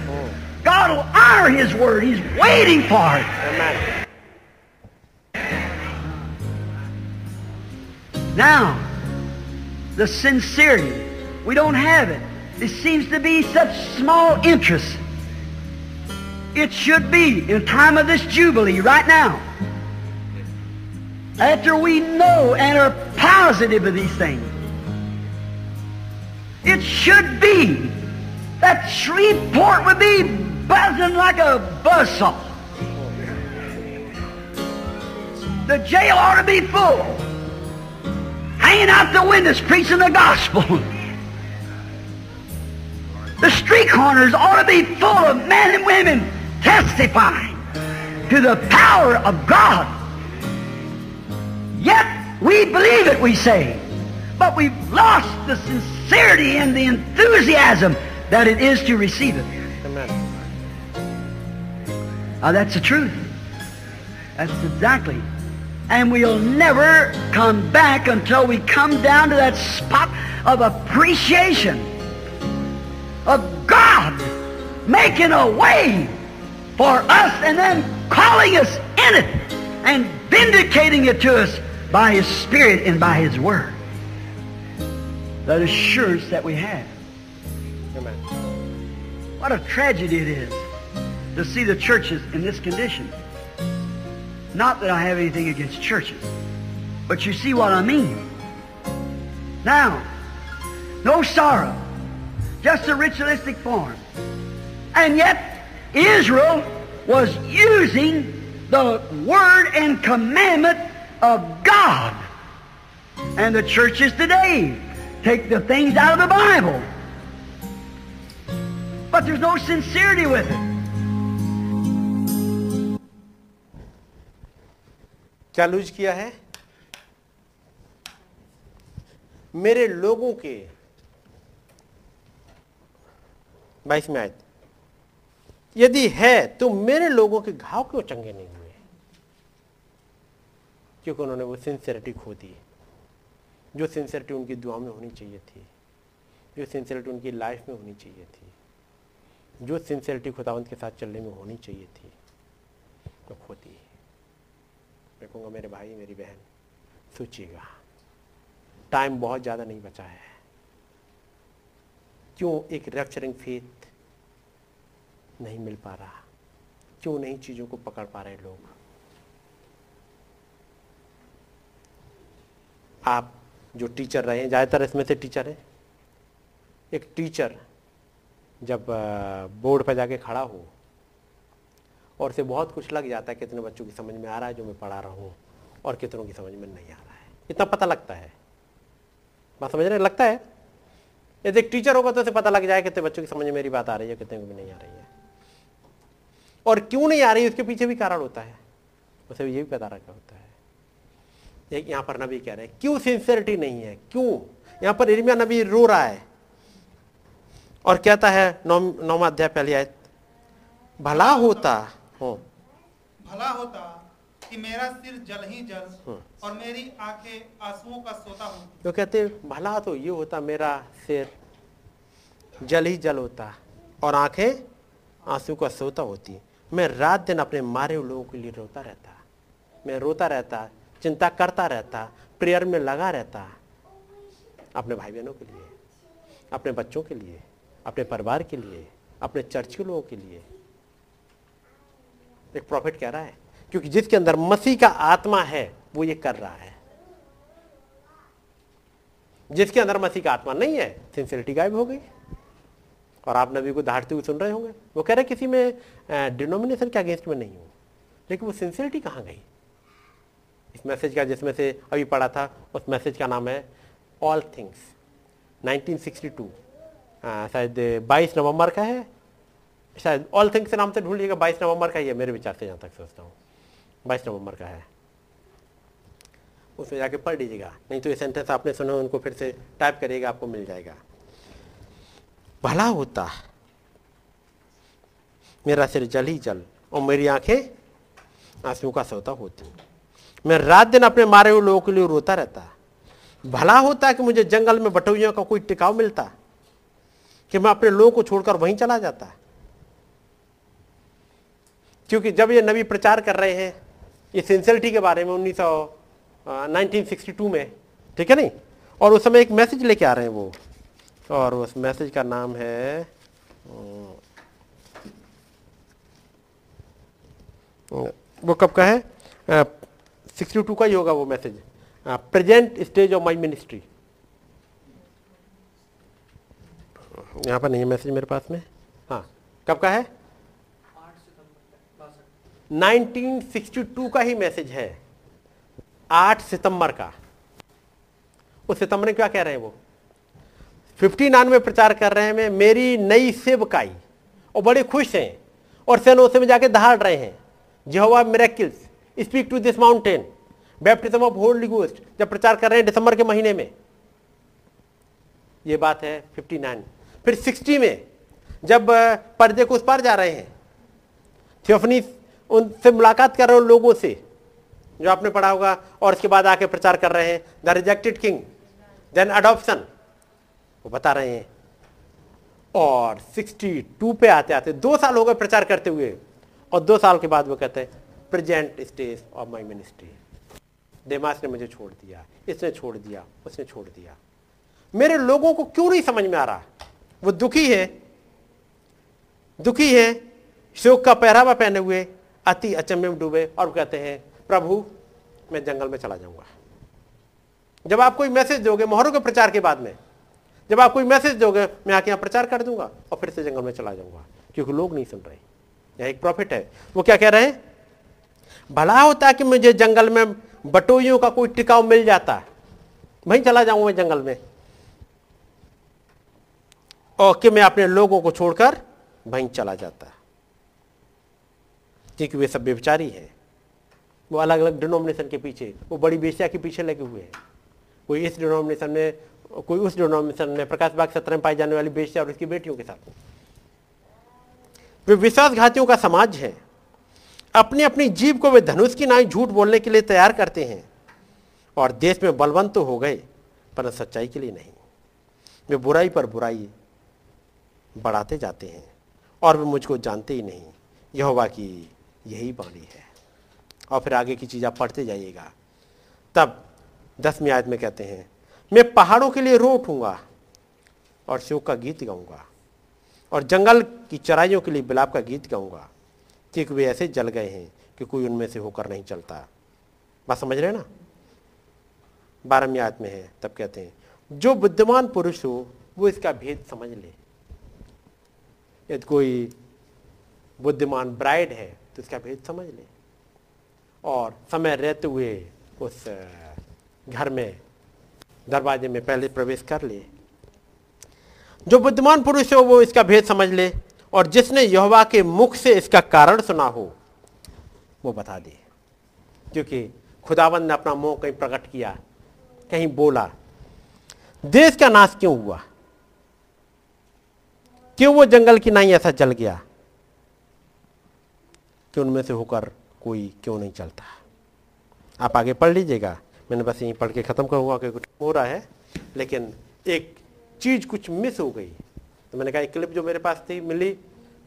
God will honor His Word. He's waiting for it. Amen. Now, the sincerity, we don't have it. It seems to be such small interest. It should be in time of this jubilee right now. After we know and are positive of these things. It should be that Shreveport would be buzzing like a buzzsaw. The jail ought to be full hanging out the windows preaching the gospel. The street corners ought to be full of men and women testifying to the power of God. Yet we believe it, we say, but we've lost the sincerity and the enthusiasm that it is to receive it. Amen. Now that's the truth. That's exactly. And we'll never come back until we come down to that spot of appreciation of God making a way for us and then calling us in it and vindicating it to us by His Spirit and by His Word. That assurance that we have. Amen. What a tragedy it is to see the churches in this condition. Not that I have anything against churches, but you see what I mean. Now, no sorrow, just a ritualistic form. And yet, Israel was using the word and commandment of God. And the churches today take the things out of the Bible. But there's no sincerity with it. क्या lose किया है मेरे लोगों के बाईस में आयत यदि है तो मेरे लोगों के घाव क्यों चंगे नहीं हुए? क्योंकि उन्होंने वो सिंसियरिटी खो दी। जो सिंसियरिटी उनकी दुआ में होनी चाहिए थी, जो सिंसियरिटी उनकी लाइफ में होनी चाहिए थी, जो सिंसियरिटी खुदावंत के साथ चलने में होनी चाहिए थी तो खोती मैं कहूँगा, मेरे भाई, मेरी बहन, सोचिएगा टाइम बहुत ज़्यादा नहीं बचा है। क्यों? एक रैप्चरिंग फेथ नहीं मिल पा रहा। क्यों नहीं चीज़ों को पकड़ पा रहे लोग? आप जो टीचर रहे हैं, ज़्यादातर इसमें से टीचर हैं। एक टीचर जब बोर्ड पर जाके खड़ा हो, और से बहुत कुछ लग जाता है कितने बच्चों की समझ में आ रहा है जो मैं पढ़ा रहा हूँ, और कितनों की समझ में नहीं आ रहा है। इतना पता लगता है। बात समझ रहे लगता है? यदि एक टीचर होगा तो उसे पता लग जाए कितने बच्चों की समझ में मेरी बात आ रही है, कितने को भी नहीं आ रही है। और क्यों नहीं आ रही उसके पीछे भी कारण होता है। उसे ये भी पता रखा होता है। एक यहाँ पर नबी कह रहे हैं क्यों सिंसियरिटी नहीं है? क्यों? यहाँ पर इर्मिया नबी रो रहा है। और कहता है नौ नौवा अध्याय पहली आयत भला होता हो। भला होता कि मेरा सिर जल ही जल और मेरी आँखें आंसुओं का सोता होती तो कहते भला तो ये होता मेरा सिर जल ही जल होता और आँखें आँसू का सोता होती मैं रात दिन अपने मारे हुए लोगों के लिए रोता रहता। मैं रोता रहता, चिंता करता रहता, प्रेयर में लगा रहता। अपने भाई बहनों के लिए, अपने बच्चों के लिए, अपने परिवार के लिए, अपने चर्च के लोगों के लिए। एक प्रॉफिट कह रहा है, क्योंकि जिसके अंदर मसीह का आत्मा है, वो ये कर रहा है। जिसके अंदर मसीह का आत्मा नहीं है सिंसियरिटी गायब हो गई। और आप नबी को धारते हुए सुन रहे होंगे। वो कह रहे किसी में डिनोमिनेशन के अगेंस्ट में नहीं हूँ। लेकिन वो सिंसियरिटी कहाँ गई? इस मैसेज का जिसमें से अभी पढ़ा था उस मैसेज का नाम है ऑल थिंग्स 1962 आ, शायद 22 नवंबर का है। शायद ऑल थिंग्स के नाम से ढूंढ लीजिएगा 22 नवंबर का ही है मेरे विचार से जहाँ तक सोचता हूँ। 22 नवंबर का है। उसमें जाके पढ़ लीजिएगा नहीं तो ये सेंटेंस आपने सुना उनको फिर से टाइप करिएगा आपको मिल जाएगा। भला होता मेरा सिर जल ही जल, और मेरी आँखें आँसू का सौता होती मैं रात दिन अपने मारे हुए लोगों के लिए रोता रहता भला होता कि मुझे जंगल में बटोइयों का कोई टिकाव मिलता कि मैं अपने लोगों को छोड़कर वहीं चला जाता क्योंकि जब ये नबी प्रचार कर रहे हैं, ये सिंसियरिटी के बारे में उन्नीस सौ नाइनटीन सिक्सटी टू में, ठीक है नहीं? और उस समय एक मैसेज लेके आ रहे हैं वो और उस मैसेज का नाम है वो कब का है? सिक्सटी टू का ही होगा वो message. Present stage of my ministry यहाँ पर नहीं है मैसेज मेरे पास में। हाँ कब का है? 1962 का ही मैसेज है। 8 सितंबर का। उस सितंबर में क्या कह रहे हैं वो? 59 में प्रचार कर रहे हैं मेरी नई सेवकाई और बड़े खुश हैं और सेनोसे में जाके दहाड़ रहे हैं। Jehovah miracles speak to this mountain. Baptism of Holy Ghost, जब प्रचार कर रहे हैं दिसंबर के महीने में। ये बात है 59 फिर 60 में, जब पर्दे को उस पार जा रहे हैं, थियोफनी उनसे मुलाकात कर रहे हो लोगों से, जो आपने पढ़ा होगा, और उसके बाद आके प्रचार कर रहे हैं, the rejected king, then adoption. बता रहे हैं। और 62 पे आते आते दो साल हो गए प्रचार करते हुए, और दो साल के बाद वो कहते हैं present stage of my ministry Demas ने मुझे छोड़ दिया, इसने छोड़ दिया, उसने छोड़ दिया। मेरे लोगों को क्यों नहीं समझ में आ रहा? वो दुखी है। दुखी है। शोक का पहरावा पहने हुए, अति अचंभे में डूबे, और कहते हैं, प्रभु, मैं जंगल में चला जाऊँगा। जब आप कोई मैसेज दोगे, मोहरों के प्रचार के बाद में जब आप कोई मैसेज दोगे, मैं आके यहाँ प्रचार कर दूँगा और फिर से जंगल में चला जाऊँगा, क्योंकि लोग नहीं सुन रहे। यह एक प्रॉफिट है। वो क्या कह रहे हैं? भला होता कि मुझे जंगल में बटोइयों का कोई टिकाव मिल जाता वहीं चला जाऊँगा मैं जंगल में। और कि मैं अपने लोगों को छोड़कर वहीं चला जाता क्योंकि वे सब व्यभिचारी हैं। वो अलग अलग डिनोमिनेशन के पीछे, वो बड़ी बेसिया के पीछे लगे हुए हैं। कोई इस डिनोमिनेशन में कोई उस डिनोमिनेशन में प्रकाश बाग सत्र में पाई जाने वाली बेसिया और उसकी बेटियों के साथ। वे विश्वासघातियों का समाज है। अपनी अपनी जीव को वे धनुष की नाई झूठ बोलने के लिए तैयार करते हैं और देश में बलवंत तो हो गए, पर सच्चाई के लिए नहीं। वे बुराई पर बुराई बढ़ाते जाते हैं और वे मुझको जानते ही नहीं। यहोवा की यही बाणी है। और फिर आगे की चीज़ आप पढ़ते जाइएगा। तब दसवीं आयत में कहते हैं मैं पहाड़ों के लिए रो उठूँगा और शोक का गीत गाऊँगा और जंगल की चराइयों के लिए बिलाप का गीत गाऊँगा क्योंकि वे ऐसे जल गए हैं कि कोई उनमें से होकर नहीं चलता। बात समझ रहे ना? बारहवीं आयत में है, तब कहते हैं, जो बुद्धिमान पुरुष हो, वो इसका भेद समझ ले। यदि कोई बुद्धिमान ब्राइड है तो इसका भेद समझ ले। और समय रहते हुए उस घर में दरवाजे में पहले प्रवेश कर ले जो बुद्धिमान पुरुष हो, वो इसका भेद समझ ले और जिसने यहोवा के मुख से इसका कारण सुना हो, वो बता दे। क्योंकि खुदावन ने अपना मुँह कहीं प्रकट किया, कहीं बोला, देश का नाश क्यों हुआ? क्यों वो जंगल की नाई ऐसा जल गया? कि उनमें से होकर कोई क्यों नहीं चलता? आप आगे पढ़ लीजिएगा। मैंने बस यहीं पढ़ के ख़त्म करूँगा क्योंकि हो रहा है, लेकिन एक चीज़ कुछ मिस हो गई। तो मैंने कहा, एक क्लिप जो मेरे पास थी, मिली।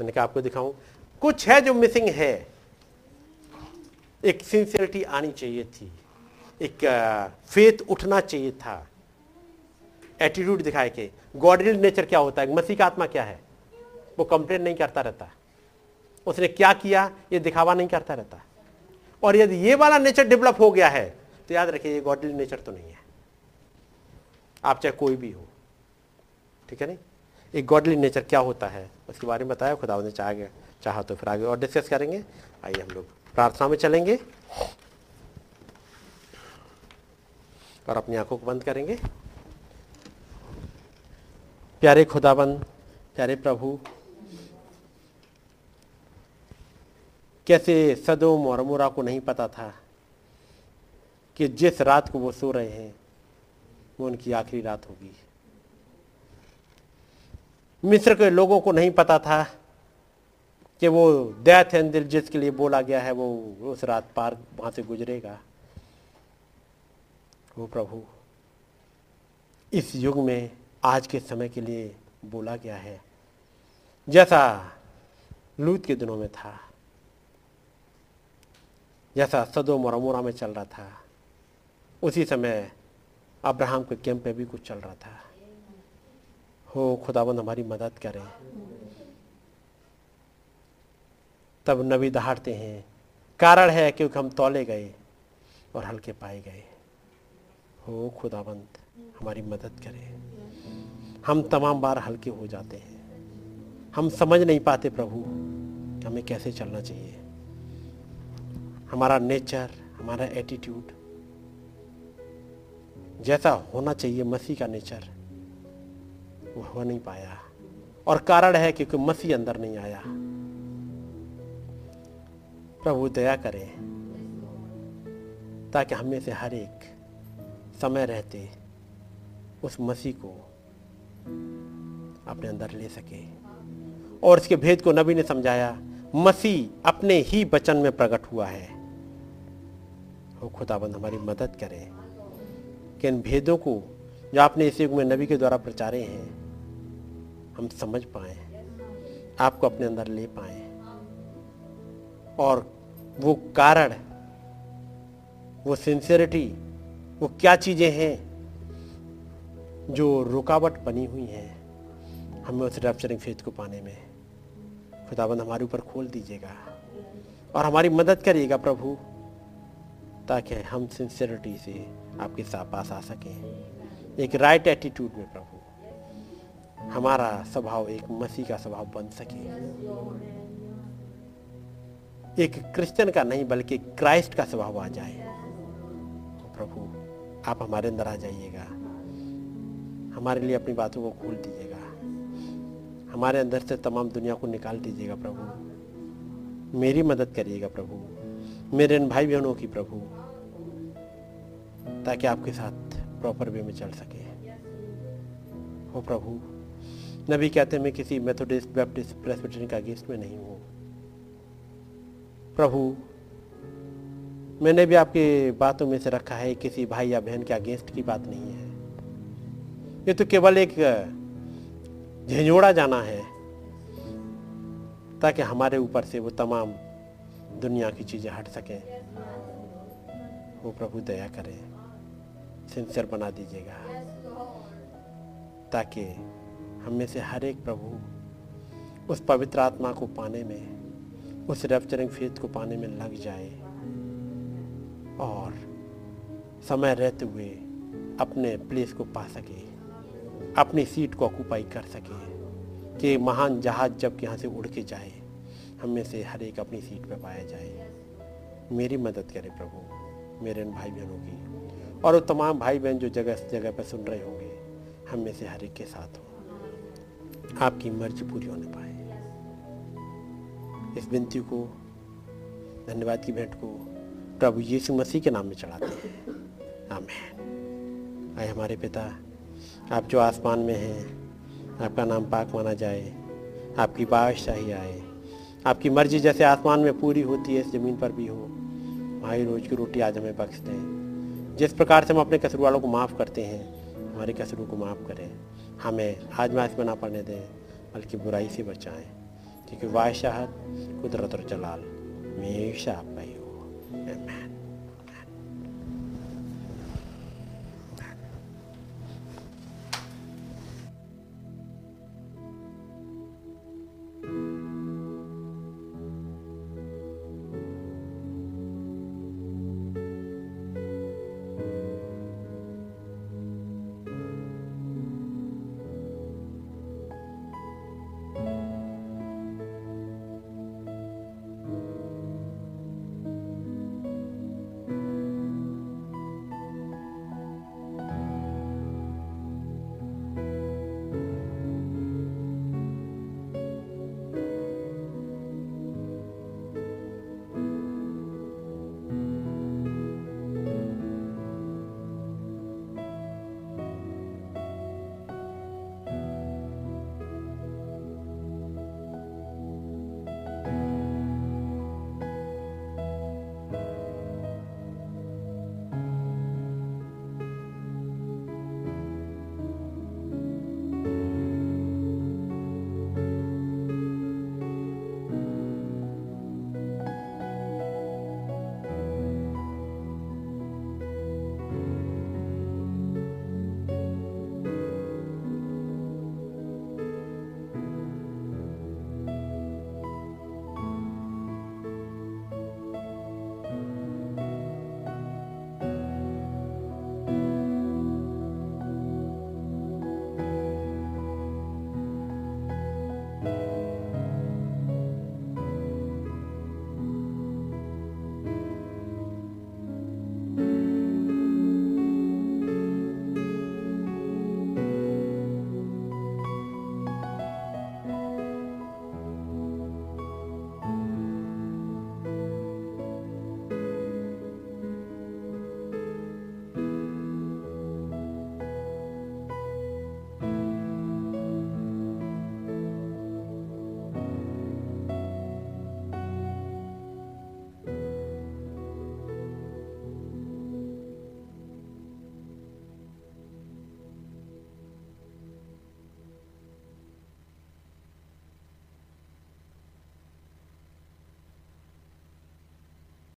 मैंने कहा, आपको दिखाऊँ। कुछ है जो मिसिंग है। एक सिंसियरिटी आनी चाहिए थी। एक फेथ उठना चाहिए था। एटीट्यूड दिखाए के गॉडली नेचर क्या होता है? मसीह का आत्मा क्या है? वो कंप्लेन नहीं करता रहता। उसने क्या किया? ये दिखावा नहीं करता रहता। और यदि ये वाला नेचर डेवलप हो गया है तो याद रखिए, ये गॉडली नेचर तो नहीं है। आप चाहे कोई भी हो, ठीक है नहीं? एक गॉडली नेचर क्या होता है, उसके बारे में बताया खुदा ने चाह चाहा तो फिर आगे और डिस्कस करेंगे। आइए हम लोग प्रार्थना में चलेंगे और अपनी आँखों को बंद करेंगे। प्यारे खुदाबंद प्यारे प्रभु, कैसे सदोम और अमोरा को नहीं पता था कि जिस रात को वो सो रहे हैं, वो उनकी आखिरी रात होगी। मिस्र के लोगों को नहीं पता था कि वो डेथ दिल जिसके लिए बोला गया है, वो उस रात पार वहाँ से गुजरेगा। वो प्रभु, इस युग में आज के समय के लिए बोला गया है, जैसा लूत के दिनों में था, जैसा सदो और अमोरा में चल रहा था। उसी समय अब्राहम के कैंप पे भी कुछ चल रहा था। हो, खुदाबंद, हमारी मदद करें। तब नबी दहाड़ते हैं। कारण है क्योंकि हम तोले गए और हल्के पाए गए। हो, खुदाबंद, हमारी मदद करें। हम तमाम बार हल्के हो जाते हैं। हम समझ नहीं पाते प्रभु, हमें कैसे चलना चाहिए। हमारा नेचर, हमारा एटीट्यूड जैसा होना चाहिए मसीह का नेचर, वो हो नहीं पाया। और कारण है क्योंकि मसीह अंदर नहीं आया। प्रभु दया करें, ताकि हमें से हर एक समय रहते उस मसीह को अपने अंदर ले सके। और इसके भेद को नबी ने समझाया, मसीह अपने ही वचन में प्रकट हुआ है। वो खुदाबंद हमारी मदद करें। कि इन भेदों को जो आपने इस युग में नबी के द्वारा प्रचारे हैं, हम समझ पाए, आपको अपने अंदर ले पाए। और वो कारण, वो सिंसियरिटी वो क्या चीज़ें हैं जो रुकावट बनी हुई हैं, हमें उस रैप्चरिंग फेथ को पाने में। खुदाबंद हमारे ऊपर खोल दीजिएगा और हमारी मदद करिएगा प्रभु। ताकि हम सिंसियरिटी से आपके पास आ सकें। एक राइट एटीट्यूड में प्रभु, हमारा स्वभाव एक मसीह का स्वभाव बन सके। एक क्रिश्चियन का नहीं, बल्कि क्राइस्ट का स्वभाव आ जाए। प्रभु, आप हमारे अंदर आ जाइएगा। हमारे लिए अपनी बातों को खोल दीजिएगा। हमारे अंदर से तमाम दुनिया को निकाल दीजिएगा प्रभु। मेरी मदद करिएगा प्रभु। मेरे इन भाई बहनों की प्रभु, ताकि आपके साथ प्रॉपर वे में चल सके। हो प्रभु, नबी कहते मैं किसी मेथोडिस्ट बैप्टिस्ट प्रेसबिटरियन का अगेंस्ट में नहीं हूँ। प्रभु, मैंने भी आपके बातों में से रखा है, किसी भाई या बहन के अगेंस्ट की बात नहीं है। ये तो केवल एक, झंझोड़ा जाना है, ताकि हमारे ऊपर से वो तमाम दुनिया की चीज़ें हट सकें। वो प्रभु दया करें। सिंसियर बना दीजिएगा। ताकि हम में से हर एक प्रभु उस पवित्र आत्मा को पाने में, उस रेप्चरिंग फेथ को पाने में लग जाए और समय रहते हुए अपने प्लेस को पा सके, अपनी सीट को ऑक्यूपाई कर सके, कि महान जहाज़ जब यहाँ से उड़ के जाए। हम में से हर एक अपनी सीट पर पाया जाए। मेरी मदद करे प्रभु, मेरे इन भाई बहनों की। और वो तमाम भाई बहन जो जगह जगह पर सुन रहे होंगे, हम में से हर एक के साथ हो। आपकी मर्ज़ी पूरी होने पाए। इस विनती को, धन्यवाद की भेंट को प्रभु यीशु मसीह के नाम में चढ़ाते हैं। आमेन। आए हमारे पिता, आप जो आसमान में हैं, आपका नाम पाक माना जाए, आपकी बादशाही आए आपकी मर्ज़ी जैसे आसमान में पूरी होती है, इस ज़मीन पर भी हो। हमारी रोज की रोटी आज हमें बख्श दें। जिस प्रकार से हम अपने कसर वालों को माफ़ करते हैं, हमारे कसरों को माफ़ करें। हमें आज मैच में ना पड़ने दें, बल्कि बुराई से बचाएँ। क्योंकि वाशाहत कुदरत और जलाल हमेशा आप ही हो.